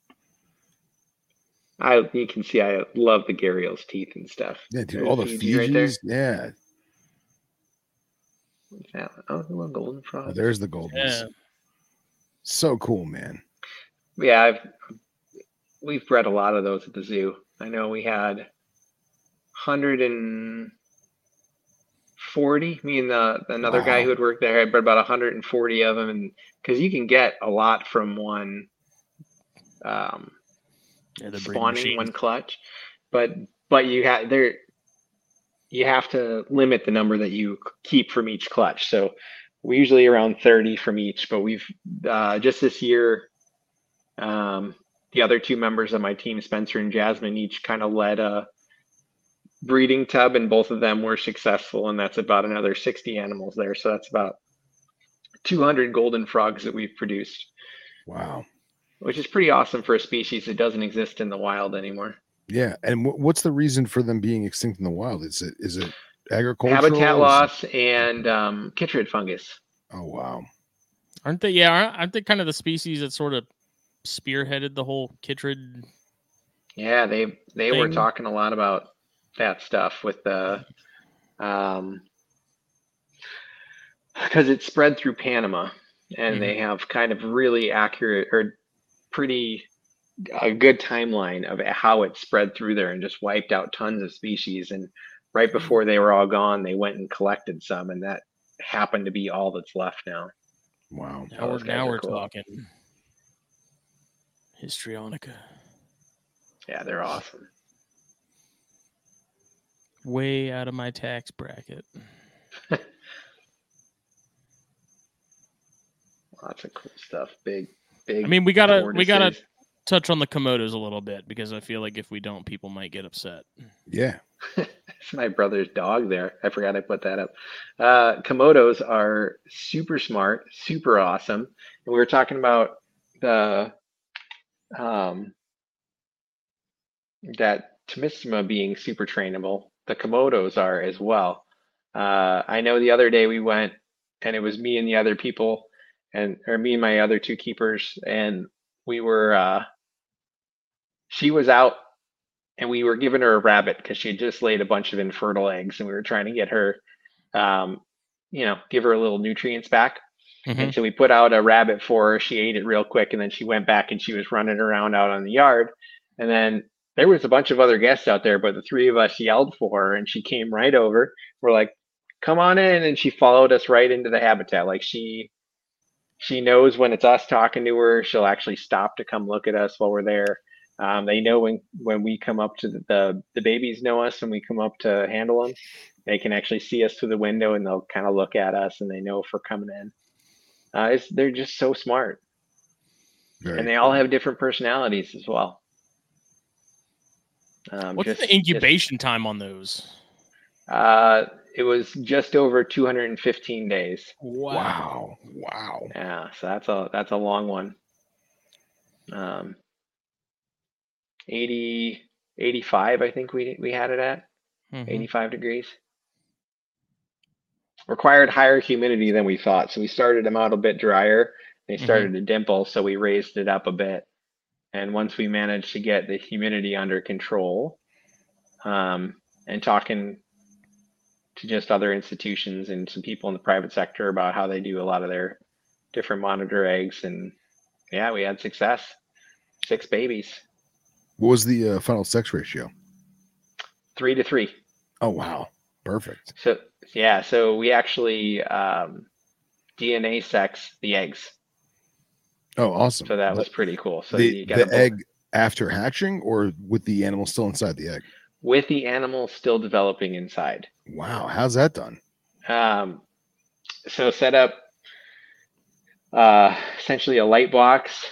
[SPEAKER 2] I you can see I love the Gharial's teeth and stuff.
[SPEAKER 3] Yeah, dude.
[SPEAKER 2] There's
[SPEAKER 3] All the
[SPEAKER 2] Fiji right there.
[SPEAKER 3] Yeah.
[SPEAKER 2] Oh, the little golden
[SPEAKER 3] Oh,
[SPEAKER 2] frog.
[SPEAKER 3] there's the golden.
[SPEAKER 1] Yeah.
[SPEAKER 3] So cool, man.
[SPEAKER 2] Yeah, I've we've bred a lot of those at the zoo. I know we had hundred and forty. Me and the another guy who had worked there had bred about hundred and forty of them, and because you can get a lot from one um,
[SPEAKER 1] Yeah, the
[SPEAKER 2] spawning,
[SPEAKER 1] machines.
[SPEAKER 2] one clutch, but but you have there you have to limit the number that you keep from each clutch. So we usually around 30 from each, but we've uh, just this year, um, the other two members of my team, Spencer and Jasmine, each kind of led a breeding tub, and both of them were successful. And that's about another 60 animals there. So that's about 200 golden frogs that we've produced.
[SPEAKER 3] Wow.
[SPEAKER 2] which is pretty awesome for a species that doesn't exist in the wild anymore.
[SPEAKER 3] Yeah, and w- what's the reason for them being extinct in the wild? Is it is it agricultural?
[SPEAKER 2] Habitat
[SPEAKER 3] Is it-
[SPEAKER 2] loss and um, chytrid fungus.
[SPEAKER 3] Oh wow.
[SPEAKER 1] Aren't they? Yeah, aren't- aren't they kind of the species that sort of spearheaded the whole chytrid?
[SPEAKER 2] Yeah, they they were talking a lot about that stuff with the um because it spread through Panama and they have kind of really accurate or pretty a good timeline of how it spread through there and just wiped out tons of species and right before they were all gone they went and collected some and that happened to be all that's left now.
[SPEAKER 3] Wow.
[SPEAKER 1] Now we're now we're
[SPEAKER 2] cool.
[SPEAKER 1] talking histrionica.
[SPEAKER 2] Yeah, they're awesome.
[SPEAKER 1] Way out of my tax bracket.
[SPEAKER 2] Lots of cool stuff. Big big
[SPEAKER 1] I mean, we gotta we gotta touch on the komodos a little bit because I feel like if we don't, people might get upset.
[SPEAKER 3] Yeah.
[SPEAKER 2] It's my brother's dog there. I forgot I put that up. Uh, Komodos are super smart, super awesome. And we were talking about the um, that Tomistoma being super trainable. The Komodos are as well. Uh, I know the other day we went and it was me and the other people and or me and my other two keepers and we were uh, she was out and we were giving her a rabbit because she had just laid a bunch of infertile eggs and we were trying to get her um, you know give her a little nutrients back
[SPEAKER 1] Mhm.
[SPEAKER 2] and so we put out a rabbit for her. She ate it real quick and then she went back and she was running around out on the yard. And then there was a bunch of other guests out there but the three of us yelled for her and she came right over. We're like come on in and she followed us right into the habitat. Like she she knows when it's us talking to her. She'll actually stop to come look at us while we're there. Um, they know when when we come up to the, the the babies know us and we come up to handle them. They can actually see us through the window and they'll kind of look at us and they know if we're coming in uh, it's, they're just so smart
[SPEAKER 3] Very
[SPEAKER 2] and they all have different personalities as well um,
[SPEAKER 1] What's
[SPEAKER 2] just-
[SPEAKER 1] the
[SPEAKER 2] just-
[SPEAKER 1] incubation time on those?
[SPEAKER 2] uh, it was just over 215 days
[SPEAKER 3] Wow. Wow.
[SPEAKER 2] Yeah, so that's a that's a long one. Um 80 85 I think we we had it at
[SPEAKER 1] Mhm.
[SPEAKER 2] 85 degrees. Required higher humidity than we thought. So we started them out a bit drier. They
[SPEAKER 1] Mhm.
[SPEAKER 2] started to dimple, so we raised it up a bit. And once we managed to get the humidity under control, um, and talking to just other institutions and some people in the private sector about how they do a lot of their different monitor eggs, and yeah, we had success. Six babies,
[SPEAKER 3] What was the uh, final sex ratio?
[SPEAKER 2] three to three.
[SPEAKER 3] Oh wow. Perfect.
[SPEAKER 2] So yeah, so we actually um, DNA sex the eggs.
[SPEAKER 3] Oh, awesome.
[SPEAKER 2] So that was pretty cool. So
[SPEAKER 3] the,
[SPEAKER 2] you
[SPEAKER 3] the egg after hatching or with the animal still inside the egg?
[SPEAKER 2] with the animal still developing inside.
[SPEAKER 3] Wow. How's that done?
[SPEAKER 2] Um, so set up uh, essentially a light box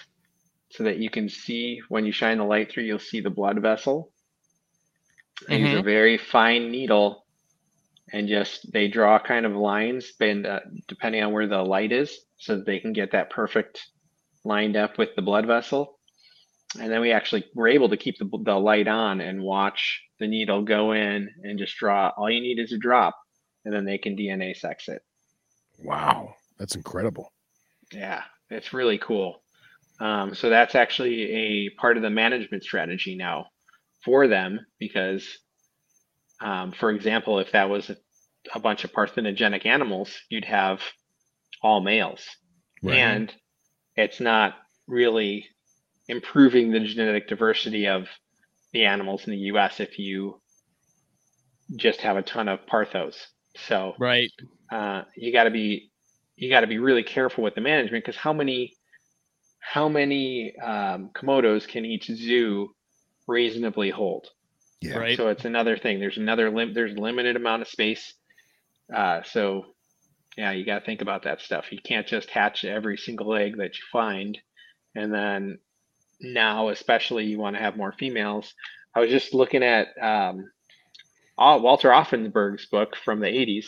[SPEAKER 2] so that you can see when you shine the light through, you'll see the blood vessel. I use a very fine needle and just they draw kind of lines bend, uh, depending on where the light is so that they can get that perfect lined up with the blood vessel. And then we actually were able to keep the, the light on and watch the needle go in and just draw. All you need is a drop and then they can DNA sex it.
[SPEAKER 3] Wow. That's incredible.
[SPEAKER 2] Yeah, it's really cool. Um, so that's actually a part of the management strategy now for them because, um, for example, if that was a, a bunch of parthenogenic animals, you'd have all males.
[SPEAKER 3] Right.
[SPEAKER 2] And it's not really improving the genetic diversity of the animals in the US if you just have a ton of parthos. So
[SPEAKER 1] Right.
[SPEAKER 2] uh, you got to be you got to be really careful with the management because how many how many um, komodos can each zoo reasonably hold?
[SPEAKER 3] yeah.
[SPEAKER 1] Right.
[SPEAKER 2] So it's another thing. There's another lim- there's limited amount of space. Uh, so yeah, you got to think about that stuff. You can't just hatch every single egg that you find, and then now especially you want to have more females. I was just looking at um, Walter Auffenberg's book from the 80s,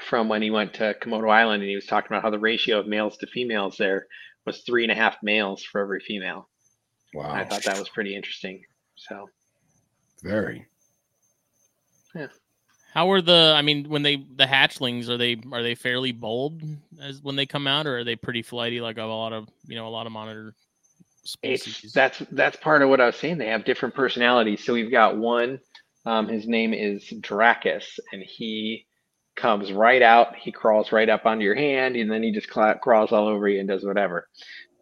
[SPEAKER 2] from when he went to Komodo Island, and he was talking about how the ratio of males to females there was three and a half males for every female.
[SPEAKER 3] Wow.
[SPEAKER 2] I thought that was pretty interesting. So
[SPEAKER 3] very.
[SPEAKER 1] How are the? I mean, when they the hatchlings are they are they fairly bold as when they come out, or are they pretty flighty like a lot of you know a lot of monitor species?
[SPEAKER 2] it's that's that's part of what I was saying. They have different personalities. So we've got one. Um, his name is Dracus, and he comes right out. He crawls right up onto your hand, and then he just cla crawls all over you and does whatever.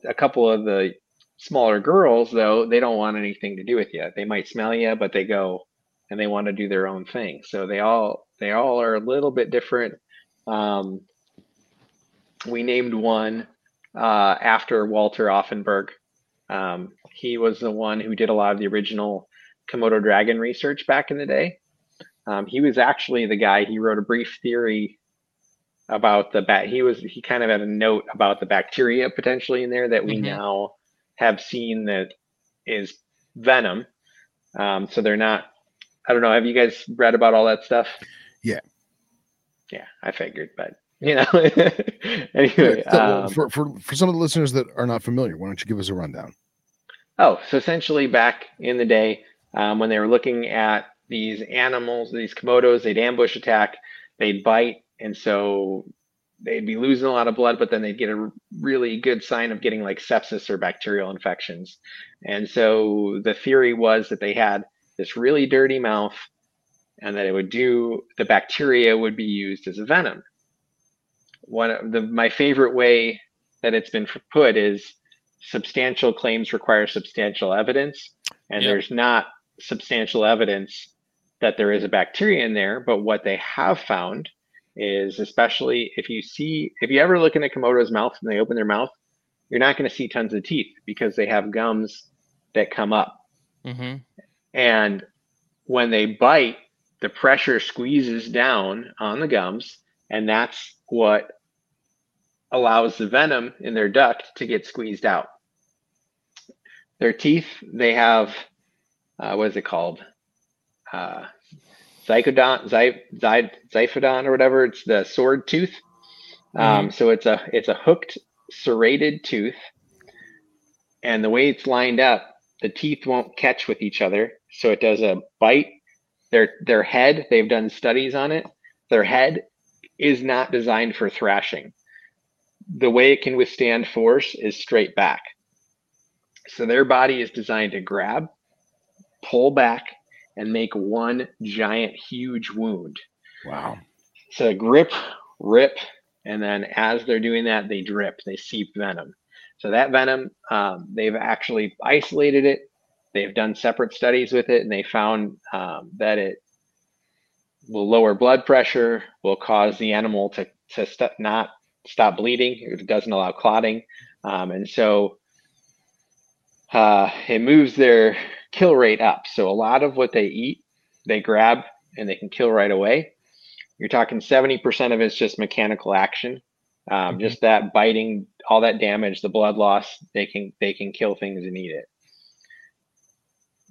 [SPEAKER 2] A couple of the smaller girls, though, they don't want anything to do with you. They might smell you, but they go and they want to do their own thing. So they all they all are a little bit different. Um, we named one uh, after Walter Auffenberg. Um, he was the one who did a lot of the original Komodo dragon research back in the day. Um, he was actually the guy. He wrote a brief theory about the bat. He was he kind of had a note about the bacteria potentially in there that we
[SPEAKER 1] Mhm.
[SPEAKER 2] now have seen that is venom. Um, so they're not. I don't know. Have you guys read about all that stuff?
[SPEAKER 3] Yeah.
[SPEAKER 2] Yeah, I figured, but you know. anyway,
[SPEAKER 3] Yeah, so,
[SPEAKER 2] um,
[SPEAKER 3] for, for for some of the listeners that are not familiar, why don't you give us a rundown?
[SPEAKER 2] Oh, so essentially back in the day, um, when they were looking at these animals, these komodos, they'd ambush attack, they'd bite, and so they'd be losing a lot of blood, but then they'd get a really good sign of getting like sepsis or bacterial infections. And so the theory was that they had this really dirty mouth and that it would do the bacteria would be used as a venom. One of the my favorite way that it's been put is substantial claims require substantial evidence, and
[SPEAKER 1] Yep.
[SPEAKER 2] there's not substantial evidence that there is a bacteria in there. But what they have found is, especially if you see, if you ever look in a Komodo's mouth and they open their mouth, you're not going to see tons of teeth because they have gums that come up.
[SPEAKER 1] Mm-hmm.
[SPEAKER 2] And when they bite, the pressure squeezes down on the gums, and that's what allows the venom in their duct to get squeezed out. Their teeth, they have, uh, what is it called? Uh, zy, zy, ziphodont or whatever. It's the sword tooth. Um, so it's a it's a hooked serrated tooth, and the way it's lined up, the teeth won't catch with each other. So it does a bite. Their their head, they've done studies on it. Their head is not designed for thrashing. The way it can withstand force is straight back. So their body is designed to grab, pull back, and make one giant, huge wound.
[SPEAKER 3] Wow.
[SPEAKER 2] So grip, rip, and then as they're doing that, they drip, they seep venom. So that venom, um, they've actually isolated it. They've done separate studies with it, and they found um, that it will lower blood pressure, will cause the animal to to st- not stop bleeding. It doesn't allow clotting, um, and so uh, it moves their kill rate up. So a lot of what they eat, they grab and they can kill right away. You're talking 70% of it's just mechanical action. Um,
[SPEAKER 1] Mhm.
[SPEAKER 2] Just that biting, all that damage, the blood loss, they can they can kill things and eat it.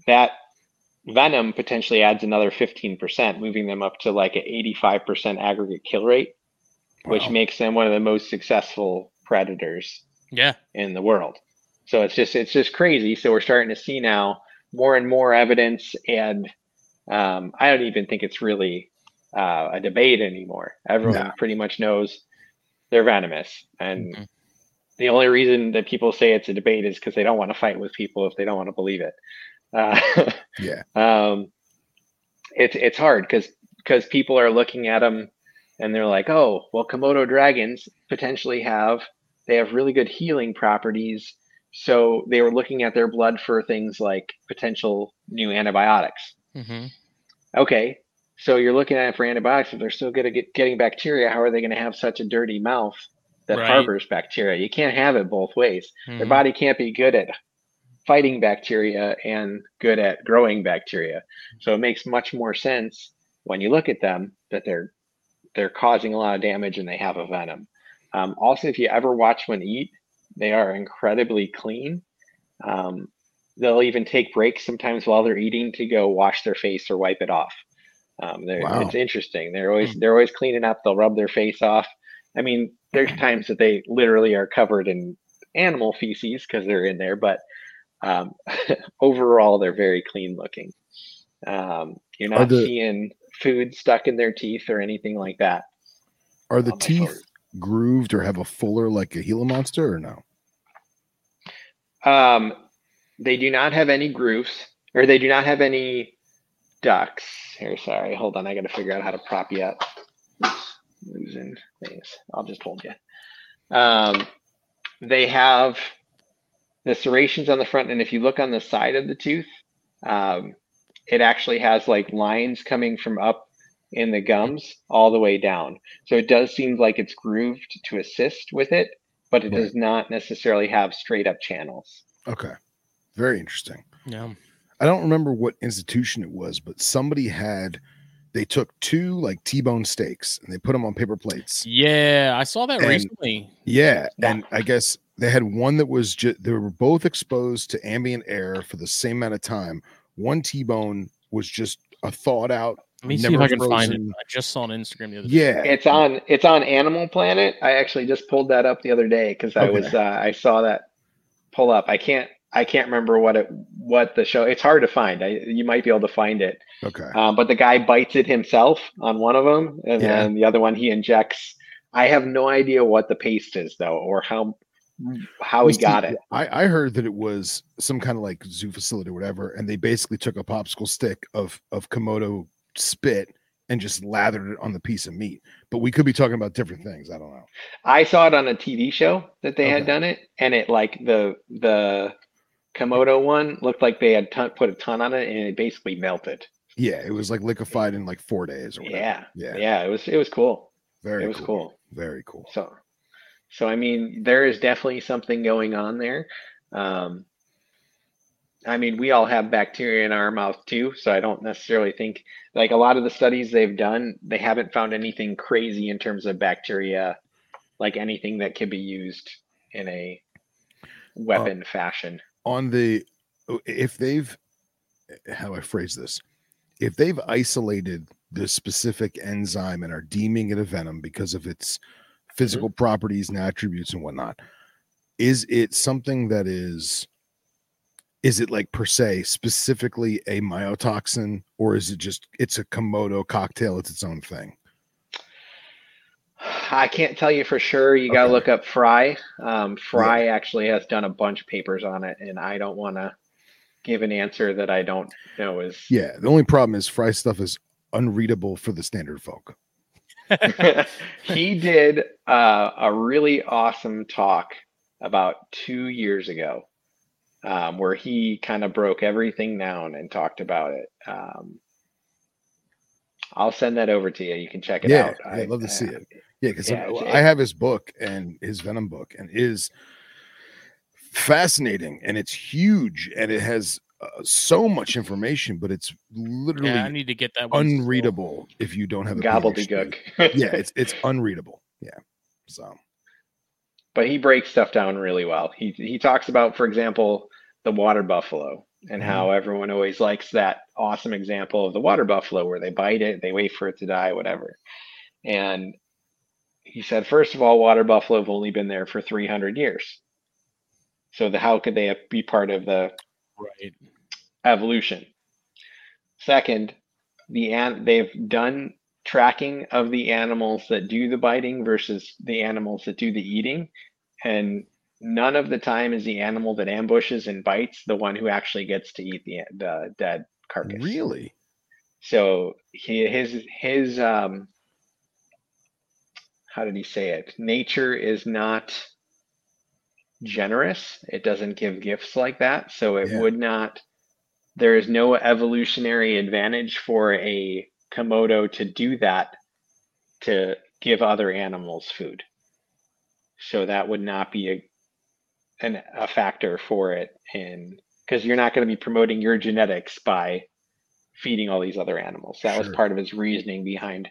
[SPEAKER 2] That venom potentially adds another 15%, moving them up to like an 85% aggregate kill rate, which makes them one of the most successful predators
[SPEAKER 1] Yeah.
[SPEAKER 2] in the world. So it's just it's just crazy. So we're starting to see now more and more evidence, and um, I don't even think it's really uh, a debate anymore. Everyone
[SPEAKER 3] No.
[SPEAKER 2] pretty much knows they're venomous, and
[SPEAKER 1] Mhm.
[SPEAKER 2] the only reason that people say it's a debate is because they don't want to fight with people if they don't want to believe it. Uh,
[SPEAKER 3] Yeah.
[SPEAKER 2] um, it's it's hard because because people are looking at them and they're like, oh, well, Komodo dragons potentially have they have really good healing properties. So they were looking at their blood for things like potential new antibiotics.
[SPEAKER 1] Mm-hmm.
[SPEAKER 2] Okay, so you're looking at it for antibiotics. If they're still good at get, getting bacteria, how are they going to have such a dirty mouth that
[SPEAKER 1] Right.
[SPEAKER 2] harbors bacteria? You can't have it both ways. Their
[SPEAKER 1] Mhm.
[SPEAKER 2] body can't be good at fighting bacteria and good at growing bacteria. So it makes much more sense when you look at them that they're they're causing a lot of damage and they have a venom. Um, also, if you ever watch one eat, they are incredibly clean. Um, they'll even take breaks sometimes while they're eating to go wash their face or wipe it off. Um, they're-
[SPEAKER 3] Wow.
[SPEAKER 2] It's interesting. They're always they're always cleaning up. They'll rub their face off. I mean, there's times that they literally are covered in animal feces because they're in there, but um, overall they're very clean looking. Um, you're not
[SPEAKER 3] the-
[SPEAKER 2] seeing food stuck in their teeth or anything like that.
[SPEAKER 3] Are the teeth
[SPEAKER 2] shoulders.
[SPEAKER 3] grooved or have a fuller like a Gila monster or no?
[SPEAKER 2] Um, they do not have any grooves, or they do not have any ducts. Here, sorry, hold on. I got to figure out how to prop you up. Oops, losing things. I'll just hold you. Um, they have the serrations on the front, and if you look on the side of the tooth, um, it actually has like lines coming from up in the gums all the way down. So it does seem like it's grooved to assist with it, but it
[SPEAKER 3] Right.
[SPEAKER 2] does not necessarily have straight up channels.
[SPEAKER 3] Okay. Very interesting.
[SPEAKER 1] Yeah.
[SPEAKER 3] I don't remember what institution it was, but somebody had they took two like T-bone steaks and they put them on paper plates.
[SPEAKER 1] Yeah, I saw that
[SPEAKER 3] And-
[SPEAKER 1] recently.
[SPEAKER 3] Yeah,
[SPEAKER 2] Yeah.
[SPEAKER 3] and I guess they had one that was just they were both exposed to ambient air for the same amount of time. One T-bone was just a thawed out.
[SPEAKER 1] Let me see if I can find it. I just saw on Instagram the other day.
[SPEAKER 3] Yeah,
[SPEAKER 2] It's on it's on Animal Planet. I actually just pulled that up the other day because I was uh, I saw that pull up. I can't I can't remember what it what the show. It's hard to find. I, you might be able to find it.
[SPEAKER 3] okay.
[SPEAKER 2] Um, but the guy bites it himself on one of them, and
[SPEAKER 3] Yeah.
[SPEAKER 2] then the other one he injects. I have no idea what the paste is though, or how how he got it.
[SPEAKER 3] I, I heard that it was some kind of like zoo facility or whatever, and they basically took a popsicle stick of of Komodo spit and just lathered it on the piece of meat. But we could be talking about different things. I don't know.
[SPEAKER 2] I saw it on a TV show that they had done it, and it like the the Komodo one looked like they had ton, put a ton on it, and it basically melted.
[SPEAKER 3] Yeah, it was like liquefied in like four days or whatever.
[SPEAKER 2] Yeah,
[SPEAKER 3] Yeah.
[SPEAKER 2] yeah, it was it was cool.
[SPEAKER 3] Very
[SPEAKER 2] it was cool.
[SPEAKER 3] Very cool.
[SPEAKER 2] So, so I mean, there is definitely something going on there. Um, I mean, we all have bacteria in our mouth too, so I don't necessarily think like a lot of the studies they've done, they haven't found anything crazy in terms of bacteria, like anything that could be used in a weapon fashion.
[SPEAKER 3] On the if they've how do I phrase this? If they've isolated the specific enzyme and are deeming it a venom because of its physical mm-hmm. properties and attributes and whatnot, is it something that is is it like per se specifically a myotoxin or is it just it's a komodo cocktail it's its own thing
[SPEAKER 2] I can't tell you for sure. You got to look up Fry. Um, Fry actually has done a bunch of papers on it, and I don't want to give an answer that I don't know is.
[SPEAKER 3] yeah the only problem is fry stuff is unreadable for the standard folk
[SPEAKER 2] he did uh, a really awesome talk about two years ago um, where he kind of broke everything down and talked about it. Um, I'll send that over to you. You can check it
[SPEAKER 3] Yeah,
[SPEAKER 2] out.
[SPEAKER 3] yeah, I'd love to see it. Yeah because
[SPEAKER 2] Yeah, it's-
[SPEAKER 3] i have his book and his venom book and it is fascinating and it's huge and it has uh, so much information but it's literally
[SPEAKER 1] Yeah, I need to get that one still.
[SPEAKER 3] unreadable if you don't have a
[SPEAKER 2] Gobbledygook.
[SPEAKER 3] Yeah it's it's unreadable yeah so
[SPEAKER 2] but he breaks stuff down really well. He he talks about, for example, the water buffalo and how everyone always likes that awesome example of the water buffalo where they bite it, they wait for it to die, whatever. And he said, first of all, water buffalo have only been there for 300 years. So the, how could they be part of the
[SPEAKER 1] Right.
[SPEAKER 2] evolution. Second, the an- they've done tracking of the animals that do the biting versus the animals that do the eating, and none of the time is the animal that ambushes and bites the one who actually gets to eat the, the dead carcass.
[SPEAKER 3] really
[SPEAKER 2] So he his his um how did he say it? Nature is not generous. It doesn't give gifts like that. So it
[SPEAKER 3] Yeah.
[SPEAKER 2] would not there is no evolutionary advantage for a Komodo to do that to give other animals food. So that would not be a an, a factor for it in because you're not going to be promoting your genetics by feeding all these other animals. That was part of his reasoning behind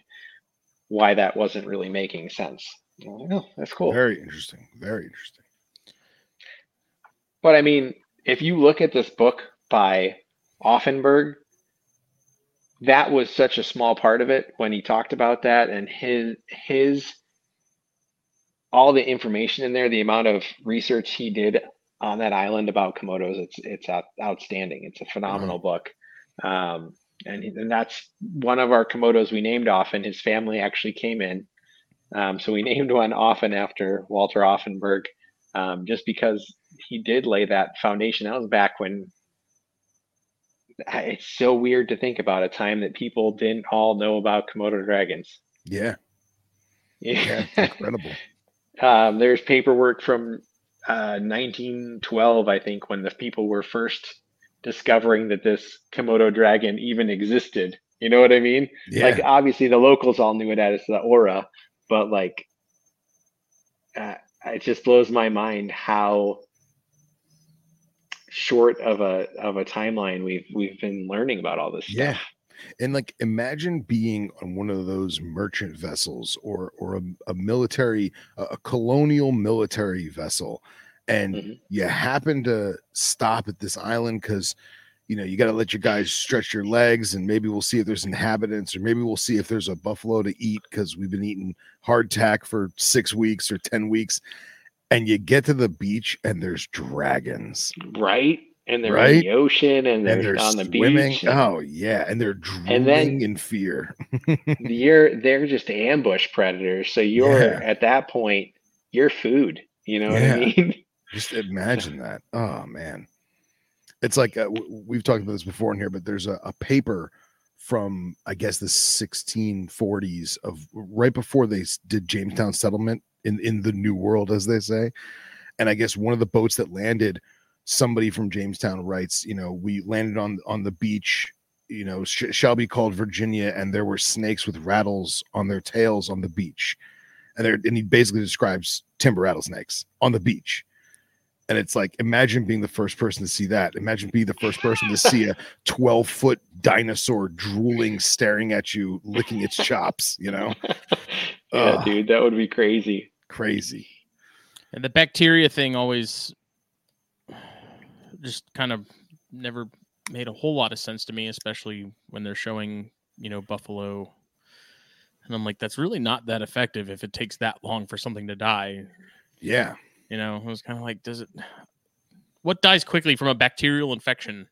[SPEAKER 2] why that wasn't really making sense. Like, Oh, that's cool.
[SPEAKER 3] very interesting very interesting
[SPEAKER 2] But I mean, if you look at this book by Auffenberg, that was such a small part of it when he talked about that and his his all the information in there, the amount of research he did on that island about komodos, it's it's outstanding. It's a phenomenal book. Um, and, and that's one of our komodos we named Offen. His family actually came in. Um, so we named one Offen after Walter Auffenberg, um, just because he did lay that foundation. That was back when it's so weird to think about a time that people didn't all know about Komodo dragons.
[SPEAKER 3] Yeah. Yeah, incredible.
[SPEAKER 2] um, there's paperwork from uh, 1912, I think, when the people were first discovering that this Komodo dragon even existed. You know what I mean?
[SPEAKER 3] Yeah.
[SPEAKER 2] Like, obviously, the locals all knew it as the ora, but like, uh, it just blows my mind how short of a of a timeline we've we've been learning about all this
[SPEAKER 3] Yeah.
[SPEAKER 2] stuff.
[SPEAKER 3] And like imagine being on one of those merchant vessels or or a, a military a, a colonial military vessel and
[SPEAKER 2] Mhm.
[SPEAKER 3] you happen to stop at this island cuz you know you got to let your guys stretch your legs and maybe we'll see if there's inhabitants or maybe we'll see if there's a buffalo to eat cuz we've been eating hardtack for 6 weeks or 10 weeks and you get to the beach and there's dragons
[SPEAKER 2] Right? And they're in the ocean and they're,
[SPEAKER 3] and they're
[SPEAKER 2] on the
[SPEAKER 3] swimming
[SPEAKER 2] beach. and
[SPEAKER 3] oh yeah and they're drooling
[SPEAKER 2] And then-
[SPEAKER 3] in fear
[SPEAKER 2] You're they're just ambush predators. So you're
[SPEAKER 3] Yeah.
[SPEAKER 2] at that point, you're food. You know what I mean?
[SPEAKER 3] Just imagine that. Oh man, it's like uh, we've talked about this before in here, but there's a, a paper from I guess the 1640s of right before they did Jamestown settlement in in the New World, as they say. And I guess one of the boats that landed, somebody from Jamestown writes, you know, we landed on on the beach. You know, sh- shall be called Virginia, and there were snakes with rattles on their tails on the beach, and there and he basically describes timber rattlesnakes on the beach and it's like imagine being the first person to see that imagine being the first person to see a 12 foot dinosaur drooling staring at you licking its chops you know
[SPEAKER 2] yeah,
[SPEAKER 3] Ugh.
[SPEAKER 2] dude, that would be crazy.
[SPEAKER 3] crazy
[SPEAKER 1] And the bacteria thing always just kind of never made a whole lot of sense to me, especially when they're showing, you know, buffalo. And I'm like, that's really not that effective if it takes that long for something to die.
[SPEAKER 3] yeah
[SPEAKER 1] You know, it was kind of like, does it what dies quickly from a bacterial infection?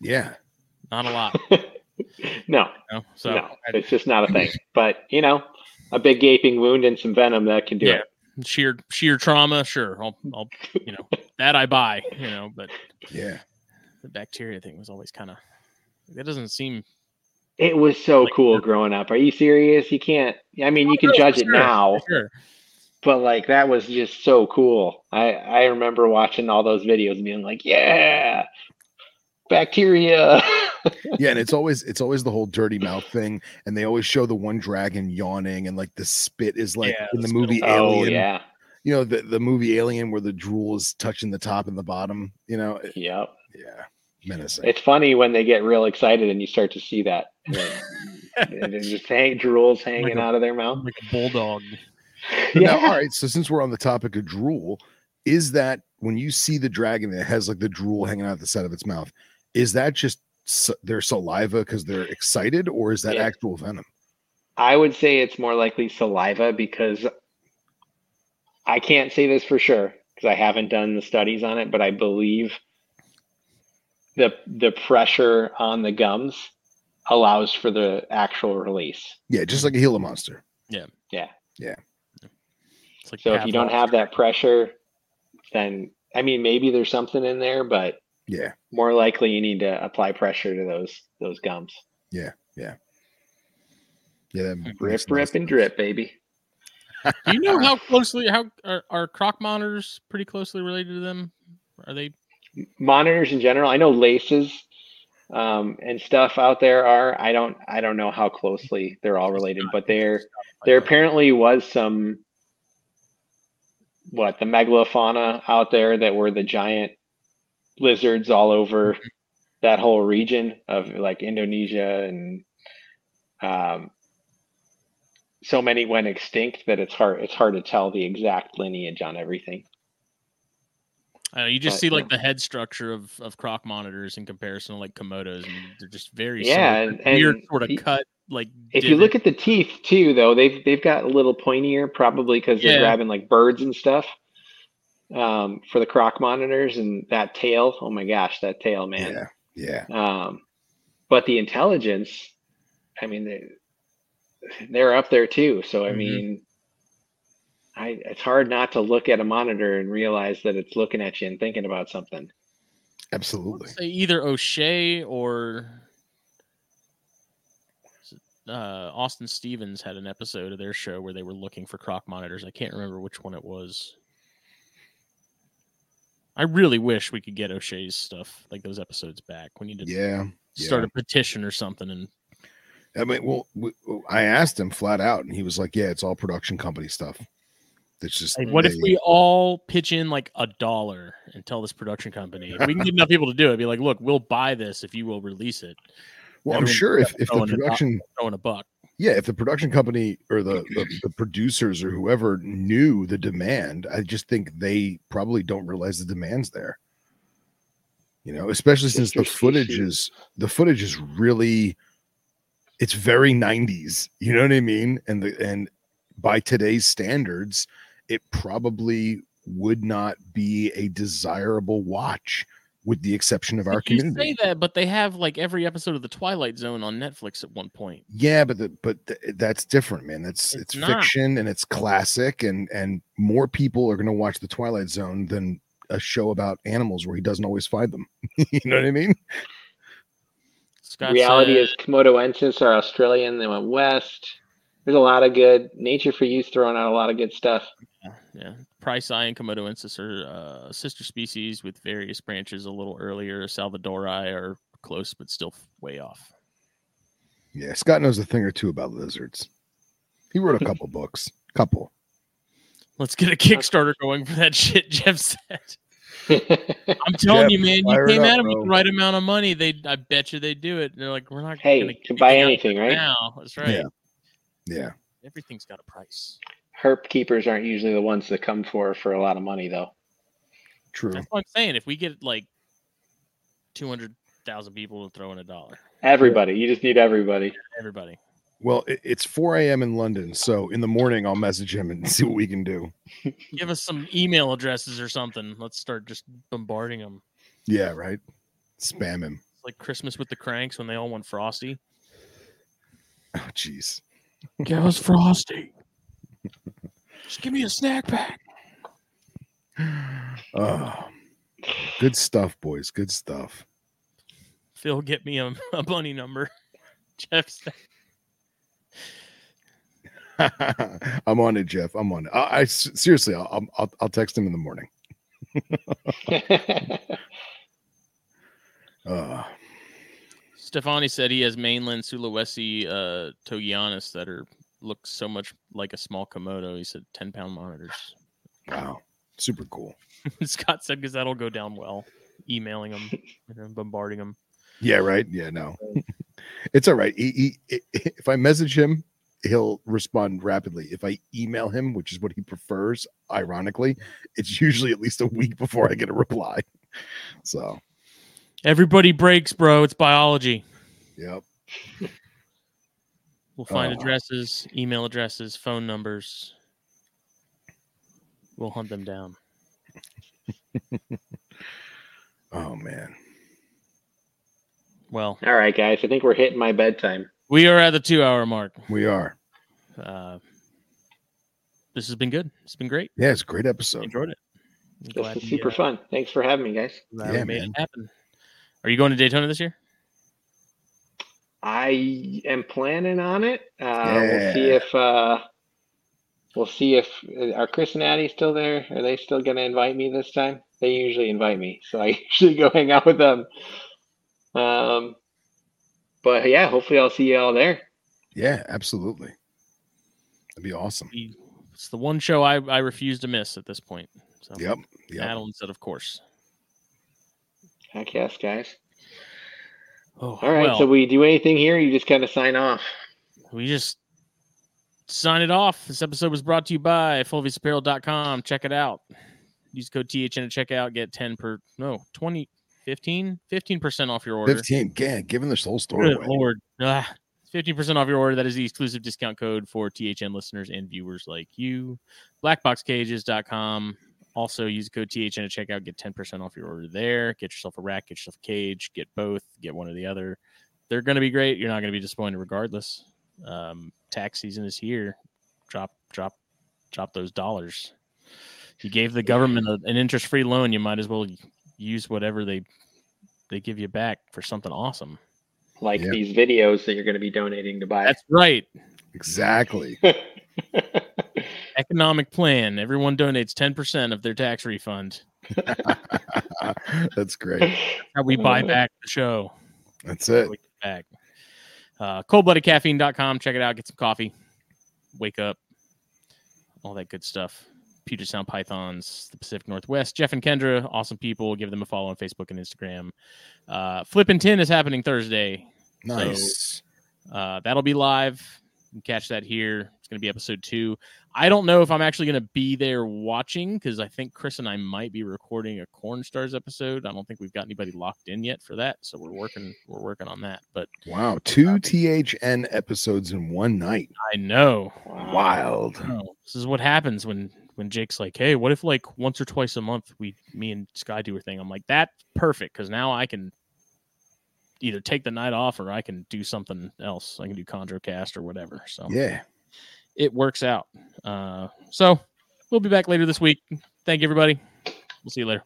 [SPEAKER 3] yeah
[SPEAKER 1] Not a lot.
[SPEAKER 2] no,
[SPEAKER 1] You know? So
[SPEAKER 2] no, it's just not a thing. But you know, a big gaping wound and some venom that can do
[SPEAKER 1] Yeah.
[SPEAKER 2] it.
[SPEAKER 1] sheer sheer trauma, sure. I'll I'll you know, that I buy, you know, but
[SPEAKER 3] yeah
[SPEAKER 1] the bacteria thing was always kind of that doesn't seem
[SPEAKER 2] It was so
[SPEAKER 1] Like,
[SPEAKER 2] cool
[SPEAKER 1] you're-
[SPEAKER 2] growing up. Are you serious? You can't. I mean, you oh, can
[SPEAKER 1] no,
[SPEAKER 2] judge
[SPEAKER 1] for
[SPEAKER 2] it
[SPEAKER 1] sure,
[SPEAKER 2] now,
[SPEAKER 1] sure.
[SPEAKER 2] But like that was just so cool. I I remember watching all those videos and being like, yeah, bacteria.
[SPEAKER 3] yeah and it's always it's always the whole dirty mouth thing and they always show the one dragon yawning and like the spit is like
[SPEAKER 1] Yeah,
[SPEAKER 3] in
[SPEAKER 1] the spit
[SPEAKER 3] movie
[SPEAKER 2] oh
[SPEAKER 3] alien
[SPEAKER 2] yeah,
[SPEAKER 3] you know the, the movie alien where the drool is touching the top and the bottom you know it-
[SPEAKER 2] yep.
[SPEAKER 3] yeah menacing
[SPEAKER 2] It's funny when they get real excited and you start to see that. And then- and just hang drools hanging
[SPEAKER 1] Like a-
[SPEAKER 2] out of their mouth.
[SPEAKER 1] like a bulldog.
[SPEAKER 3] But now,
[SPEAKER 2] Yeah.
[SPEAKER 3] all right. So since we're on the topic of drool, is that when you see the dragon that has like the drool hanging out the side of its mouth, is that just s- their saliva because they're excited, or is that
[SPEAKER 2] Yeah.
[SPEAKER 3] actual venom?
[SPEAKER 2] I would say it's more likely saliva because I can't say this for sure because I haven't done the studies on it, but I believe the the pressure on the gums allows for the actual release.
[SPEAKER 3] Yeah, just like a Gila monster.
[SPEAKER 1] It's like
[SPEAKER 2] So if you don't have that pressure, then I mean maybe there's something in there, but
[SPEAKER 3] Yeah,
[SPEAKER 2] more likely you need to apply pressure to those those gums.
[SPEAKER 3] yeah, yeah,
[SPEAKER 1] yeah.
[SPEAKER 3] makes
[SPEAKER 2] Rip,
[SPEAKER 3] no
[SPEAKER 2] rip, and
[SPEAKER 3] sense.
[SPEAKER 2] drip, baby.
[SPEAKER 1] Do you know how closely how are, are croc monitors pretty closely related to them? Are they
[SPEAKER 2] monitors in general. I know laces um, and stuff out there are. I don't. I don't know how closely they're all related, but there there apparently was some what the megalofauna out there that were the giant lizards all over that whole region of like Indonesia and um, so many went extinct that it's hard it's hard to tell the exact lineage on everything.
[SPEAKER 1] Uh, you just
[SPEAKER 2] But,
[SPEAKER 1] see like
[SPEAKER 2] yeah.
[SPEAKER 1] the head structure of, of croc monitors in comparison to like Komodos, and they're just very
[SPEAKER 2] Yeah,
[SPEAKER 1] similar.
[SPEAKER 2] and- and
[SPEAKER 1] weird sort of
[SPEAKER 2] y-
[SPEAKER 1] cut like
[SPEAKER 2] If you look at the teeth too, though, they've they've got a little pointier, probably because they're
[SPEAKER 1] Yeah.
[SPEAKER 2] grabbing like birds and stuff. Um, for the croc monitors and that tail, oh my gosh, that tail, man.
[SPEAKER 3] Yeah. Yeah.
[SPEAKER 2] Um, but the intelligence, I mean, they they're up there too. So I
[SPEAKER 1] Mhm.
[SPEAKER 2] mean, I it's hard not to look at a monitor and realize that it's looking at you and thinking about something.
[SPEAKER 3] Absolutely.
[SPEAKER 1] either O'Shea or uh, Austin Stevens had an episode of their show where they were looking for croc monitors. I can't remember which one it was. I really wish we could get O'Shea's stuff, like those episodes back. We need to
[SPEAKER 3] Yeah.
[SPEAKER 1] start
[SPEAKER 3] yeah.
[SPEAKER 1] a petition or something. And
[SPEAKER 3] I mean, well, we, I asked him flat out, and he was like, "Yeah, it's all production company stuff. It's just
[SPEAKER 1] hey, what if we all pitch in like a dollar and tell this production company if we can get enough people to do it? Be like, look, we'll buy this if you will release it.
[SPEAKER 3] Well, I'm sure if, if the
[SPEAKER 1] throwing
[SPEAKER 3] production,
[SPEAKER 1] Throw in a buck.
[SPEAKER 3] yeah, if the production company or the, the the producers or whoever knew the demand, I just think they probably don't realize the demand's there. You know, especially since the footage is the footage is really, it's very 90s. You know what I mean? And the and by today's standards, it probably would not be a desirable watch, with the exception of our
[SPEAKER 1] you
[SPEAKER 3] community.
[SPEAKER 1] say that, but they have like every episode of the Twilight Zone on Netflix at one point.
[SPEAKER 3] Yeah, but the, but th- that's different, man. That's
[SPEAKER 1] It's
[SPEAKER 3] it's, fiction and it's classic, and and more people are going to watch the Twilight Zone than a show about animals where he doesn't always find them. you know what I mean?
[SPEAKER 1] Scott
[SPEAKER 2] Reality
[SPEAKER 1] said-
[SPEAKER 2] is Komodoensis are Australian. They went west. There's a lot of good nature for use throwing out a lot of good stuff.
[SPEAKER 1] Yeah, Price Eye and Komodoensis are uh, sister species with various branches a little earlier. Salvadori are close, but still way off.
[SPEAKER 3] Yeah, Scott knows a thing or two about lizards. He wrote a couple books, couple.
[SPEAKER 1] Let's get a Kickstarter going for that shit Jeff said. I'm telling
[SPEAKER 3] Jeff,
[SPEAKER 1] you, man, you
[SPEAKER 3] fire
[SPEAKER 1] came
[SPEAKER 3] up,
[SPEAKER 1] at them with the right amount of money. They, I bet you they do it. They're like, we're not
[SPEAKER 2] Hey,
[SPEAKER 1] gonna
[SPEAKER 2] buy anything, right?
[SPEAKER 1] now. That's right.
[SPEAKER 3] Yeah. Yeah,
[SPEAKER 1] Everything's got a price.
[SPEAKER 2] Herp keepers aren't usually the ones that come for for a lot of money, though.
[SPEAKER 3] true.
[SPEAKER 1] That's what I'm saying. If we get like two hundred thousand people to throw in a dollar,
[SPEAKER 2] Everybody, you just need everybody.
[SPEAKER 1] everybody.
[SPEAKER 3] Well, it, it's 4 a.m. in London, so in the morning I'll message him and see what we can do.
[SPEAKER 1] Give us some email addresses or something. Let's start just bombarding them.
[SPEAKER 3] Yeah, right. Spam him.
[SPEAKER 1] It's like Christmas with the cranks when they all want Frosty.
[SPEAKER 3] Oh, jeez.
[SPEAKER 1] Give us Frosty. Just give me a snack pack.
[SPEAKER 3] Oh, good stuff, boys. Good stuff.
[SPEAKER 1] Phil, get me a, a bunny number. Jeff said,
[SPEAKER 3] I'm on it, Jeff. I'm on it. I seriously, I'll, I'll I'll text him in the morning. Uh,
[SPEAKER 1] Stefani said he has mainland Sulawesi uh, Togianus that are look so much like a small Komodo. He said 10 pound monitors.
[SPEAKER 3] wow, super cool.
[SPEAKER 1] Scott said because that'll go down well. Emailing them and bombarding them.
[SPEAKER 3] Yeah, right. Yeah, no, it's all right. He, he, if I message him, he'll respond rapidly. If I email him, which is what he prefers, ironically, it's usually at least a week before I get a reply. So,
[SPEAKER 1] Everybody breaks, bro. It's biology.
[SPEAKER 3] yep.
[SPEAKER 1] We'll find
[SPEAKER 3] Oh.
[SPEAKER 1] addresses, email addresses, phone numbers. We'll hunt them down.
[SPEAKER 3] Oh man.
[SPEAKER 1] Well,
[SPEAKER 2] All right, guys. I think we're hitting my bedtime.
[SPEAKER 1] we are at the two hour mark.
[SPEAKER 3] We are.
[SPEAKER 1] Uh, this has been good. It's been great.
[SPEAKER 3] Yeah, it's a great episode.
[SPEAKER 1] Enjoyed it. I'm
[SPEAKER 2] This
[SPEAKER 1] glad
[SPEAKER 2] is
[SPEAKER 1] we,
[SPEAKER 2] super
[SPEAKER 1] uh,
[SPEAKER 2] fun. Thanks for having me, guys.
[SPEAKER 3] Yeah,
[SPEAKER 1] made
[SPEAKER 3] man.
[SPEAKER 1] it happen. Are you going to Daytona this year?
[SPEAKER 2] I am planning on it. Uh, We'll see if uh, we'll see if uh, are Chris and Addie still there. Are they still going to invite me this time? They usually invite me, so I usually go hang out with them. Um, but yeah, hopefully I'll see you all there.
[SPEAKER 3] Yeah, absolutely. That'd be awesome.
[SPEAKER 1] It's the one show I, I refuse to miss at this point. So
[SPEAKER 3] Yep. Yep.
[SPEAKER 1] Adeline said, of course.
[SPEAKER 2] Heck yes, guys.
[SPEAKER 1] Oh,
[SPEAKER 2] All right.
[SPEAKER 1] well,
[SPEAKER 2] so we do anything here? You just kind of sign off.
[SPEAKER 1] we just sign it off. This episode was brought to you by fulviusapparel.com. Check it out. Use code THN at checkout. Get 10 per, no, 20, 15, 15% off your order.
[SPEAKER 3] 15. Yeah, giving this whole story
[SPEAKER 1] Good
[SPEAKER 3] away.
[SPEAKER 1] Lord. Ah, 15% off your order. That is the exclusive discount code for THN listeners and viewers like you. Blackboxcages.com. Also, use code THN at checkout. Get 10% off your order there. Get yourself a rack, get yourself a cage, get both, get one or the other. They're going to be great. You're not going to be disappointed regardless. Um, tax season is here. Drop, drop, drop those dollars. You gave the government a, an interest free loan. You might as well use whatever they they give you back for something awesome.
[SPEAKER 2] Like
[SPEAKER 3] Yeah.
[SPEAKER 2] these videos that you're going to be donating to buy.
[SPEAKER 1] That's right.
[SPEAKER 3] Exactly.
[SPEAKER 1] Economic plan. Everyone donates 10% of their tax refund.
[SPEAKER 3] That's great.
[SPEAKER 1] How we buy back the show.
[SPEAKER 3] That's it.
[SPEAKER 1] We get back. Uh, coldbloodedcaffeine.com. Check it out. Get some coffee. Wake up. All that good stuff. Puget Sound Pythons, the Pacific Northwest. Jeff and Kendra, awesome people. Give them a follow on Facebook and Instagram. Uh, Flippin' 10 is happening Thursday.
[SPEAKER 3] Nice.
[SPEAKER 1] Uh, that'll be live. You can catch that here. It's going to be episode two. I don't know if I'm actually going to be there watching because I think Chris and I might be recording a Corn Stars episode. I don't think we've got anybody locked in yet for that, so we're working. We're working on that. But
[SPEAKER 3] Wow. Two THN episodes in one night.
[SPEAKER 1] I know,
[SPEAKER 3] Wild.
[SPEAKER 1] I know. this is what happens when when Jake's like, "Hey, what if like once or twice a month we, me and Sky do a thing?" I'm like, "That's perfect because now I can." Either take the night off or I can do something else. I can do ConjureCast or whatever. So
[SPEAKER 3] Yeah.
[SPEAKER 1] It works out. Uh, so we'll be back later this week. Thank you, everybody. We'll see you later.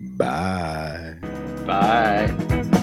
[SPEAKER 3] Bye.
[SPEAKER 2] Bye.